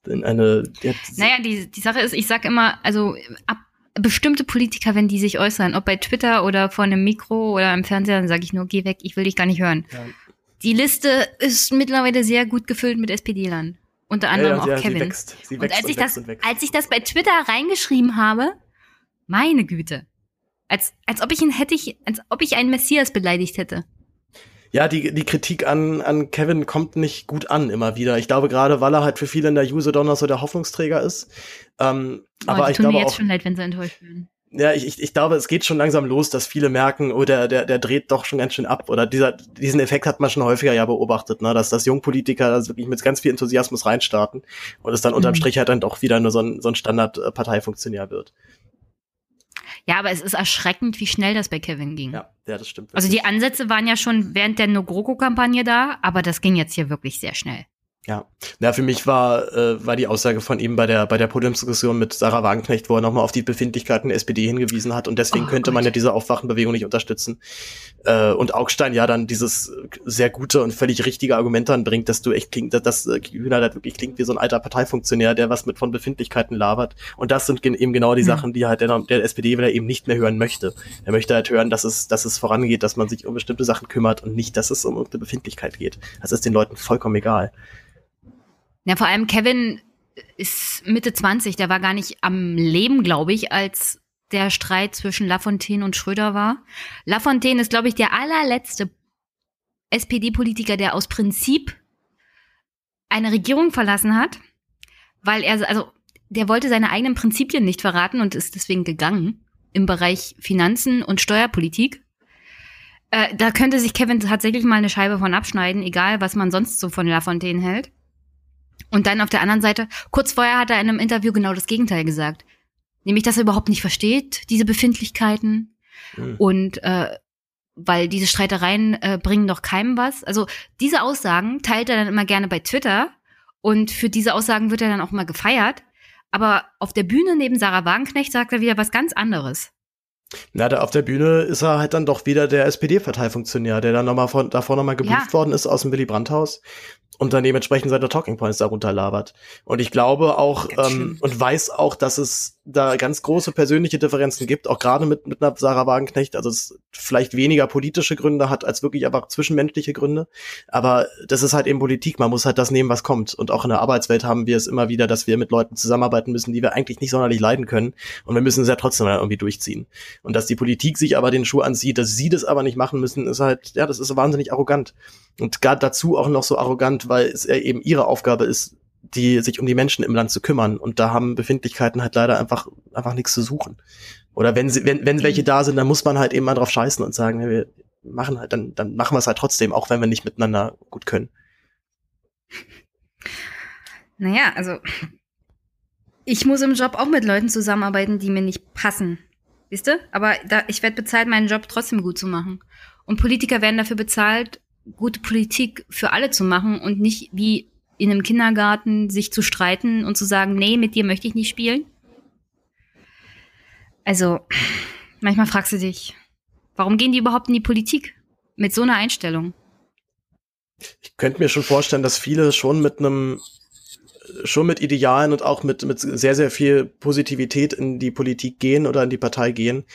In eine. Jetzt naja, die, die Sache ist, ich sag immer, also ab bestimmte Politiker, wenn die sich äußern, ob bei Twitter oder vor einem Mikro oder im Fernseher, dann sage ich nur, geh weg, ich will dich gar nicht hören. Ja. Die Liste ist mittlerweile sehr gut gefüllt mit SPD-Lern. Unter anderem ja, ja, auch Kevin. Sie wächst. Sie wächst und als, und ich das, und als ich das bei Twitter reingeschrieben habe, meine Güte. Als, als ob ich ihn hätte ich, als ob ich einen Messias beleidigt hätte. Ja, die, die Kritik an, an Kevin kommt nicht gut an immer wieder. Ich glaube gerade, weil er halt für viele in der User Donner so der Hoffnungsträger ist. Ähm, oh, aber ich glaube mir jetzt auch, schon leid, wenn sie enttäuscht werden. Ja, ich, ich, ich glaube, es geht schon langsam los, dass viele merken, oh, der, der, der dreht doch schon ganz schön ab. Oder dieser, diesen Effekt hat man schon häufiger ja beobachtet, ne? dass, dass Jungpolitiker also wirklich mit ganz viel Enthusiasmus reinstarten und es dann unterm mhm. Strich halt dann doch wieder nur so ein, so ein Standard-Parteifunktionär wird. Ja, aber es ist erschreckend, wie schnell das bei Kevin ging. Ja, ja das stimmt. Also die Ansätze waren ja schon während der No-GroKo-Kampagne da, aber das ging jetzt hier wirklich sehr schnell. Ja, ja, für mich war, äh, war die Aussage von ihm bei der, bei der Podiumsdiskussion mit Sarah Wagenknecht, wo er nochmal auf die Befindlichkeiten der SPD hingewiesen hat und deswegen oh, könnte Gott. man ja diese Aufwachenbewegung nicht unterstützen. Äh, und Augstein ja dann dieses sehr gute und völlig richtige Argument dann bringt, dass du echt klingt, dass, dass äh, Hühner halt wirklich klingt wie so ein alter Parteifunktionär, der was mit von Befindlichkeiten labert. Und das sind eben genau die mhm. Sachen, die halt der, der SPD wieder eben nicht mehr hören möchte. Er möchte halt hören, dass es, dass es vorangeht, dass man sich um bestimmte Sachen kümmert und nicht, dass es um irgendeine Befindlichkeit geht. Das ist den Leuten vollkommen egal. Ja, vor allem Kevin ist Mitte 20, der war gar nicht am Leben, glaube ich, als der Streit zwischen Lafontaine und Schröder war. Lafontaine ist, glaube ich, der allerletzte SPD-Politiker, der aus Prinzip eine Regierung verlassen hat, weil er, also, der wollte seine eigenen Prinzipien nicht verraten und ist deswegen gegangen im Bereich Finanzen und Steuerpolitik. Äh, da könnte sich Kevin tatsächlich mal eine Scheibe von abschneiden, egal was man sonst so von Lafontaine hält. Und dann auf der anderen Seite, kurz vorher hat er in einem Interview genau das Gegenteil gesagt. Nämlich, dass er überhaupt nicht versteht, diese Befindlichkeiten. Mhm. Und äh, weil diese Streitereien äh, bringen doch keinem was. Also diese Aussagen teilt er dann immer gerne bei Twitter und für diese Aussagen wird er dann auch immer gefeiert. Aber auf der Bühne neben Sarah Wagenknecht sagt er wieder was ganz anderes. Na, da auf der Bühne ist er halt dann doch wieder der SPD-Parteifunktionär, der dann nochmal von, davor nochmal gebrieft ja. worden ist aus dem Willy Brandt-Haus und dann dementsprechend seine Talking Points darunter labert. Und ich glaube auch ähm, und weiß auch, dass es da ganz große persönliche Differenzen gibt, auch gerade mit, mit einer Sarah Wagenknecht, also es vielleicht weniger politische Gründe hat als wirklich einfach zwischenmenschliche Gründe. Aber das ist halt eben Politik, man muss halt das nehmen, was kommt. Und auch in der Arbeitswelt haben wir es immer wieder, dass wir mit Leuten zusammenarbeiten müssen, die wir eigentlich nicht sonderlich leiden können. Und wir müssen es ja trotzdem irgendwie durchziehen. Und dass die Politik sich aber den Schuh anzieht, dass sie das aber nicht machen müssen, ist halt, ja, das ist wahnsinnig arrogant. Und gerade dazu auch noch so arrogant, weil es eben ihre Aufgabe ist, die sich um die Menschen im Land zu kümmern. Und da haben Befindlichkeiten halt leider einfach, einfach nichts zu suchen. Oder wenn sie, wenn, wenn welche da sind, dann muss man halt eben mal drauf scheißen und sagen, wir machen halt, dann, dann machen wir es halt trotzdem, auch wenn wir nicht miteinander gut können. Naja, also ich muss im Job auch mit Leuten zusammenarbeiten, die mir nicht passen. Wisst ihr? Aber da, ich werde bezahlt, meinen Job trotzdem gut zu machen. Und Politiker werden dafür bezahlt, gute Politik für alle zu machen und nicht wie in einem Kindergarten sich zu streiten und zu sagen, nee, mit dir möchte ich nicht spielen. Also, manchmal fragst du dich, warum gehen die überhaupt in die Politik mit so einer Einstellung? Ich könnte mir schon vorstellen, dass viele schon mit einem schon mit Idealen und auch mit, mit sehr, sehr viel Positivität in die Politik gehen oder in die Partei gehen.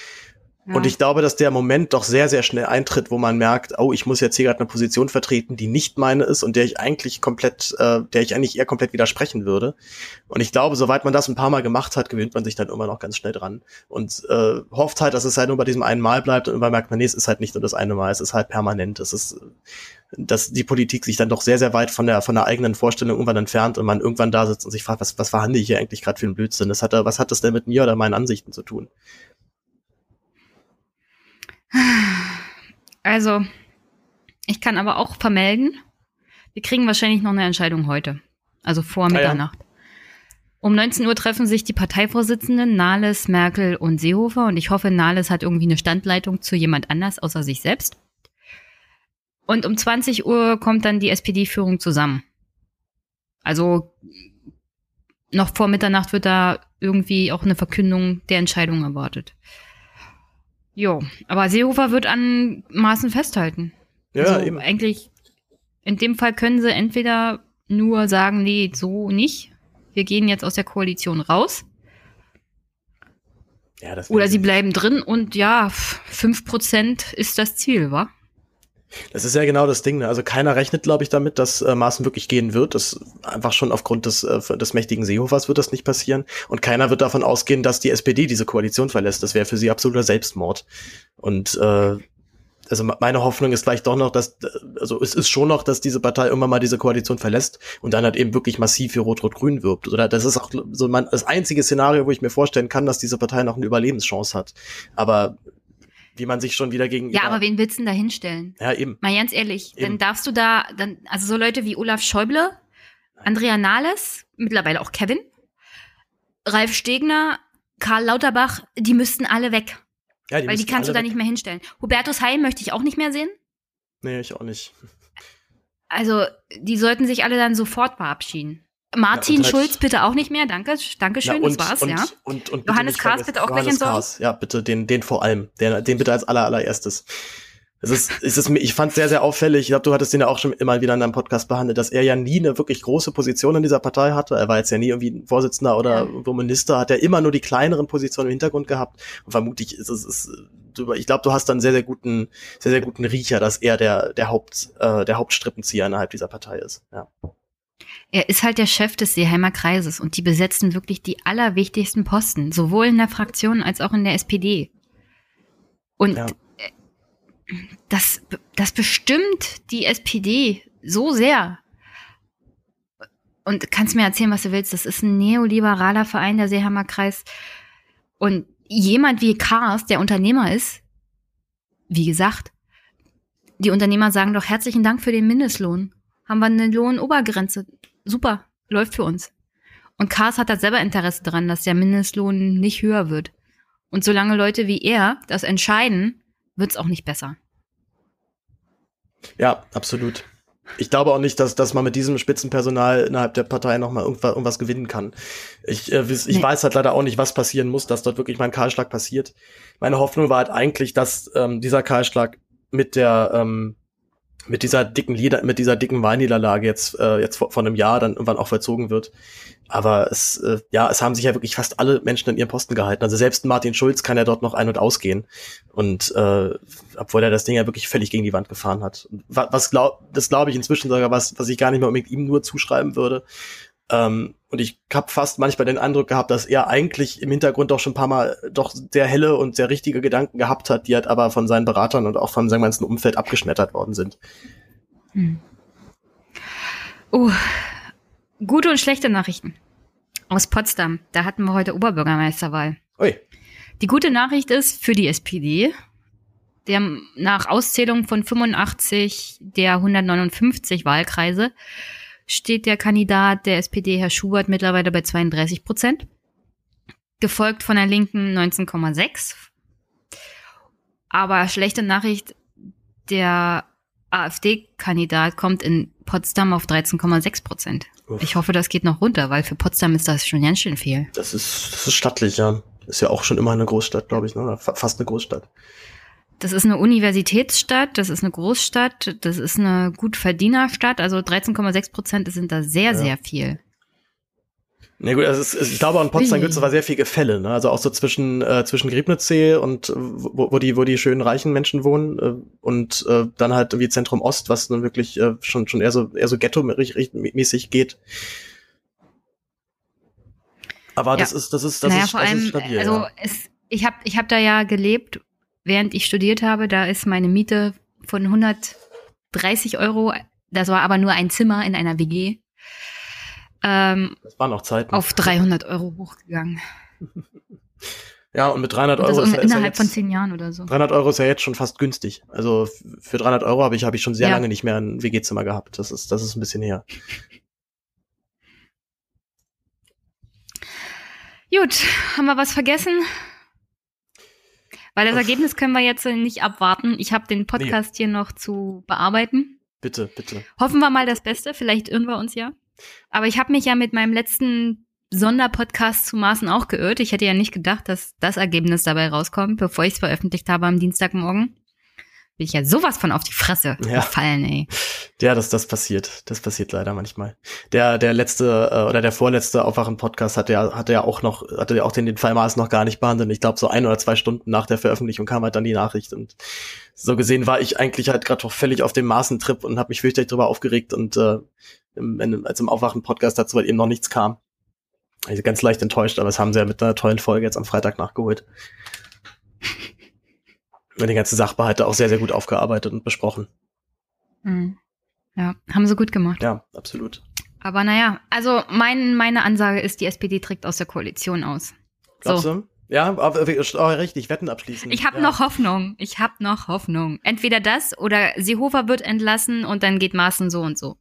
Und ich glaube, dass der Moment doch sehr, sehr schnell eintritt, wo man merkt, oh, ich muss jetzt hier gerade eine Position vertreten, die nicht meine ist und der ich eigentlich komplett, äh, der ich eigentlich eher komplett widersprechen würde. Und ich glaube, soweit man das ein paar Mal gemacht hat, gewöhnt man sich dann immer noch ganz schnell dran und äh, hofft halt, dass es halt nur bei diesem einen Mal bleibt und irgendwann merkt man, nee, es ist halt nicht nur das eine Mal, es ist halt permanent. Es ist dass die Politik sich dann doch sehr, sehr weit von der, von der eigenen Vorstellung irgendwann entfernt und man irgendwann da sitzt und sich fragt, was, was verhandle ich hier eigentlich gerade für einen Blödsinn? Das hat, was hat das denn mit mir oder meinen Ansichten zu tun? Also, ich kann aber auch vermelden, wir kriegen wahrscheinlich noch eine Entscheidung heute. Also vor Mitternacht. Ah, ja. Um 19 Uhr treffen sich die Parteivorsitzenden Nahles, Merkel und Seehofer und ich hoffe, Nahles hat irgendwie eine Standleitung zu jemand anders außer sich selbst. Und um 20 Uhr kommt dann die SPD-Führung zusammen. Also noch vor Mitternacht wird da irgendwie auch eine Verkündung der Entscheidung erwartet. Jo, aber Seehofer wird an Maßen festhalten. Ja, also eben. Eigentlich, in dem Fall können sie entweder nur sagen, nee, so nicht. Wir gehen jetzt aus der Koalition raus. Ja, Oder sie bleiben drin und ja, 5% ist das Ziel, wa? Das ist ja genau das Ding. Ne? Also keiner rechnet, glaube ich, damit, dass äh, Maaßen wirklich gehen wird. Das einfach schon aufgrund des, äh, des mächtigen Seehofers wird das nicht passieren. Und keiner wird davon ausgehen, dass die SPD diese Koalition verlässt. Das wäre für sie absoluter Selbstmord. Und äh, also meine Hoffnung ist vielleicht doch noch, dass, also es ist schon noch, dass diese Partei irgendwann mal diese Koalition verlässt und dann halt eben wirklich massiv für Rot-Rot-Grün wirbt. Oder das ist auch so mein, das einzige Szenario, wo ich mir vorstellen kann, dass diese Partei noch eine Überlebenschance hat. Aber wie man sich schon wieder gegen. Ja, aber wen willst du denn da hinstellen? Ja, eben. Mal ganz ehrlich, eben. dann darfst du da, dann, also so Leute wie Olaf Schäuble, Andrea Nahles, mittlerweile auch Kevin, Ralf Stegner, Karl Lauterbach, die müssten alle weg. Ja, die Weil die kannst du da weg. nicht mehr hinstellen. Hubertus Heim möchte ich auch nicht mehr sehen. Nee, ich auch nicht. Also, die sollten sich alle dann sofort verabschieden. Martin ja, Schulz bitte auch nicht mehr, danke, danke schön, ja, das war's, und, ja. Und, und, Johannes Kahrs bitte auch Johannes gleich entsorgen. Kahrs, ja, bitte, den, den vor allem, den, den bitte als aller, allererstes. Es ist, es ist, ich fand sehr, sehr auffällig, ich glaube, du hattest den ja auch schon immer wieder in deinem Podcast behandelt, dass er ja nie eine wirklich große Position in dieser Partei hatte. Er war jetzt ja nie irgendwie Vorsitzender oder ja. Minister, hat er immer nur die kleineren Positionen im Hintergrund gehabt. Und vermutlich ist es, ist, ich glaube, du hast dann sehr, sehr guten, sehr, sehr guten Riecher, dass er der, der Haupt, äh, der Hauptstrippenzieher innerhalb dieser Partei ist. Ja. Er ist halt der Chef des Seeheimer Kreises und die besetzen wirklich die allerwichtigsten Posten, sowohl in der Fraktion als auch in der SPD. Und ja. das, das bestimmt die SPD so sehr. Und kannst mir erzählen, was du willst. Das ist ein neoliberaler Verein, der Seeheimer Kreis. Und jemand wie Kars, der Unternehmer ist, wie gesagt, die Unternehmer sagen doch herzlichen Dank für den Mindestlohn. Haben wir eine Lohnobergrenze super, läuft für uns. Und Kars hat da selber Interesse daran, dass der Mindestlohn nicht höher wird. Und solange Leute wie er das entscheiden, wird es auch nicht besser. Ja, absolut. Ich glaube auch nicht, dass, dass man mit diesem Spitzenpersonal innerhalb der Partei nochmal irgendwas, irgendwas gewinnen kann. Ich, äh, ich nee. weiß halt leider auch nicht, was passieren muss, dass dort wirklich mal ein Kahlschlag passiert. Meine Hoffnung war halt eigentlich, dass ähm, dieser Kahlschlag mit der ähm, mit dieser dicken Lieder, mit dieser dicken Wahlniederlage jetzt, äh, jetzt vor, vor einem Jahr dann irgendwann auch verzogen wird. Aber es, äh, ja, es haben sich ja wirklich fast alle Menschen in ihren Posten gehalten. Also selbst Martin Schulz kann ja dort noch ein- und ausgehen. Und äh, obwohl er das Ding ja wirklich völlig gegen die Wand gefahren hat. Was, was glaub, das glaube ich inzwischen sogar was, was ich gar nicht mehr unbedingt ihm nur zuschreiben würde. Ähm, und ich habe fast manchmal den Eindruck gehabt, dass er eigentlich im Hintergrund doch schon ein paar Mal doch sehr helle und sehr richtige Gedanken gehabt hat, die halt aber von seinen Beratern und auch von seinem ganzen Umfeld abgeschmettert worden sind. Hm. Oh, gute und schlechte Nachrichten. Aus Potsdam. Da hatten wir heute Oberbürgermeisterwahl. Ui. Die gute Nachricht ist für die SPD, der nach Auszählung von 85 der 159 Wahlkreise steht der Kandidat der SPD, Herr Schubert, mittlerweile bei 32 Prozent. Gefolgt von der Linken 19,6. Aber schlechte Nachricht, der AfD-Kandidat kommt in Potsdam auf 13,6 Prozent. Ich hoffe, das geht noch runter, weil für Potsdam ist das schon ganz schön viel. Das ist, das ist stattlich, ja. Ist ja auch schon immer eine Großstadt, glaube ich, ne? fast eine Großstadt. Das ist eine Universitätsstadt, das ist eine Großstadt, das ist eine Gutverdienerstadt. Also 13,6 Prozent sind da sehr, ja. sehr viel. Na nee, gut, also es ist, ich glaube, an Potsdam gibt es aber sehr viel Gefälle, ne? Also auch so zwischen, äh, zwischen Griebnitzsee und wo, wo die, wo die schönen reichen Menschen wohnen äh, und äh, dann halt irgendwie Zentrum Ost, was nun wirklich äh, schon, schon eher so, eher so Ghetto-mäßig geht. Aber ja. das ist, das ist, das naja, ist, vor das allem, ist stabil, Also ja. es, ich habe ich hab da ja gelebt, während ich studiert habe. Da ist meine Miete von 130 Euro, das war aber nur ein Zimmer in einer WG, ähm, das waren auch Zeiten. auf 300 Euro hochgegangen. Ja, und mit 300 Euro Und ist, ja- ist ja innerhalb jetzt, von zehn Jahren oder so. 300 Euro ist ja jetzt schon fast günstig. Also für 300 Euro habe ich, habe ich schon sehr Ja. lange nicht mehr ein WG-Zimmer gehabt. Das ist, das ist ein bisschen her. Gut, haben wir was vergessen? Weil das Ergebnis können wir jetzt nicht abwarten. Ich habe den Podcast hier noch zu bearbeiten. Bitte, bitte. Hoffen wir mal das Beste, vielleicht irren wir uns ja. Aber ich habe mich ja mit meinem letzten Sonderpodcast zu Maßen auch geirrt. Ich hätte ja nicht gedacht, dass das Ergebnis dabei rauskommt, bevor ich es veröffentlicht habe am Dienstagmorgen. Bin ich ja sowas von auf die Fresse Ja. gefallen, ey. Ja, das, das passiert. Das passiert leider manchmal. Der, der letzte äh, oder der vorletzte Aufwachen-Podcast hatte ja, hatte ja auch noch, hatte ja auch den, den Fall Maß noch gar nicht behandelt. Ich glaube, so ein oder zwei Stunden nach der Veröffentlichung kam halt dann die Nachricht. Und so gesehen war ich eigentlich halt gerade doch völlig auf dem Maßentrip und habe mich fürchterlich drüber aufgeregt. Und äh, im, in, als im Aufwachen-Podcast dazu halt eben noch nichts kam. Also ganz leicht enttäuscht, aber das haben sie ja mit einer tollen Folge jetzt am Freitag nachgeholt. Und die ganze Sachbehalte auch sehr, sehr gut aufgearbeitet und besprochen. Mhm. Ja, haben sie gut gemacht. Ja, absolut. Aber naja, also mein, meine Ansage ist, die SPD trägt aus der Koalition aus. Glaubst So. du? Ja, aber, oh, richtig, Wetten abschließen. Ich habe ja. noch Hoffnung. Ich habe noch Hoffnung. Entweder das oder Seehofer wird entlassen und dann geht Maaßen so und so.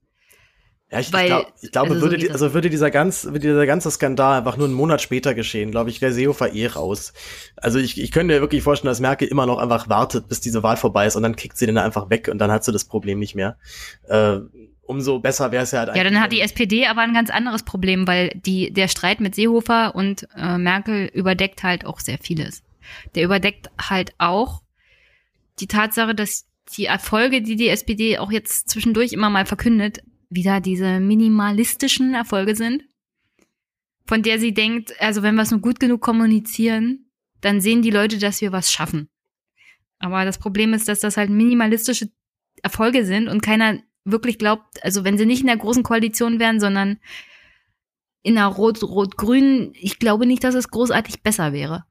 Ja, ich, weil- ich, glaub, ich glaube, also so würde, geht die, also würde dieser, ganz, würde dieser ganze Skandal einfach nur einen Monat später geschehen, glaube ich, wäre Seehofer eh raus. Also ich, ich könnte mir wirklich vorstellen, dass Merkel immer noch einfach wartet, bis diese Wahl vorbei ist und dann kickt sie den einfach weg und dann hat sie das Problem nicht mehr. Äh, umso besser wäre es ja halt Ja, dann hat die SPD aber ein ganz anderes Problem, weil die, der Streit mit Seehofer und äh, Merkel überdeckt halt auch sehr vieles. Der überdeckt halt auch die Tatsache, dass die Erfolge, die die SPD auch jetzt zwischendurch immer mal verkündet, wieder diese minimalistischen Erfolge sind, von der sie denkt, also wenn wir es nur gut genug kommunizieren, dann sehen die Leute, dass wir was schaffen. Aber das Problem ist, dass das halt minimalistische Erfolge sind und keiner wirklich glaubt, also wenn sie nicht in der großen Koalition wären, sondern in einer Rot-Rot-Grün, ich glaube nicht, dass es großartig besser wäre.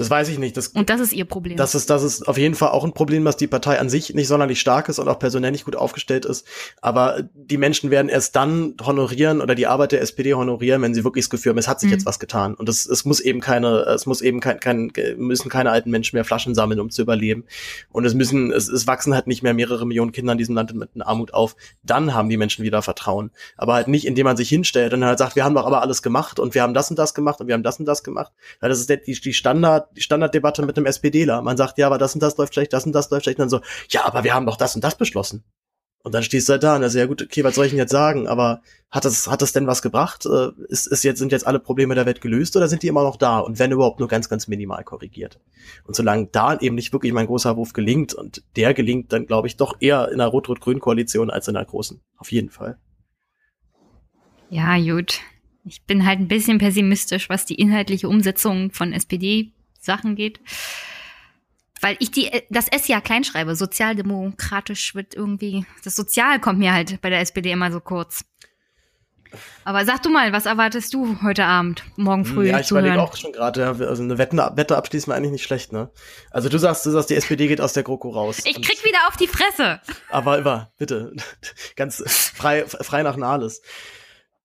Das weiß ich nicht. Das, Und das ist ihr Problem. Das ist, das ist auf jeden Fall auch ein Problem, dass die Partei an sich nicht sonderlich stark ist und auch personell nicht gut aufgestellt ist. Aber die Menschen werden erst dann honorieren oder die Arbeit der SPD honorieren, wenn sie wirklich das Gefühl haben, es hat sich Mhm. jetzt was getan. Und es, es muss eben keine, es muss eben kein, kein, müssen keine alten Menschen mehr Flaschen sammeln, um zu überleben. Und es müssen, es, es wachsen halt nicht mehr mehrere Millionen Kinder in diesem Land mit einer Armut auf. Dann haben die Menschen wieder Vertrauen. Aber halt nicht, indem man sich hinstellt und halt sagt, wir haben doch aber alles gemacht und wir haben das und das gemacht und wir haben das und das gemacht. Weil das ist die, die Standard, die Standarddebatte mit einem SPDler. Man sagt, ja, aber das und das läuft schlecht, das und das läuft schlecht. Und dann so, ja, aber wir haben doch das und das beschlossen. Und dann stehst du halt da und dann ja gut, okay, was soll ich denn jetzt sagen? Aber hat das, hat das denn was gebracht? Äh, Ist, ist jetzt, sind jetzt alle Probleme der Welt gelöst oder sind die immer noch da? Und wenn überhaupt nur ganz, ganz minimal korrigiert. Und solange da eben nicht wirklich mein großer Wurf gelingt und der gelingt dann, glaube ich, doch eher in einer Rot-Rot-Grün-Koalition als in einer großen. Auf jeden Fall. ja, gut. Ich bin halt ein bisschen pessimistisch, was die inhaltliche Umsetzung von SPD-Sachen geht. Weil ich die, das S ja klein schreibe. Sozialdemokratisch wird irgendwie, das Sozial kommt mir halt bei der SPD immer so kurz. Aber sag du mal, was erwartest du heute Abend, morgen früh Hm, ja, ich überlege auch schon gerade, also eine Wette, Wette abschließen eigentlich nicht schlecht, ne? Also du sagst, du sagst, die SPD geht aus der GroKo raus. Ich krieg wieder auf die Fresse. Aber immer, bitte, ganz frei, frei nach Nahles.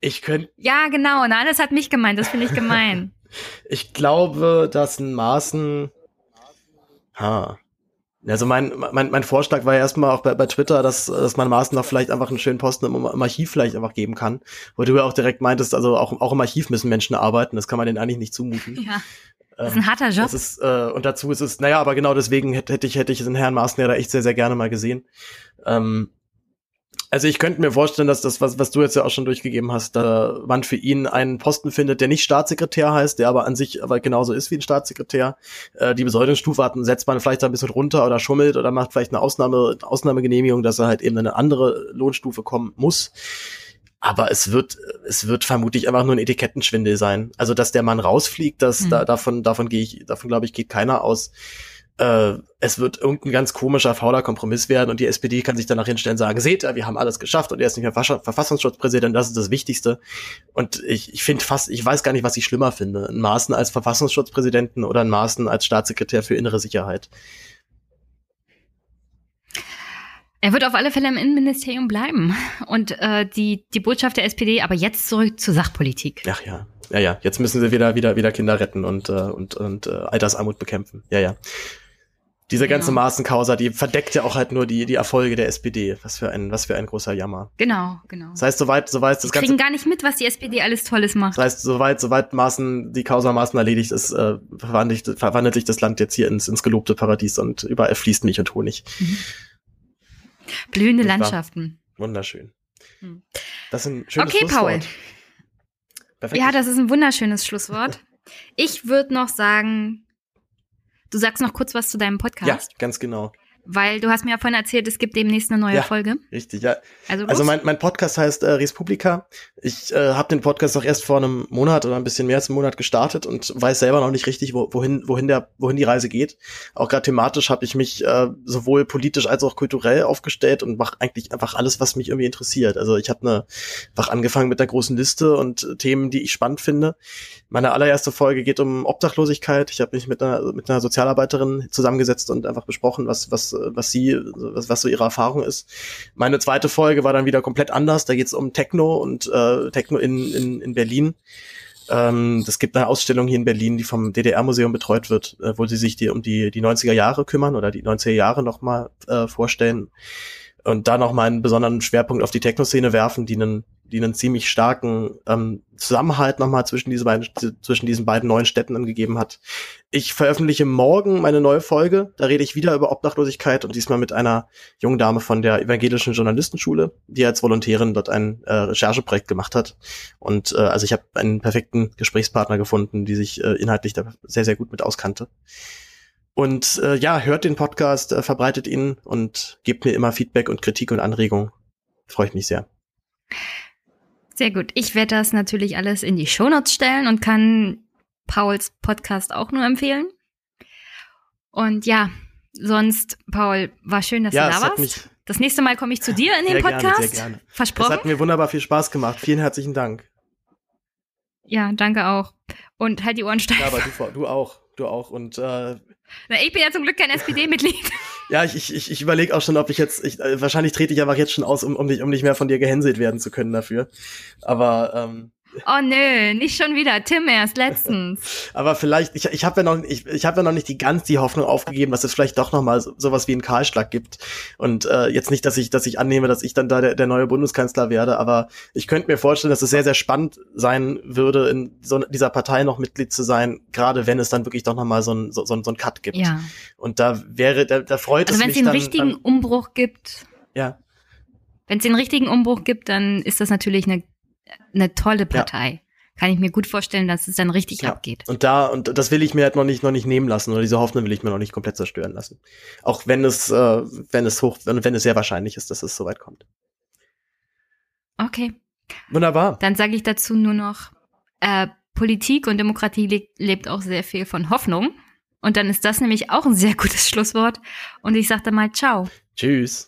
Ich könnte, Ja, genau. Na, das hat mich gemeint. Das finde ich gemein. ich glaube, dass ein Maßen, ha, Also mein, mein, mein Vorschlag war ja erstmal auch bei, bei Twitter, dass, dass man Maaßen noch vielleicht einfach einen schönen Posten im, im Archiv vielleicht einfach geben kann. Wo du ja auch direkt meintest, also auch, auch im Archiv müssen Menschen arbeiten, das kann man denen eigentlich nicht zumuten. Ja. Das ist ein harter Job. Das ist, äh, und dazu ist es, naja, aber genau deswegen hätte, hätte ich, hätte ich den Herrn Maaßen ja da echt sehr, sehr gerne mal gesehen. Ähm, also ich könnte mir vorstellen, dass das, was, was du jetzt ja auch schon durchgegeben hast, da man für ihn einen Posten findet, der nicht Staatssekretär heißt, der aber an sich aber genauso ist wie ein Staatssekretär. Äh, die Besoldungsstufe hat, setzt man vielleicht ein bisschen runter oder schummelt oder macht vielleicht eine Ausnahme, Ausnahmegenehmigung, dass er halt eben eine andere Lohnstufe kommen muss. Aber es wird, es wird vermutlich einfach nur ein Etikettenschwindel sein. Also, dass der Mann rausfliegt, das, mhm. da, davon, davon gehe ich, davon glaube ich, geht keiner aus äh, es wird irgendein ganz komischer, fauler Kompromiss werden und die SPD kann sich danach hinstellen und sagen, seht ihr, wir haben alles geschafft und er ist nicht mehr Verfassungsschutzpräsident, das ist das Wichtigste. Und ich, ich finde fast, ich weiß gar nicht, was ich schlimmer finde, ein Maßen als Verfassungsschutzpräsidenten oder ein Maßen als Staatssekretär für innere Sicherheit. Er wird auf alle Fälle im Innenministerium bleiben. Und äh, die, die Botschaft der SPD, aber jetzt zurück zur Sachpolitik. Ach ja. Ja, ja. Jetzt müssen sie wieder, wieder, wieder Kinder retten und, äh, und, und äh, Altersarmut bekämpfen. Ja, ja. Diese ganze genau. Maßenkausa, die verdeckt ja auch halt nur die, die Erfolge der SPD. Was für ein, was für ein großer Jammer. Genau, genau. Das heißt, soweit, soweit das die Ganze. kriegen gar nicht mit, was die SPD alles Tolles macht. Das heißt, soweit, soweit Maßen, die Causa Maßen erledigt ist, äh, verwandelt, verwandelt sich das Land jetzt hier ins, ins gelobte Paradies und überall fließt Milch und Honig. Mhm. Blühende Landschaften. Wunderschön. Hm. Das ist ein schönes Okay, Schlusswort. Paul. Perfekt. Ja, das ist ein wunderschönes Schlusswort. Ich würde noch sagen, du sagst noch kurz was zu deinem Podcast. Ja, ganz genau. Weil du hast mir ja vorhin erzählt, es gibt demnächst eine neue ja, Folge. Richtig, ja. Also, also mein, mein Podcast heißt äh, Respublika. Ich äh, habe den Podcast auch erst vor einem Monat oder ein bisschen mehr als einem Monat gestartet und weiß selber noch nicht richtig, wo, wohin, wohin, der, wohin die Reise geht. Auch gerade thematisch habe ich mich äh, sowohl politisch als auch kulturell aufgestellt und mache eigentlich einfach alles, was mich irgendwie interessiert. Also ich habe eine, einfach angefangen mit der großen Liste und Themen, die ich spannend finde. Meine allererste Folge geht um Obdachlosigkeit. Ich habe mich mit einer, mit einer Sozialarbeiterin zusammengesetzt und einfach besprochen, was, was was sie, was, was so ihre Erfahrung ist. Meine zweite Folge war dann wieder komplett anders. Da geht es um Techno und äh, Techno in, in, in Berlin. Ähm, es gibt eine Ausstellung hier in Berlin, die vom DDR-Museum betreut wird, äh, wo sie sich die um die, die 90er Jahre kümmern oder die 90er Jahre nochmal äh, vorstellen und da nochmal einen besonderen Schwerpunkt auf die Techno-Szene werfen, die einen die einen ziemlich starken ähm, Zusammenhalt nochmal zwischen, diese beiden, zwischen diesen beiden neuen Städten angegeben hat. Ich veröffentliche morgen meine neue Folge. Da rede ich wieder über Obdachlosigkeit und diesmal mit einer jungen Dame von der Evangelischen Journalistenschule, die als Volontärin dort ein äh, Rechercheprojekt gemacht hat. Und äh, also ich habe einen perfekten Gesprächspartner gefunden, die sich äh, inhaltlich da sehr, sehr gut mit auskannte. Und äh, ja, hört den Podcast, äh, verbreitet ihn und gebt mir immer Feedback und Kritik und Anregung. Freue ich mich sehr. Sehr gut. Ich werde das natürlich alles in die Shownotes stellen und kann Pauls Podcast auch nur empfehlen. Und ja, sonst, Paul, war schön, dass ja, du da warst. Das nächste Mal komme ich zu dir in den Podcast. Gerne, sehr gerne. Versprochen. Es hat mir wunderbar viel Spaß gemacht. Vielen herzlichen Dank. Ja, danke auch. Und halt die Ohren steif. Ja, aber du, du auch. Du auch. Und äh, na, ich bin ja zum Glück kein SPD-Mitglied. Ja, ich, ich, ich überlege auch schon, ob ich jetzt, ich, äh, wahrscheinlich trete ich einfach jetzt schon aus, um, um, nicht, um nicht mehr von dir gehänselt werden zu können dafür. Aber ähm, Oh nö, nicht schon wieder. Tim erst letztens. Aber vielleicht, ich, ich habe ja noch, ich, ich habe ja noch nicht die ganz die Hoffnung aufgegeben, dass es vielleicht doch noch mal so, sowas wie einen Kahlschlag gibt. Und äh, jetzt nicht, dass ich, dass ich annehme, dass ich dann da der, der neue Bundeskanzler werde, aber ich könnte mir vorstellen, dass es sehr, sehr spannend sein würde, in so dieser Partei noch Mitglied zu sein, gerade wenn es dann wirklich doch noch mal so ein so, so, ein Cut gibt. Ja. Und da wäre, da, da freut also es mich dann. Wenn es den richtigen dann, Umbruch gibt. Ja. Wenn es den richtigen Umbruch gibt, dann ist das natürlich eine eine tolle Partei. Ja. Kann ich mir gut vorstellen, dass es dann richtig ja. abgeht. Und da, und das will ich mir halt noch nicht, noch nicht nehmen lassen, oder diese Hoffnung will ich mir noch nicht komplett zerstören lassen. Auch wenn es, äh, wenn es hoch, wenn, wenn es sehr wahrscheinlich ist, dass es soweit kommt. Okay. Wunderbar. Dann sage ich dazu nur noch, äh, Politik und Demokratie le lebt auch sehr viel von Hoffnung. Und dann ist das nämlich auch ein sehr gutes Schlusswort. Und ich sage dann mal Ciao. Tschüss.